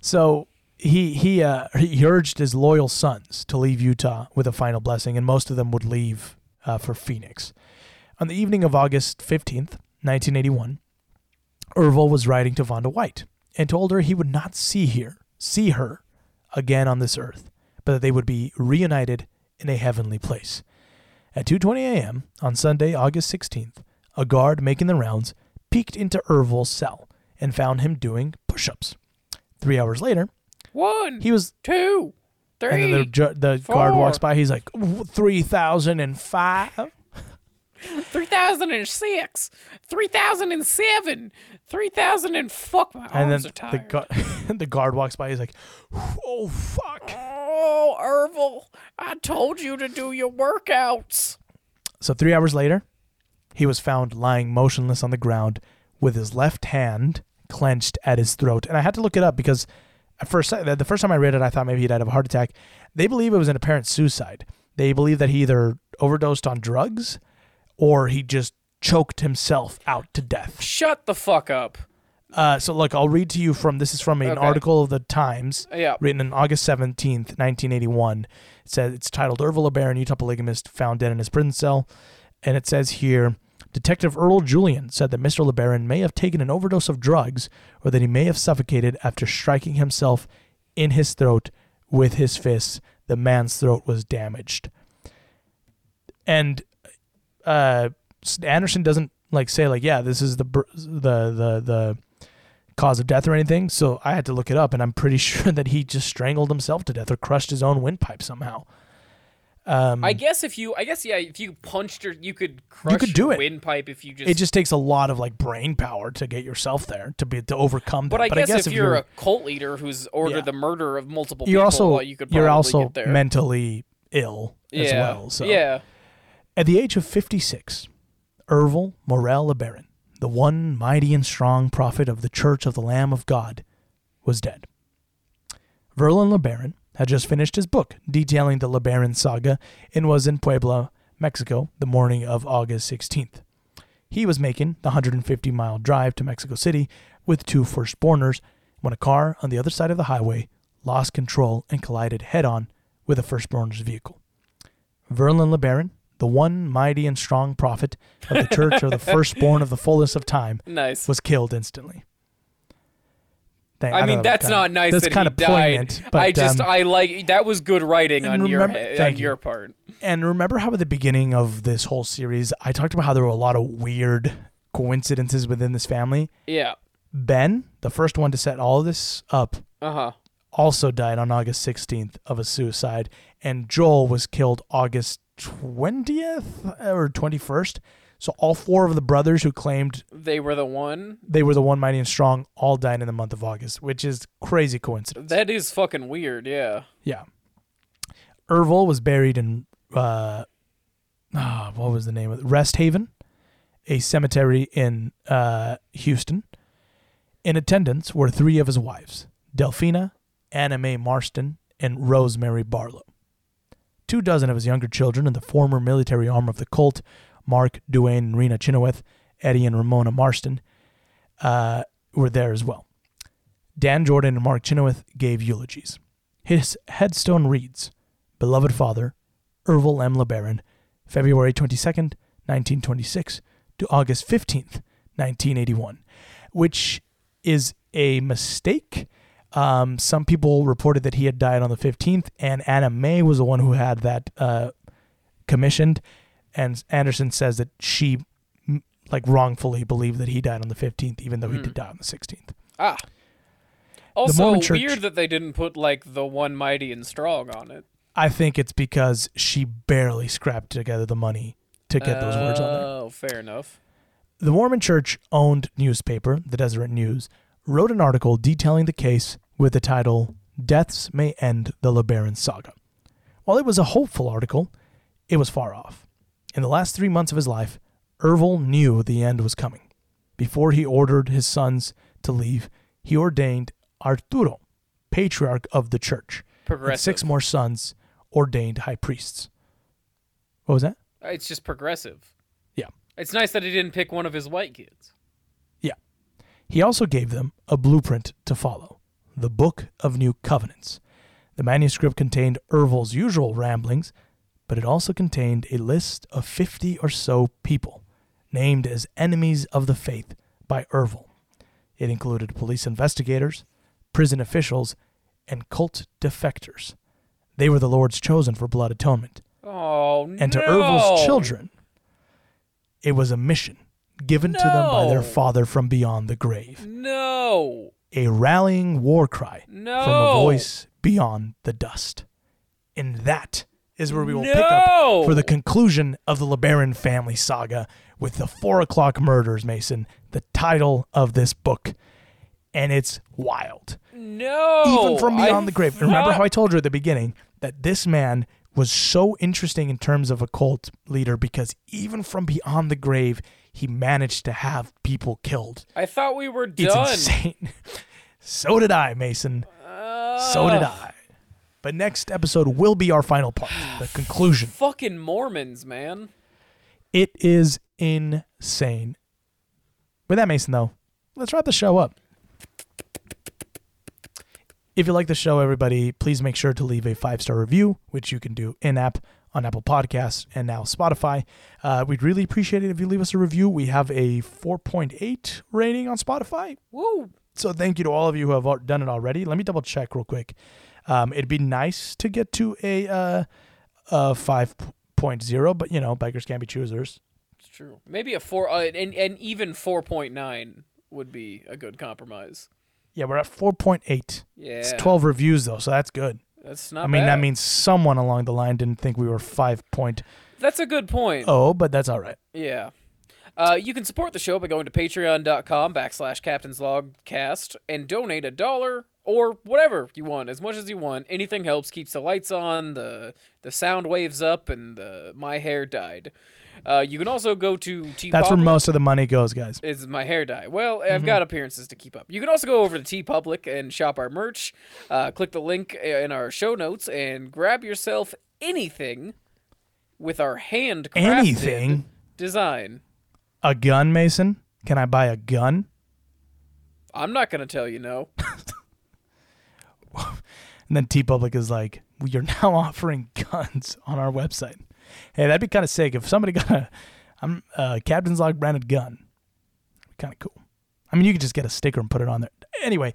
So he he uh, he urged his loyal sons to leave Utah with a final blessing, and most of them would leave uh, for Phoenix. On the evening of August fifteenth, nineteen eighty one, Ervil was writing to Vonda White and told her he would not see her see her again on this earth, but that they would be reunited in a heavenly place. At 2:20 a.m. on Sunday, August 16th, a guard making the rounds peeked into Ervil's cell and found him doing push-ups. 3 hours later, One, he was two, three. and then the, ju- the guard walks by. He's like, 3005. 3006, 3007, 3000 and fuck my And then arms are the, tired. gu- the guard walks by. He's like, oh, fuck. Oh, Ervil, I told you to do your workouts. So three hours later, he was found lying motionless on the ground with his left hand clenched at his throat. And I had to look it up because at first, the first time I read it, I thought maybe he died of a heart attack. They believe it was an apparent suicide. They believe that he either overdosed on drugs or he just choked himself out to death. Shut the fuck up. Uh, so look, I'll read to you from this is from an Okay. article of the Times, Yeah. written on August seventeenth, nineteen eighty one. It says it's titled "Ervil LeBaron, Utah polygamist, found dead in his prison cell," and it says here. Detective Earl Julian said that Mr. LeBaron may have taken an overdose of drugs or that he may have suffocated after striking himself in his throat with his fists. The man's throat was damaged. And uh, Anderson doesn't like say like, yeah, this is the the the the cause of death or anything. So I had to look it up, and I'm pretty sure that he just strangled himself to death or crushed his own windpipe somehow. Um, I guess if you, I guess yeah, if you punched your, you could crush you could do your it. windpipe if you just. it just takes a lot of like brain power to get yourself there to be to overcome that. but I, guess, if, you're, a cult leader who's ordered Yeah. the murder of multiple you're people, also uh, you could you're also get there. mentally ill as Yeah. well. So Yeah. At the age of 56, Ervil Morrell LeBaron, the one mighty and strong prophet of the Church of the Lamb of God, was dead. Verlan LeBaron had just finished his book detailing the LeBaron saga and was in Puebla, Mexico, the morning of August 16th. He was making the 150 mile drive to Mexico City with two firstborners when a car on the other side of the highway lost control and collided head on with a firstborn's vehicle. Verlin LeBaron, the one mighty and strong prophet of the church of the firstborn of the fullness of time, Nice. was killed instantly. Thank- I don't mean, know, that's not nice That's that kind he of died. poignant. But, I just, um, I like that was good writing on your remember- thank on you. your part. And remember how at the beginning of this whole series, I talked about how there were a lot of weird coincidences within this family. Yeah. Ben, the first one to set all of this up, Uh huh. also died on August 16th of a suicide, and Joel was killed August 20th or 21st. So all four of the brothers who claimed They were the one. they were the one mighty and strong all died in the month of August, which is crazy coincidence. That is fucking weird. Yeah. Yeah. Ervil was buried in uh ah, what was the name of it? Rest Haven, a cemetery in uh Houston. In attendance were three of his wives, Delfina, Anna Mae Marston, and Rosemary Barlow. Two dozen of his younger children and the former military arm of the cult, Mark, Duane, and Rena Chynoweth, Eddie and Ramona Marston, uh, were there as well. Dan Jordan and Mark Chynoweth gave eulogies. His headstone reads, Beloved Father, Ervil M. LeBaron, February 22nd, 1926 to August 15th, 1981, which is a mistake. Um, some people reported that he had died on the 15th, and Anna May was the one who had that uh, commissioned. And Anderson says that she, like, wrongfully believed that he died on the 15th, even though he Hmm. did die on the 16th. Ah. Also, Church- weird that they didn't put like the one mighty and strong on it. I think it's because she barely scrapped together the money to get those words on there. Oh, fair enough. The Mormon Church owned newspaper, the Deseret News, wrote an article detailing the case with the title Deaths May End the LeBaron Saga. While it was a hopeful article, it was far off. In the last three months of his life, Ervil knew the end was coming. Before he ordered his sons to leave, he ordained Arturo, patriarch of the church, and six more sons ordained high priests. What was that? It's just progressive. Yeah. It's nice that he didn't pick one of his white kids. He also gave them a blueprint to follow the Book of New Covenants. The manuscript contained Ervil's usual ramblings, but it also contained a list of 50 or so people named as enemies of the faith by Ervil. It included police investigators, prison officials, and cult defectors. They were the Lord's chosen for blood atonement. Oh And to no. Ervil's children, it was a mission given to them by their father from beyond the grave. No. A rallying war cry no. from a voice beyond the dust. And that is where we will pick up for the conclusion of the LeBaron family saga with the Four O'Clock Murders, Mason, the title of this book. And it's wild. No. Even from beyond I the grave. Remember how I told you at the beginning that this man was so interesting in terms of a cult leader because even from beyond the grave, he managed to have people killed. I thought we were done. It's insane. so did I, Mason. so did I. But next episode will be our final part, the conclusion. Fucking Mormons, man. It is insane. With that, Mason, though, let's wrap the show up. If you like the show, everybody, please make sure to leave a five star review, which you can do in app on Apple Podcasts and now Spotify. Uh, we'd really appreciate it if you leave us a review. We have a 4.8 rating on Spotify. Woo. So thank you to all of you who have done it already. Let me double check real quick. Um, it'd be nice to get to a uh, a 5.0, but you know, bikers can't be choosers. It's true. Maybe a four, uh, and and even four point nine would be a good compromise. Yeah, we're at 4.8. Yeah. It's 12 reviews though, so that's good. That's not. I mean, that means someone along the line didn't think we were 5.0, point. that's a good point. Oh, but that's all right. Yeah. Uh, you can support the show by going to patreon.com backslash captain's log cast and donate a dollar or whatever you want, as much as you want. Anything helps, keeps the lights on, the the sound waves up, and the my hair dyed. Uh, you can also go to T That's where most of the money goes, guys. is my hair dye. Well, I've Mhm. got appearances to keep up. You can also go over to Teepublic and shop our merch. Uh, click the link in our show notes and grab yourself anything with our handcrafted Anything? design. A gun, Mason? Can I buy a gun? I'm not gonna tell you no. And then Teepublic is like, we are now offering guns on our website. Hey, that'd be kind of sick if somebody got a I'm a Captain's Log branded gun. Kind of cool. I mean, you could just get a sticker and put it on there. Anyway,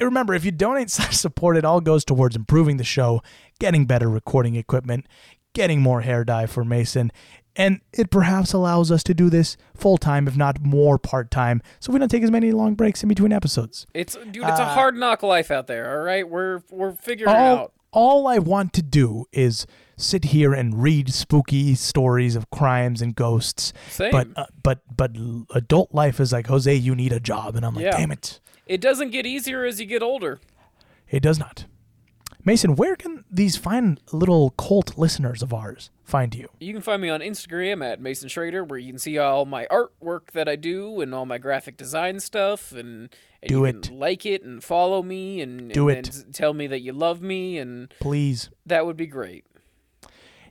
remember if you donate slash support, it all goes towards improving the show, getting better recording equipment, getting more hair dye for Mason, and it perhaps allows us to do this full time, if not more part time, so we don't take as many long breaks in between episodes. It's dude, it's a Uh, hard knock life out there. All right, we're we're figuring all, out. all I want to do is sit here and read spooky stories of crimes and ghosts. Same. But uh, but but adult life is like Jose, you need a job, and I'm like, Yeah. damn it, It doesn't get easier as you get older. it does not. Mason, where can these fine little cult listeners of ours find you? You can find me on Instagram at Mason Schrader, where you can see all my artwork that I do and all my graphic design stuff, and, and Do it. like it and follow me and Do and, it. and tell me that you love me, and Please. that would be great.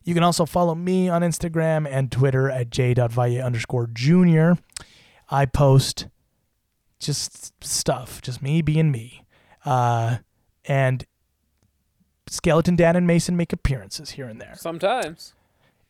You can also follow me on Instagram and Twitter at j.valle underscore junior. I post just stuff, just me being me. Uh, and Skeleton Dan and Mason make appearances here and there. Sometimes.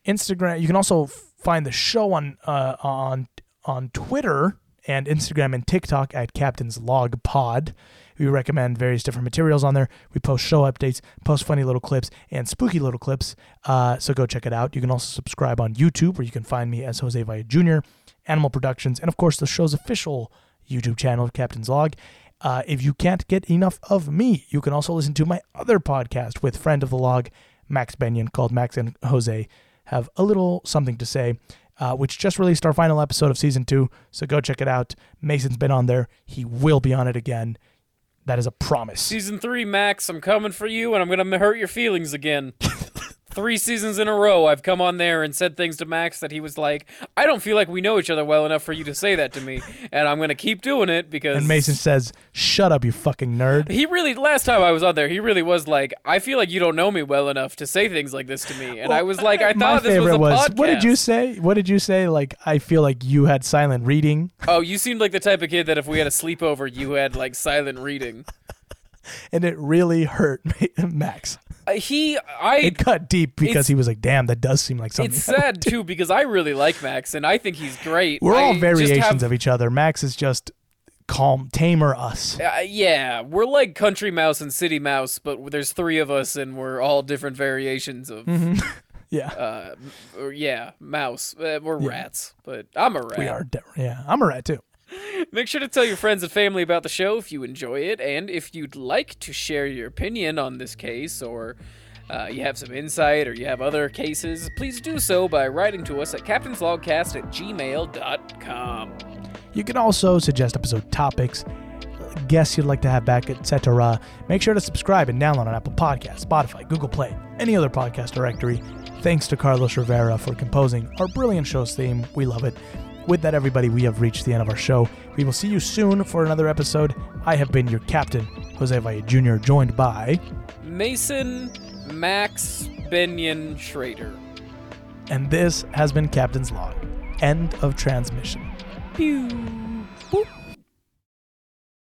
Instagram. You can also find the show on uh, on on Twitter and Instagram and TikTok at Captain's Log Pod. We recommend various different materials on there. We post show updates, post funny little clips, and spooky little clips. Uh, so go check it out. You can also subscribe on YouTube, where you can find me as Jose Valle Jr., Animal Productions, and of course the show's official YouTube channel, Captain's Log. Uh, if you can't get enough of me, you can also listen to my other podcast with friend of the log, Max Benyon, called Max and Jose Have a Little Something to Say, uh, which just released our final episode of season two. So go check it out. Mason's been on there. He will be on it again. That is a promise. Season three, Max, I'm coming for you, and I'm gonna hurt your feelings again. three seasons in a row, I've come on there and said things to Max that he was like, I don't feel like we know each other well enough for you to say that to me. And I'm going to keep doing it because. And Mason says, "Shut up, you fucking nerd." He really, last time I was on there, he really was like, I feel like you don't know me well enough to say things like this to me. And I was like, I My thought this was a was, podcast. what did you say? What did you say? Like, I feel like you had silent reading, Oh, you seemed like the type of kid that if we had a sleepover, you had like silent reading. And it really hurt Max. Uh, he, I. It cut deep because he was like, "Damn, that does seem like something." It's sad too because I really like Max and I think he's great. We're all I just variations have- of each other. Max is just calm, tamer us. Uh, yeah, we're like Country Mouse and City Mouse, but there's three of us and we're all different variations of. Mhm. yeah, Uh, yeah, mouse. Uh, we're rats, but I'm a rat. we are. di- Yeah, I'm a rat too. Make sure to tell your friends and family about the show if you enjoy it, and if you'd like to share your opinion on this case, or uh, you have some insight, or you have other cases, please do so by writing to us at captainslogcast at gmail.com. You can also suggest episode topics, guests you'd like to have back, etc. Make sure to subscribe and download on Apple Podcasts, Spotify, Google Play, any other podcast directory. Thanks to Carlos Rivera for composing our brilliant show's theme. We love it. With that, everybody, we have reached the end of our show. We will see you soon for another episode. I have been your captain, Jose Valle Jr., joined by, Mason Max Benyon Schrader. and this has been Captain's Log. End of transmission. Pew. Boop.